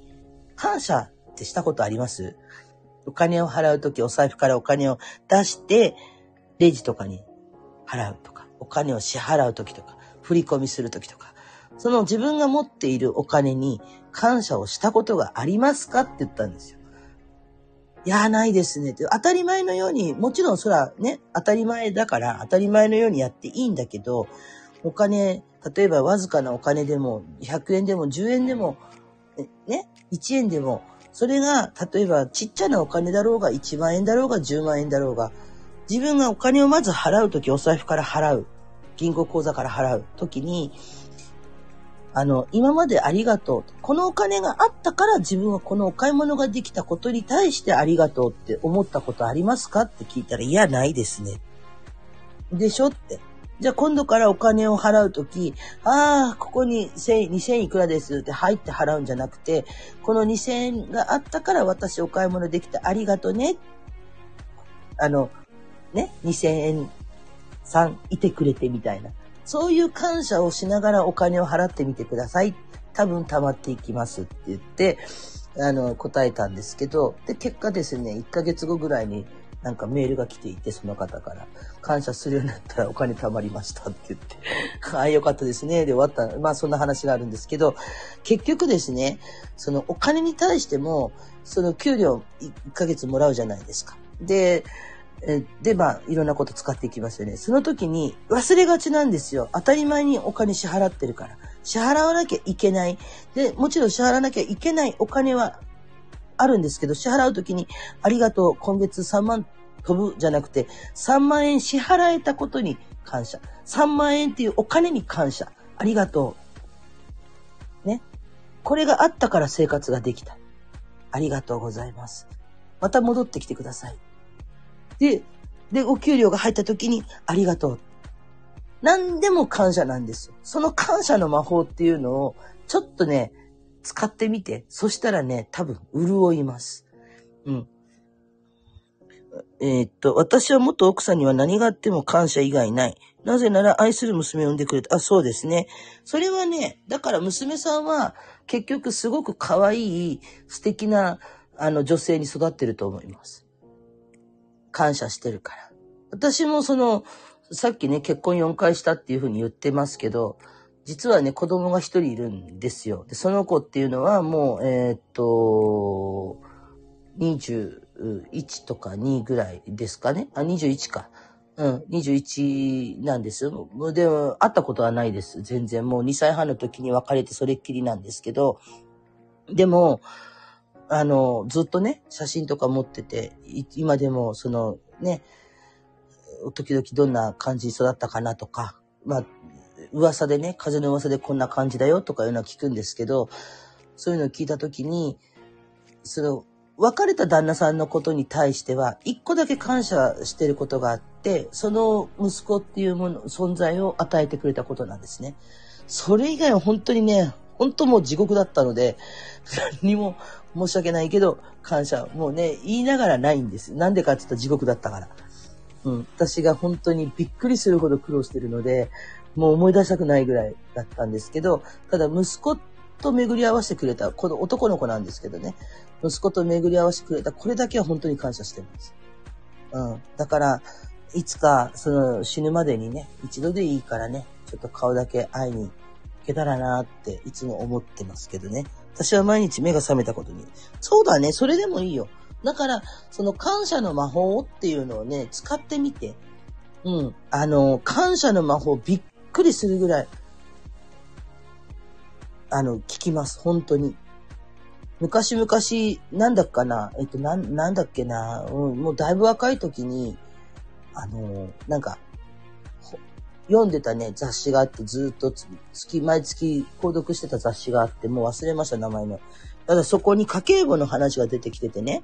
感謝ってしたことあります？お金を払うとき、お財布からお金を出して、レジとかに払うとか、お金を支払うときとか、振り込みするときとか、その自分が持っているお金に感謝をしたことがありますかって言ったんですよ。いや、ないですねって。当たり前のように、もちろんそらね、当たり前だから当たり前のようにやっていいんだけど、お金、例えばわずかなお金でも、100円でも10円でも、ね、1円でも、それが、例えばちっちゃなお金だろうが、1万円だろうが、10万円だろうが、自分がお金をまず払うとき、お財布から払う。銀行口座から払うときに、あの、今までありがとう。このお金があったから自分はこのお買い物ができたことに対してありがとうって思ったことありますかって聞いたら、いや、ないですね。でしょって。じゃあ今度からお金を払うとき、ああ、ここに1000、2000いくらですって入って払うんじゃなくて、この2000円があったから私お買い物できてありがとね。あの、ね、2000円さんいてくれてみたいな。そういう感謝をしながらお金を払ってみてください。多分溜まっていきますって言って、あの、答えたんですけど、で、結果ですね、1ヶ月後ぐらいになんかメールが来ていて、その方から、感謝するようになったらお金貯まりましたって言って、[LAUGHS] ああ、よかったですね。で終わった。まあそんな話があるんですけど、結局ですね、そのお金に対しても、その給料1ヶ月もらうじゃないですか。で、で、まあ、いろんなこと使っていきますよね。その時に忘れがちなんですよ。当たり前にお金支払ってるから。支払わなきゃいけない。で、もちろん支払わなきゃいけないお金はあるんですけど、支払うときに、ありがとう、今月3万飛ぶじゃなくて、3万円支払えたことに感謝。3万円っていうお金に感謝。ありがとう。ね。これがあったから生活ができた。ありがとうございます。また戻ってきてください。で、で、お給料が入った時に、ありがとう。何でも感謝なんです。その感謝の魔法っていうのを、ちょっとね、使ってみて。そしたらね、多分、潤います。うん。えー、っと、私は元奥さんには何があっても感謝以外ない。なぜなら愛する娘を産んでくれた。あ、そうですね。それはね、だから娘さんは結局すごく可愛い素敵なあの女性に育ってると思います。感謝してるから。私もその、さっきね、結婚4回したっていうふうに言ってますけど、実はね、子供が一人いるんですよ。で、その子っていうのはもう、えー、っと、21とか2ぐらいですかね。あ、21か。うん、21なんですよ。でも、会ったことはないです。全然。もう2歳半の時に別れてそれっきりなんですけど、でも、あの、ずっとね、写真とか持ってて、今でも、その、ね、時々どんな感じに育ったかなとか、まあ、噂でね、風の噂でこんな感じだよとかいうのは聞くんですけど、そういうのを聞いたときに、その、別れた旦那さんのことに対しては、一個だけ感謝してることがあって、その息子っていうもの、存在を与えてくれたことなんですね。それ以外は本当にね、本当もう地獄だったので、何も申し訳ないけど、感謝。もうね、言いながらないんです。なんでかって言ったら地獄だったから。うん。私が本当にびっくりするほど苦労してるので、もう思い出したくないぐらいだったんですけど、ただ息子と巡り合わせてくれた、この男の子なんですけどね、息子と巡り合わせてくれた、これだけは本当に感謝してるんです。うん。だから、いつか、その死ぬまでにね、一度でいいからね、ちょっと顔だけ会いに行けたらなっていつも思ってますけどね。私は毎日目が覚めたことに。そうだね、それでもいいよ。だから、その感謝の魔法っていうのをね、使ってみて。うん。あの、感謝の魔法びっくりするぐらい。あの、聞きます。本当に。昔々、なんだっかな、えっと、な、なんだっけな、うん、もうだいぶ若い時に、あの、なんか、読んでたね、雑誌があって、ずっと月、毎月購読してた雑誌があって、もう忘れました、名前の。ただそこに家計簿の話が出てきててね、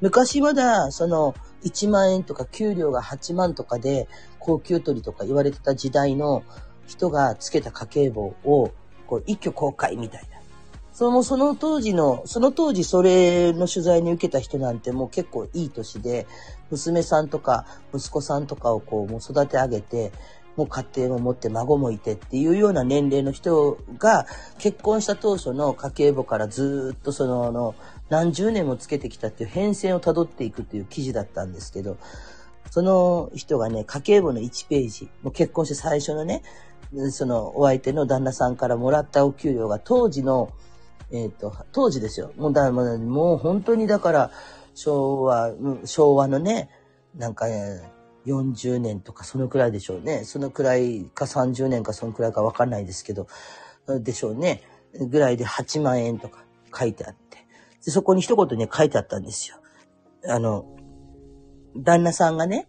昔まだ、その、1万円とか給料が8万とかで、高級取りとか言われてた時代の人がつけた家計簿を、こう、一挙公開みたいな。その、その当時の、その当時それの取材に受けた人なんてもう結構いい年で、娘さんとか息子さんとかをこう、もう育て上げて、もう家庭も持って孫もいてっていうような年齢の人が結婚した当初の家計簿からずっとそのあの何十年もつけてきたっていう変遷をたどっていくっていう記事だったんですけど、その人がね、家計簿の1ページ、もう結婚して最初のね、そのお相手の旦那さんからもらったお給料が当時の、えっ、ー、と、当時ですよ。もうだもう本当にだから昭和、昭和のね、なんか、ね、40年とかそのくらいでしょうね。そのくらいか30年かそのくらいかわかんないですけど、でしょうね。ぐらいで8万円とか書いてあって。でそこに一言ね、書いてあったんですよ。あの、旦那さんがね、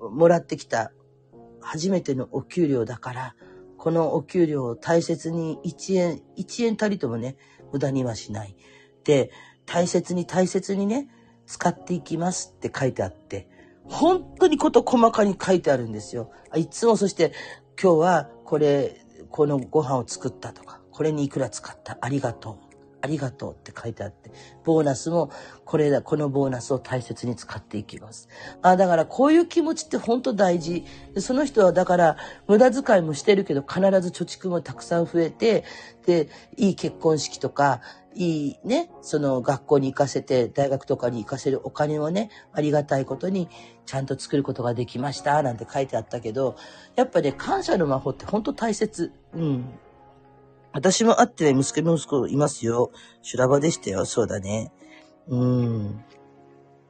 もらってきた初めてのお給料だから、このお給料を大切に1円、1円たりともね、無駄にはしない。で、大切に大切にね、使っていきますって書いてあって、本当にこと細かに書いてあるんですよ。いつもそして今日はこれ、このご飯を作ったとか、これにいくら使ったありがとう。ありがとうって書いてあって、ボーナスもこれだ、このボーナスを大切に使っていきます。あだからこういう気持ちって本当大事。その人はだから無駄遣いもしてるけど必ず貯蓄もたくさん増えて、で、いい結婚式とか、いいね、その学校に行かせて、大学とかに行かせるお金をね、ありがたいことにちゃんと作ることができました、なんて書いてあったけど、やっぱね、感謝の魔法って本当大切。うん。私も会ってね、息子息子いますよ。修羅場でしたよ。そうだね。うーん。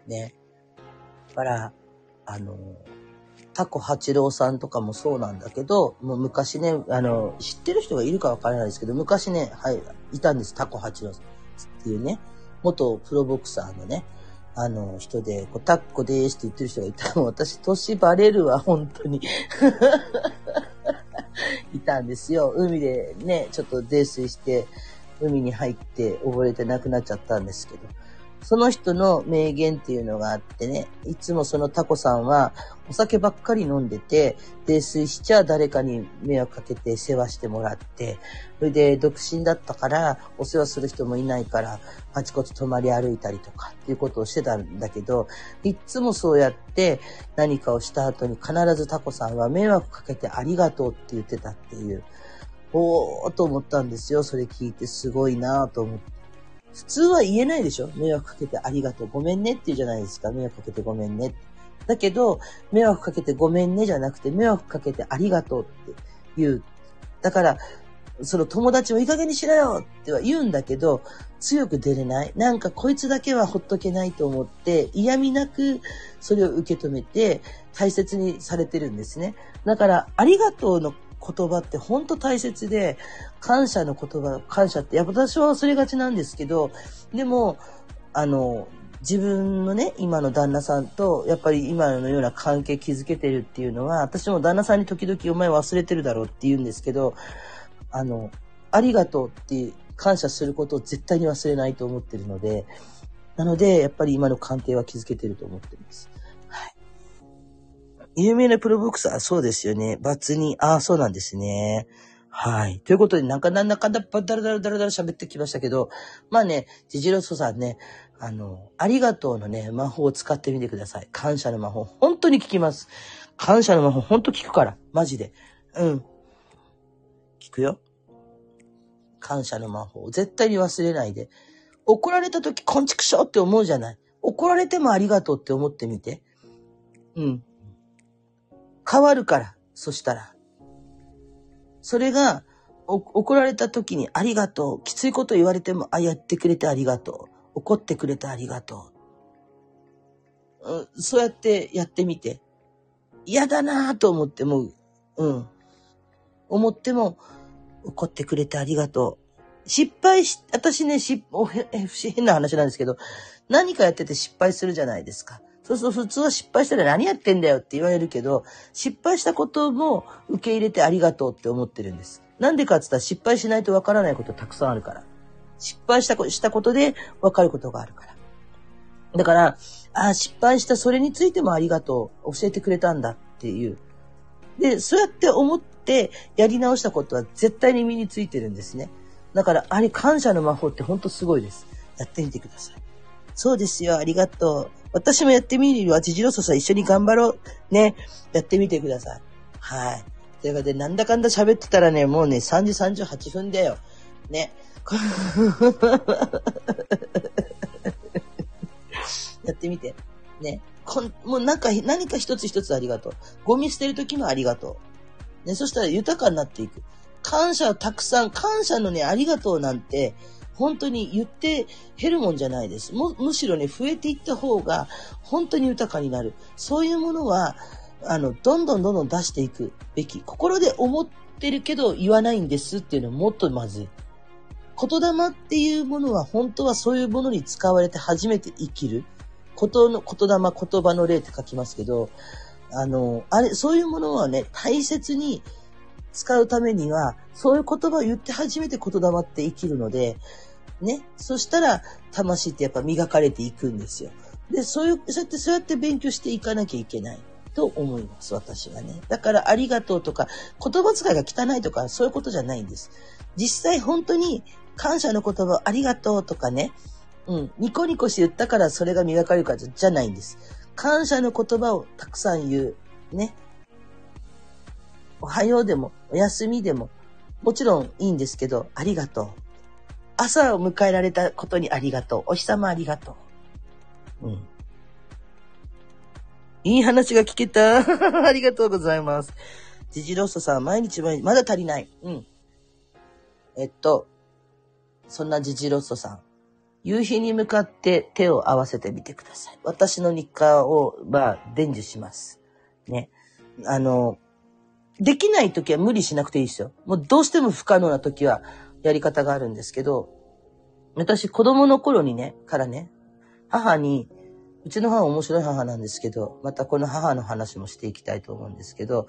ね。だから、あの、タコ八郎さんとかもそうなんだけど、もう昔ね、あの、知ってる人がいるかわからないですけど、昔ね、はい、いたんです。タコ八郎さんっていうね、元プロボクサーのね、あの、人で、こうタッコでーすって言ってる人がいた。もう私、年バレるわ、本当に。[LAUGHS] いたんですよ。海でね、ちょっと泥酔して、海に入って溺れて亡くなっちゃったんですけど。その人の名言っていうのがあってね、いつもそのタコさんはお酒ばっかり飲んでて、泥酔しちゃ誰かに迷惑かけて世話してもらって、それで独身だったからお世話する人もいないからあちこち泊まり歩いたりとかっていうことをしてたんだけど、いっつもそうやって何かをした後に必ずタコさんは迷惑かけてありがとうって言ってたっていう。おーと思ったんですよ。それ聞いてすごいなと思って。普通は言えないでしょ？迷惑かけてありがとう。ごめんねって言うじゃないですか。迷惑かけてごめんね。だけど、迷惑かけてごめんねじゃなくて、迷惑かけてありがとうって言う。だから、その友達もいい加減にしろよっては言うんだけど、強く出れない。なんかこいつだけはほっとけないと思って、嫌味なくそれを受け止めて大切にされてるんですね。だから、ありがとうの言葉って本当大切で、感謝の言葉、感謝って、や私は忘れがちなんですけど、でも、あの、自分のね、今の旦那さんと、やっぱり今のような関係築けてるっていうのは、私も旦那さんに時々お前忘れてるだろうって言うんですけど、あの、ありがとうって感謝することを絶対に忘れないと思ってるので、なので、やっぱり今の関係は築けてると思ってます。有名なプロボクサー、そうですよね。バツに、ああ、そうなんですね。はい。ということで、なんかなんだかんだ、だらだらだらだら喋ってきましたけど、まあね、ジジロソさんね、あの、ありがとうのね、魔法を使ってみてください。感謝の魔法、本当に聞きます。感謝の魔法、本当聞くから。マジで。うん。聞くよ。感謝の魔法。絶対に忘れないで。怒られた時、こんちくしょうって思うじゃない。怒られてもありがとうって思ってみて。うん。変わるから、そしたら。それが、怒られた時にありがとう。きついこと言われても、あ、やってくれてありがとう。怒ってくれてありがとう。うん、そうやってやってみて。嫌だなぁと思っても、うん。思っても、怒ってくれてありがとう。失敗し、私ね、し、おへ、変な話なんですけど、何かやってて失敗するじゃないですか。そうすると普通は失敗したら何やってんだよって言われるけど、失敗したことも受け入れてありがとうって思ってるんです。なんでかって言ったら失敗しないとわからないことたくさんあるから。失敗したしたことでわかることがあるから。だから、ああ、失敗したそれについてもありがとう。教えてくれたんだっていう。で、そうやって思ってやり直したことは絶対に身についてるんですね。だから、あれ感謝の魔法ってほんとすごいです。やってみてください。そうですよ、ありがとう。私もやってみるよ。ジジロソさん一緒に頑張ろう。ね。やってみてください。はい。ということで、なんだかんだ喋ってたらね、もうね、3時38分だよ。ね。[LAUGHS] やってみて。ね。こんもうなんか、何か一つ一つありがとう。ゴミ捨てる時もありがとう。ね。そしたら豊かになっていく。感謝をたくさん、感謝のね、ありがとうなんて、本当に言って減るもんじゃないです。むむしろね、増えていった方が本当に豊かになる。そういうものは、あの、どんどんどんどん出していくべき。心で思ってるけど言わないんですっていうのはもっとまずい。言霊っていうものは本当はそういうものに使われて初めて生きる。ことの、言霊、言葉の例って書きますけど、あの、あれ、そういうものはね、大切に使うためには、そういう言葉を言って初めて言霊って生きるので、ね。そしたら、魂ってやっぱ磨かれていくんですよ。で、そういう、そうやって、そうやって勉強していかなきゃいけない。と思います、私はね。だから、ありがとうとか、言葉遣いが汚いとか、そういうことじゃないんです。実際、本当に、感謝の言葉、ありがとうとかね、うん、ニコニコして言ったからそれが磨かれるからじゃないんです。感謝の言葉をたくさん言う。ね。おはようでも、おやすみでも、もちろんいいんですけど、ありがとう。朝を迎えられたことにありがとう。お日様ありがとう。うん。いい話が聞けた。[LAUGHS] ありがとうございます。ジジロッソさん、毎日毎日、まだ足りない。うん。えっと、そんなジジロッソさん。夕日に向かって手を合わせてみてください。私の日課を、まあ、伝授します。ね。あの、できない時は無理しなくていいですよ。もうどうしても不可能な時はやり方があるんですけど、私子供の頃にね、からね、母に、うちの母は面白い母なんですけど、またこの母の話もしていきたいと思うんですけど、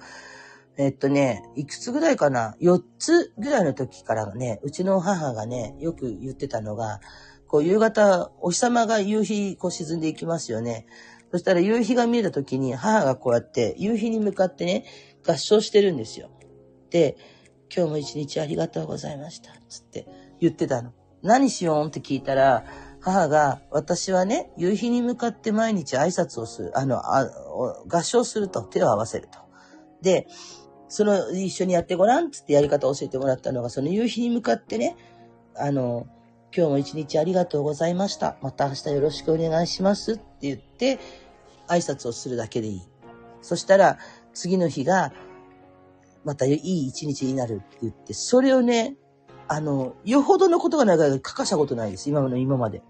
えっとね、いくつぐらいかな ?4 つぐらいの時からね、うちの母がね、よく言ってたのが、こう夕方、お日様が夕日こう沈んでいきますよね。そしたら夕日が見えた時に母がこうやって夕日に向かってね、合唱してるんですよ。で、今日も一日ありがとうございました。つって言ってたの。何しようって聞いたら、母が、私はね、夕日に向かって毎日挨拶をする、あの、あ合唱すると、手を合わせると。で、その、一緒にやってごらんつってやり方を教えてもらったのが、その夕日に向かってね、あの、今日も一日ありがとうございました。また明日よろしくお願いしますって言って、挨拶をするだけでいい。そしたら、次の日が、またいい一日になるって言って、それをね、あの、よほどのことがないから書かしたことないです。今の今まで。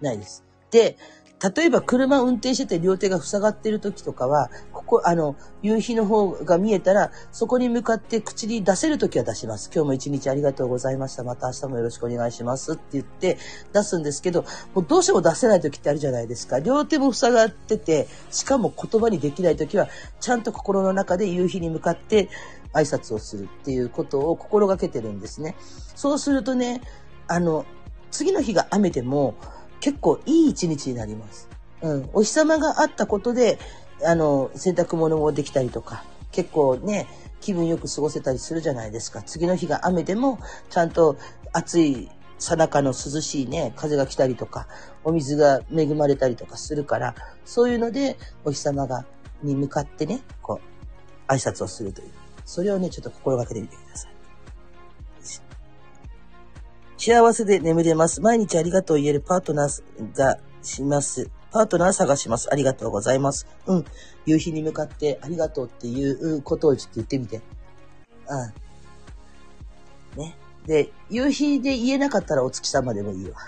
ないです。で、例えば車運転してて両手が塞がってる時とかは、ここ、あの、夕日の方が見えたら、そこに向かって口に出せる時は出します。今日も一日ありがとうございました。また明日もよろしくお願いしますって言って出すんですけど、もうどうしても出せない時ってあるじゃないですか。両手も塞がってて、しかも言葉にできない時は、ちゃんと心の中で夕日に向かって挨拶をするっていうことを心がけてるんですね。そうするとね、あの、次の日が雨でも、結構いい一日になります。うん。お日様があったことで、あの、洗濯物もできたりとか、結構ね、気分よく過ごせたりするじゃないですか。次の日が雨でも、ちゃんと暑いさなかの涼しいね、風が来たりとか、お水が恵まれたりとかするから、そういうので、お日様が、に向かってね、こう、挨拶をするという。それをね、ちょっと心がけてみてください。幸せで眠れます。毎日ありがとう言えるパートナーがします。パートナー探します。ありがとうございます。うん。夕日に向かってありがとうっていうことをちょっと言ってみて。うん。ね。で、夕日で言えなかったらお月様でもいいわ。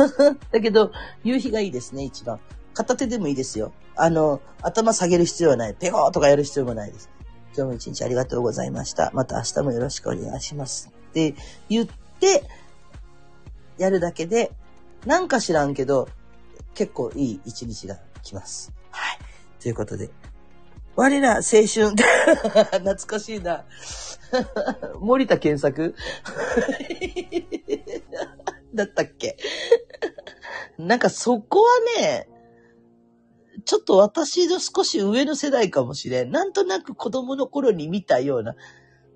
[LAUGHS] だけど、夕日がいいですね、一番。片手でもいいですよ。あの、頭下げる必要はない。ペコーとかやる必要もないです。今日も一日ありがとうございました。また明日もよろしくお願いします。って言って、やるだけで、なんか知らんけど、結構いい一日が来ます。はい。ということで、我ら青春。[LAUGHS] 懐かしいな。[LAUGHS] 森田健作 [LAUGHS] だったっけ？なんかそこはね、ちょっと私の少し上の世代かもしれん。なんとなく子供の頃に見たような、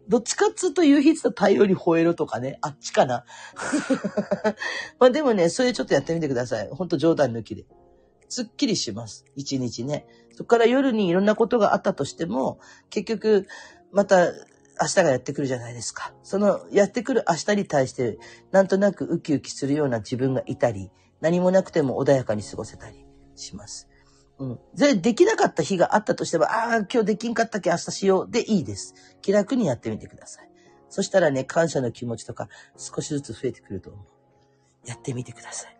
どっちかっつうと夕日と太陽に吠えろとかね、あっちかな。[LAUGHS] まあでもね、それちょっとやってみてください。ほんと冗談抜きで。すっきりします。一日ね。そこから夜にいろんなことがあったとしても、結局、また明日がやってくるじゃないですか。そのやってくる明日に対して、なんとなくウキウキするような自分がいたり、何もなくても穏やかに過ごせたりします。うん。で、できなかった日があったとしても、ああ、今日できんかったっけ明日しようでいいです。気楽にやってみてください。そしたらね、感謝の気持ちとか少しずつ増えてくると思う。やってみてください。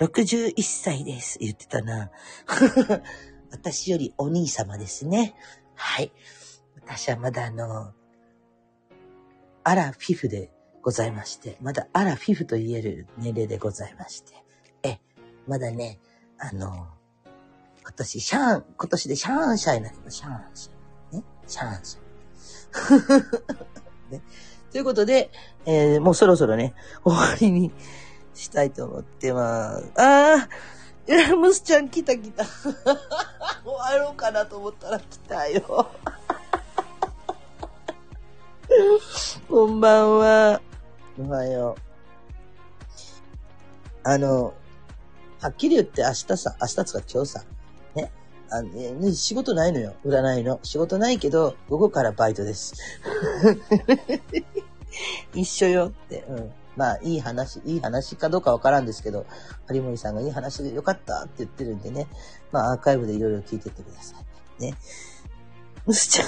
61歳です。言ってたな。[LAUGHS] 私よりお兄様ですね。はい。私はまだあの、アラフィフでございまして、まだアラフィフと言える年齢でございまして、え、まだね、あの、今年シャーン、今年でシャーンシャイなけど、シャーンシャイ。ね、シャーンシャイ。[LAUGHS] ね、ということで、えー、もうそろそろね、終わりにしたいと思ってます。ああ、ムスちゃん来た来た。[LAUGHS] 終わろうかなと思ったら来たよ。[LAUGHS] こんばんは。おはよう。あの、はっきり言って明日さ、明日つか今日さ、あね、仕事ないのよ。占いの。仕事ないけど、午後からバイトです。[LAUGHS] 一緒よって。うん。まあ、いい話、いい話かどうかわからんですけど、有森さんがいい話でよかったって言ってるんでね。まあ、アーカイブでいろいろ聞いてってください。ね。むすちゃん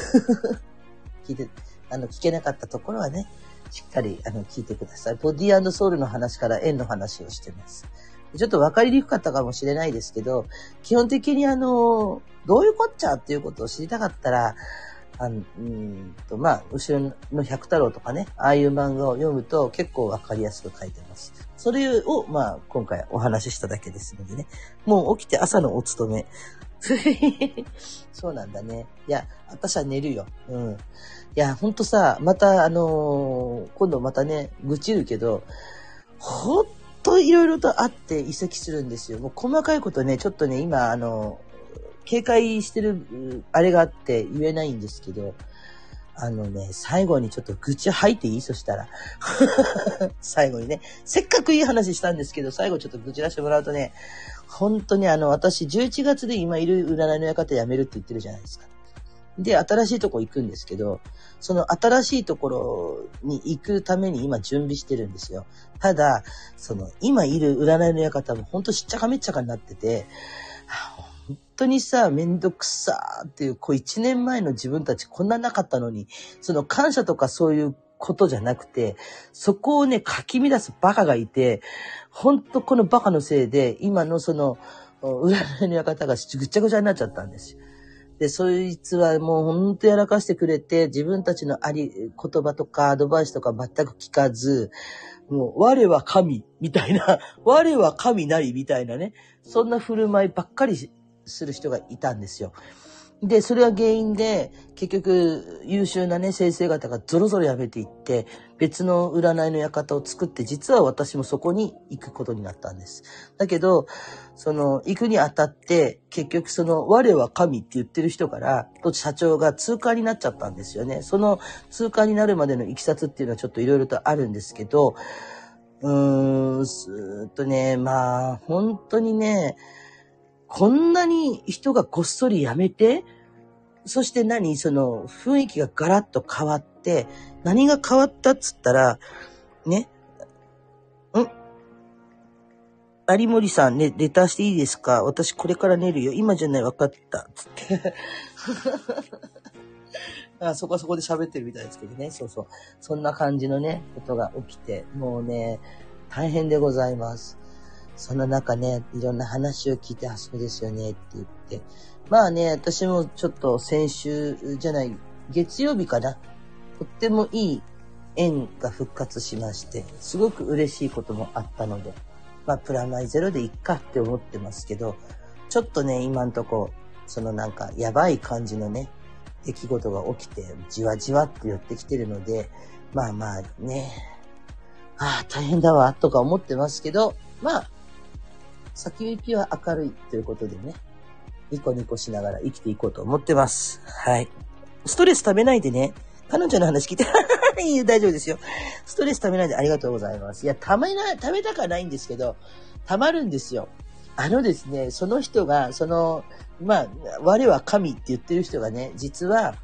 聞いて、あの、聞けなかったところはね、しっかり、あの、聞いてください。ボディソウルの話から円の話をしてます。ちょっと分かりにくかったかもしれないですけど、基本的にあの、どういうこっちゃっていうことを知りたかったら、あの、うんと、まあ、後ろの百太郎とかね、ああいう漫画を読むと結構わかりやすく書いてます。それを、まあ、今回お話ししただけですのでね。もう起きて朝のお勤め。[LAUGHS] そうなんだね。いや、私は寝るよ。うん。いや、ほんとさ、また、あのー、今度またね、愚痴るけど、ほんといろいろとあって移籍するんですよ。もう細かいことね、ちょっとね、今、あの警戒してる、あれがあって言えないんですけど、あのね、最後にちょっと愚痴吐いていい？そしたら。[LAUGHS] 最後にね、せっかくいい話したんですけど、最後ちょっと愚痴出してもらうとね、本当にあの、私11月で今いる占いの館辞めるって言ってるじゃないですか。で、新しいとこ行くんですけど、その新しいところに行くために今準備してるんですよ。ただ、その、今いる占いの館も本当しっちゃかめっちゃかになってて、本当にさ、めんどくさーっていう、こう一年前の自分たちこんななかったのに、その感謝とかそういうことじゃなくて、そこをね、かき乱すバカがいて、本当このバカのせいで、今のその、占いの館がぐちゃぐちゃになっちゃったんですよ。で、そいつはもうほんとやらかしてくれて、自分たちのあり、言葉とかアドバイスとか全く聞かず、もう、我は神、みたいな、[LAUGHS] 我は神なり、みたいなね、そんな振る舞いばっかりする人がいたんですよ。で、それが原因で、結局、優秀なね、先生方がゾロゾロ辞めていって、別の占いの館を作って、実は私もそこに行くことになったんです。だけど、その、行くにあたって、結局その、我は神って言ってる人から、社長が通過になっちゃったんですよね。その通過になるまでのいきさつっていうのはちょっといろいろとあるんですけど、うーん、すーっとね、まあ、本当にね、こんなに人がこっそり辞めて、そして何その雰囲気がガラッと変わって、何が変わったっつったら、ね、有森さんね、レターしていいですか？私これから寝るよ。今じゃない、分かった。つって。[LAUGHS] あそこはそこで喋ってるみたいですけどね。そうそう。そんな感じのね、ことが起きて、もうね、大変でございます。その中ね、いろんな話を聞いて、あ、そうですよねって言って。まあね、私もちょっと先週じゃない、月曜日かな。とってもいい縁が復活しまして、すごく嬉しいこともあったので、まあ、プラマイゼロでいっかって思ってますけど、ちょっとね、今んとこ、そのなんか、やばい感じのね、出来事が起きて、じわじわって寄ってきてるので、まあまあね、ああ、大変だわ、とか思ってますけど、まあ、先行きは明るいということでね、ニコニコしながら生きていこうと思ってます。はい。ストレス食べないでね、彼女の話聞いて、[LAUGHS] 大丈夫ですよ。ストレス食べないでありがとうございます。いや、ためな、食べたくはないんですけど、たまるんですよ。あのですね、その人が、その、まあ、我は神って言ってる人がね、実は、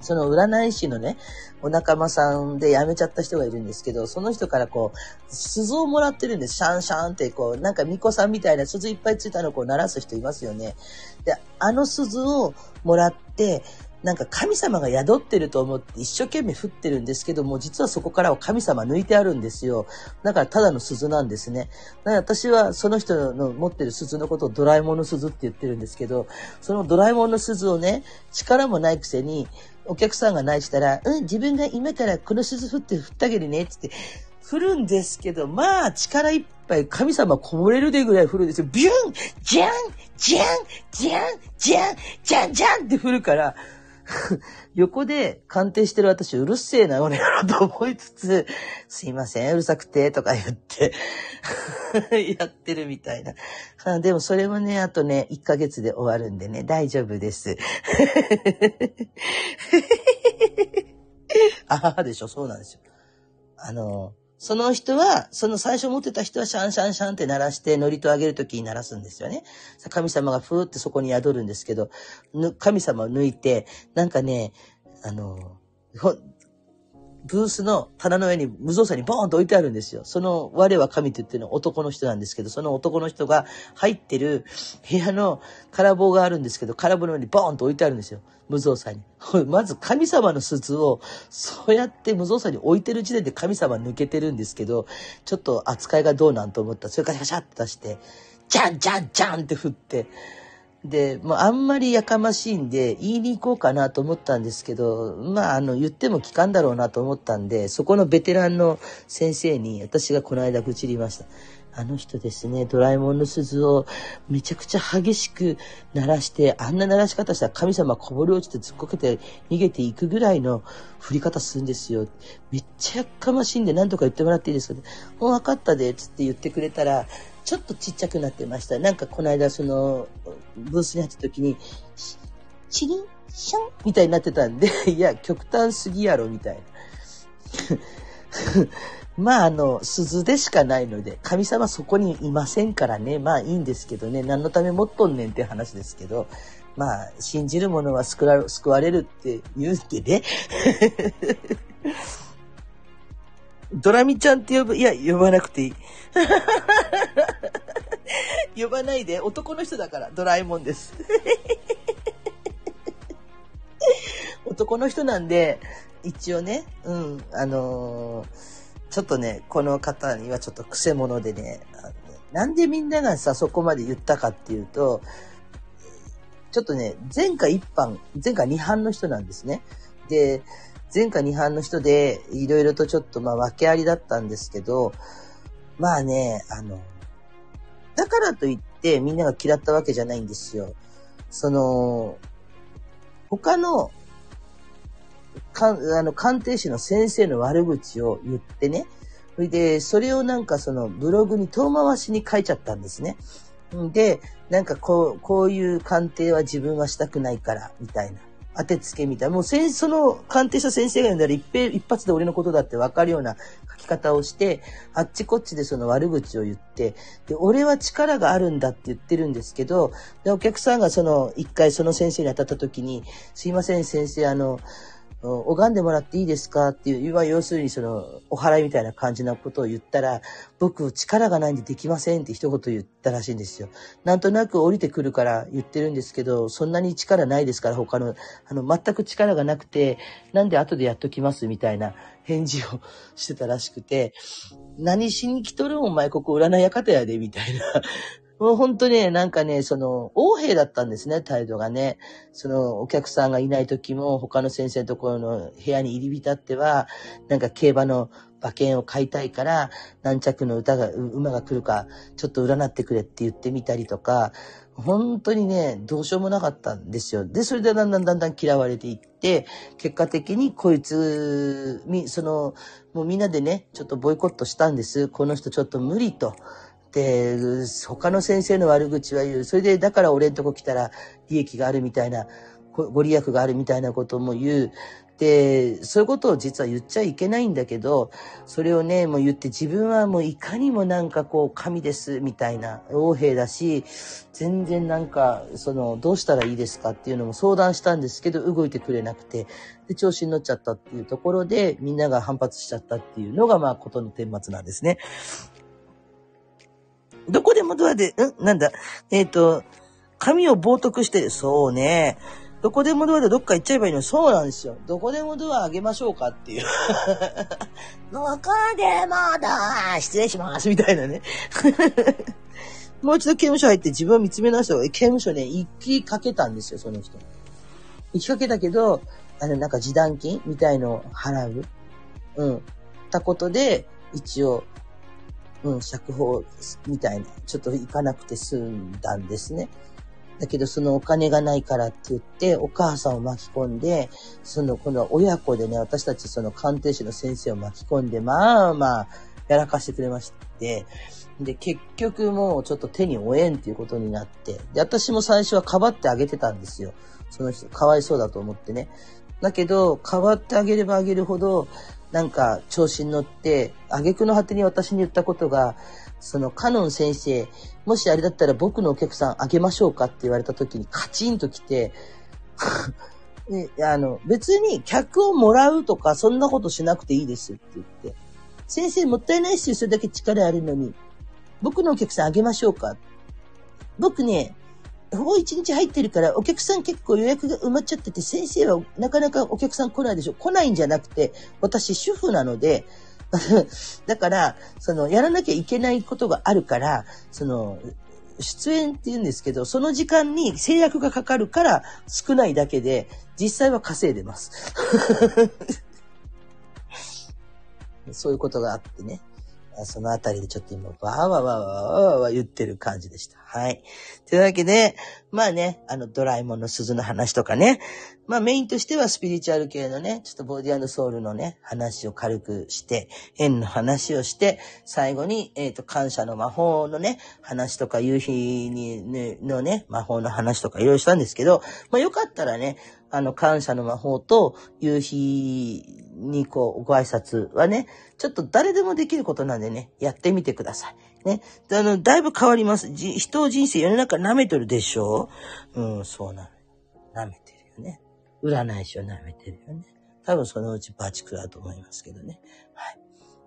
その占い師のね、お仲間さんで辞めちゃった人がいるんですけど、その人からこう、鈴をもらってるんです。シャンシャンってこう、なんか巫女さんみたいな鈴いっぱいついたのをこう鳴らす人いますよね。で、あの鈴をもらって、なんか神様が宿ってると思って一生懸命振ってるんですけども、実はそこからは神様抜いてあるんですよ。だからただの鈴なんですね。私はその人の持ってる鈴のことをドラえもんの鈴って言ってるんですけど、そのドラえもんの鈴をね、力もないくせに、お客さんがないしたら、うん、自分が今からこの鈴振って振ってあげるねっ、つって、振るんですけど、まあ、力いっぱい神様こぼれるでぐらい振るんですよ。ビュンジャンジャンジャンジャンジャンジャンって振るから、[LAUGHS] 横で鑑定してる私うるせえな、俺やろと思いつつ、すいません、うるさくて、とか言って [LAUGHS] やってるみたいな。でもそれもね、あとね、1ヶ月で終わるんでね、大丈夫です。[LAUGHS] ああでしょ、そうなんですよ。あの、その人は、その最初持ってた人はシャンシャンシャンって鳴らして、祝詞を上げるときに鳴らすんですよね。神様がふーってそこに宿るんですけど、神様を抜いて、なんかね、あの、ブースの棚の上に無造作にボーンと置いてあるんですよ。その我は神って言ってるのは男の人なんですけど、その男の人が入ってる部屋の空棒があるんですけど、空棒の上にボーンと置いてあるんですよ。無造作に。[LAUGHS] まず神様の鈴をそうやって無造作に置いてる時点で神様抜けてるんですけど、ちょっと扱いがどうなんと思った、それからシャシャって出して、ジャンジャンジャンって振って、で、もうあんまりやかましいんで、言いに行こうかなと思ったんですけど、まあ、あの、言っても聞かんだろうなと思ったんで、そこのベテランの先生に私がこの間愚痴りました。あの人ですね、ドラえもんの鈴をめちゃくちゃ激しく鳴らして、あんな鳴らし方したら神様こぼれ落ちてずっこけて逃げていくぐらいの振り方するんですよ。めっちゃやかましいんで何とか言ってもらっていいですかもう分かったで、つって言ってくれたら、ちょっとちっちゃくなってました。なんかこの間その、ブースに入った時に、チリン、シャンみたいになってたんで、[LAUGHS] いや、極端すぎやろ、みたいな。[LAUGHS] まあ、あの、鈴でしかないので、神様そこにいませんからね、まあいいんですけどね、何のため持っとんねんって話ですけど、まあ、信じる者は救われるって言うんでね。[LAUGHS] ドラミちゃんって呼ぶ、いや、呼ばなくていい。[LAUGHS] 呼ばないで、男の人だから、ドラえもんです。[LAUGHS] 男の人なんで、一応ね、うん、あのー、ちょっとね、この方にはちょっと癖者でね、なんでみんながさ、そこまで言ったかっていうと、ちょっとね、前回一般、前回二班の人なんですね。で、前回二班の人で、いろいろとちょっとまあ訳ありだったんですけど、まあね、あの、だからといってみんなが嫌ったわけじゃないんですよ。その、他の、かあの、鑑定士の先生の悪口を言ってね、それで、それをなんかそのブログに遠回しに書いちゃったんですね。で、なんかこう、こういう鑑定は自分はしたくないから、みたいな。当てつけみたいな。もう先、その鑑定した先生が読んだら一一発で俺のことだって分かるような書き方をして、あっちこっちでその悪口を言って、で、俺は力があるんだって言ってるんですけど、で、お客さんがその、一回その先生に当たった時に、すいません先生、あの、拝んでもらっていいですかっていう、要するにその、お祓いみたいな感じなことを言ったら、僕力がないんでできませんって一言言ったらしいんですよ。なんとなく降りてくるから言ってるんですけど、そんなに力ないですから他の、あの、全く力がなくて、なんで後でやっときますみたいな返事をしてたらしくて、何しに来とるお前ここ占い館やで、みたいな。もう本当ね、なんかね、その、横兵だったんですね、態度がね。その、お客さんがいない時も、他の先生のところの部屋に入り浸っては、なんか競馬の馬券を買いたいから、何着の歌が、馬が来るか、ちょっと占ってくれって言ってみたりとか、本当にね、どうしようもなかったんですよ。で、それでだんだんだんだん嫌われていって、結果的にこいつ、み、その、もうみんなでね、ちょっとボイコットしたんです。この人ちょっと無理と。で、他の先生の悪口は言う。それで、だから俺んとこ来たら利益があるみたいな、ご利益があるみたいなことも言う。で、そういうことを実は言っちゃいけないんだけど、それをね、もう言って自分はもういかにもなんかこう神ですみたいな王兵だし、全然なんか、その、どうしたらいいですかっていうのも相談したんですけど、動いてくれなくて、で、調子に乗っちゃったっていうところで、みんなが反発しちゃったっていうのが、まあ、ことの顛末なんですね。どこでもドアで、ん？なんだ？えっ、ー、と、髪を冒涜して、そうね。どこでもドアでどっか行っちゃえばいいのそうなんですよ。どこでもドアあげましょうかっていう。[LAUGHS] どこでもドア失礼しますみたいなね。[LAUGHS] もう一度刑務所入って自分を見つめ直した方が、刑務所ね、行きかけたんですよ、その人。行きかけたけど、あの、なんか示談金みたいのを払う。うん。たことで、一応、うん、釈放みたいな、ちょっと行かなくて済んだんですね。だけどそのお金がないからって言って、お母さんを巻き込んで、その、この親子でね、私たちその鑑定士の先生を巻き込んで、まあまあ、やらかしてくれまして、で、結局もうちょっと手に負えんっていうことになって、で、私も最初はかばってあげてたんですよ。その人、かわいそうだと思ってね。だけど、かばってあげればあげるほど、なんか調子に乗って、挙句の果てに私に言ったことが、そのカノン先生、もしあれだったら僕のお客さんあげましょうかって言われた時にカチンと来て、[LAUGHS] ね、あの、別に客をもらうとかそんなことしなくていいですって言って。先生もったいないっすよ、それだけ力あるのに。僕のお客さんあげましょうか。僕ね、ほぼ一日入ってるから、お客さん結構予約が埋まっちゃってて、先生はなかなかお客さん来ないでしょ。来ないんじゃなくて、私主婦なので、[LAUGHS] だから、その、やらなきゃいけないことがあるから、その、出演って言うんですけど、その時間に制約がかかるから少ないだけで、実際は稼いでます。[LAUGHS] そういうことがあってね。そのあたりでちょっと今、わーわーわーわーわーわー言ってる感じでした。はい。というわけで、まあね、あの、ドラえもんの鈴の話とかね、まあメインとしてはスピリチュアル系のね、ちょっとボディソウルのね、話を軽くして、縁の話をして、最後に、えっ、ー、と、感謝の魔法のね、話とか、夕日に、ね、のね、魔法の話とかいろいろしたんですけど、まあよかったらね、あの、感謝の魔法と夕日にこう、ご挨拶はね、ちょっと誰でもできることなんでね、やってみてください。ね。あの、だいぶ変わります。じ人を人生世の中舐めてるでしょ？ううん、そうなの。舐めてるよね。占い師を舐めてるよね。多分そのうちバチクラだと思いますけどね。はい。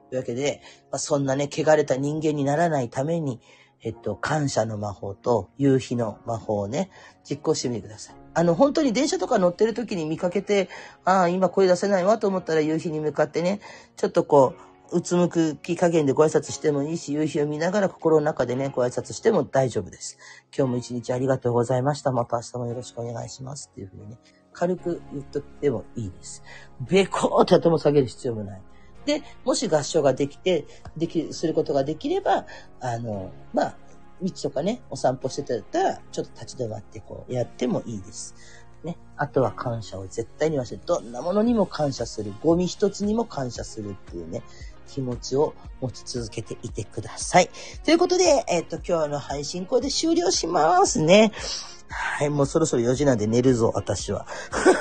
というわけで、まあ、そんなね、汚れた人間にならないために、えっと、感謝の魔法と夕日の魔法をね、実行してみてください。あの、本当に電車とか乗ってる時に見かけて、ああ、今声出せないわと思ったら夕日に向かってね、ちょっとこう、うつむく気加減でご挨拶してもいいし、夕日を見ながら心の中でね、ご挨拶しても大丈夫です。今日も一日ありがとうございました。また明日もよろしくお願いします。っていうふうにね、軽く言っとってもいいです。べこーって頭下げる必要もない。で、もし合唱ができて、でき、することができれば、あの、まあ、道とかね、お散歩してたら、ちょっと立ち止まってこう、やってもいいです。ね。あとは感謝を絶対に忘れるどんなものにも感謝する。ゴミ一つにも感謝するっていうね、気持ちを持ち続けていてください。ということで、えっ、ー、と、今日の配信これで終了しますね。はい、もうそろそろ4時なんで寝るぞ、私は。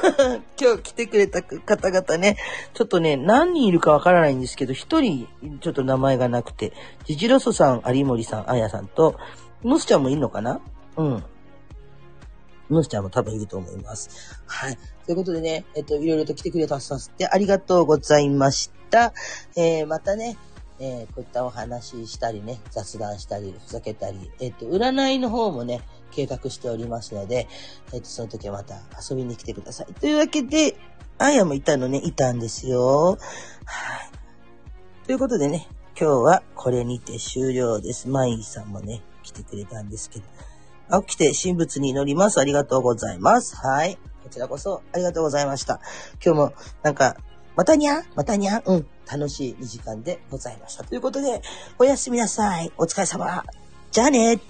[LAUGHS] 今日来てくれた方々ね、ちょっとね、何人いるかわからないんですけど、一人、ちょっと名前がなくて、ジジロソさん、有森さん、あやさんと、ムスちゃんもいるのかな？うん。ムスちゃんも多分いると思います。はい。ということでね、えっと、いろいろと来てくれたさせてありがとうございました。えー、またね、えー、こういったお話したりね、雑談したり、ふざけたり、えっ、と、占いの方もね、計画しておりますので、えっ、と、その時はまた遊びに来てください。というわけで、あやもいたのね、いたんですよ。はい。ということでね、今日はこれにて終了です。マイさんもね、来てくれたんですけど。起きて神仏に祈ります。ありがとうございます。はい。こちらこそありがとうございました。今日もなんか、またにゃまたにゃうん。楽しい2時間でございました。ということで、おやすみなさい。お疲れ様。じゃあね。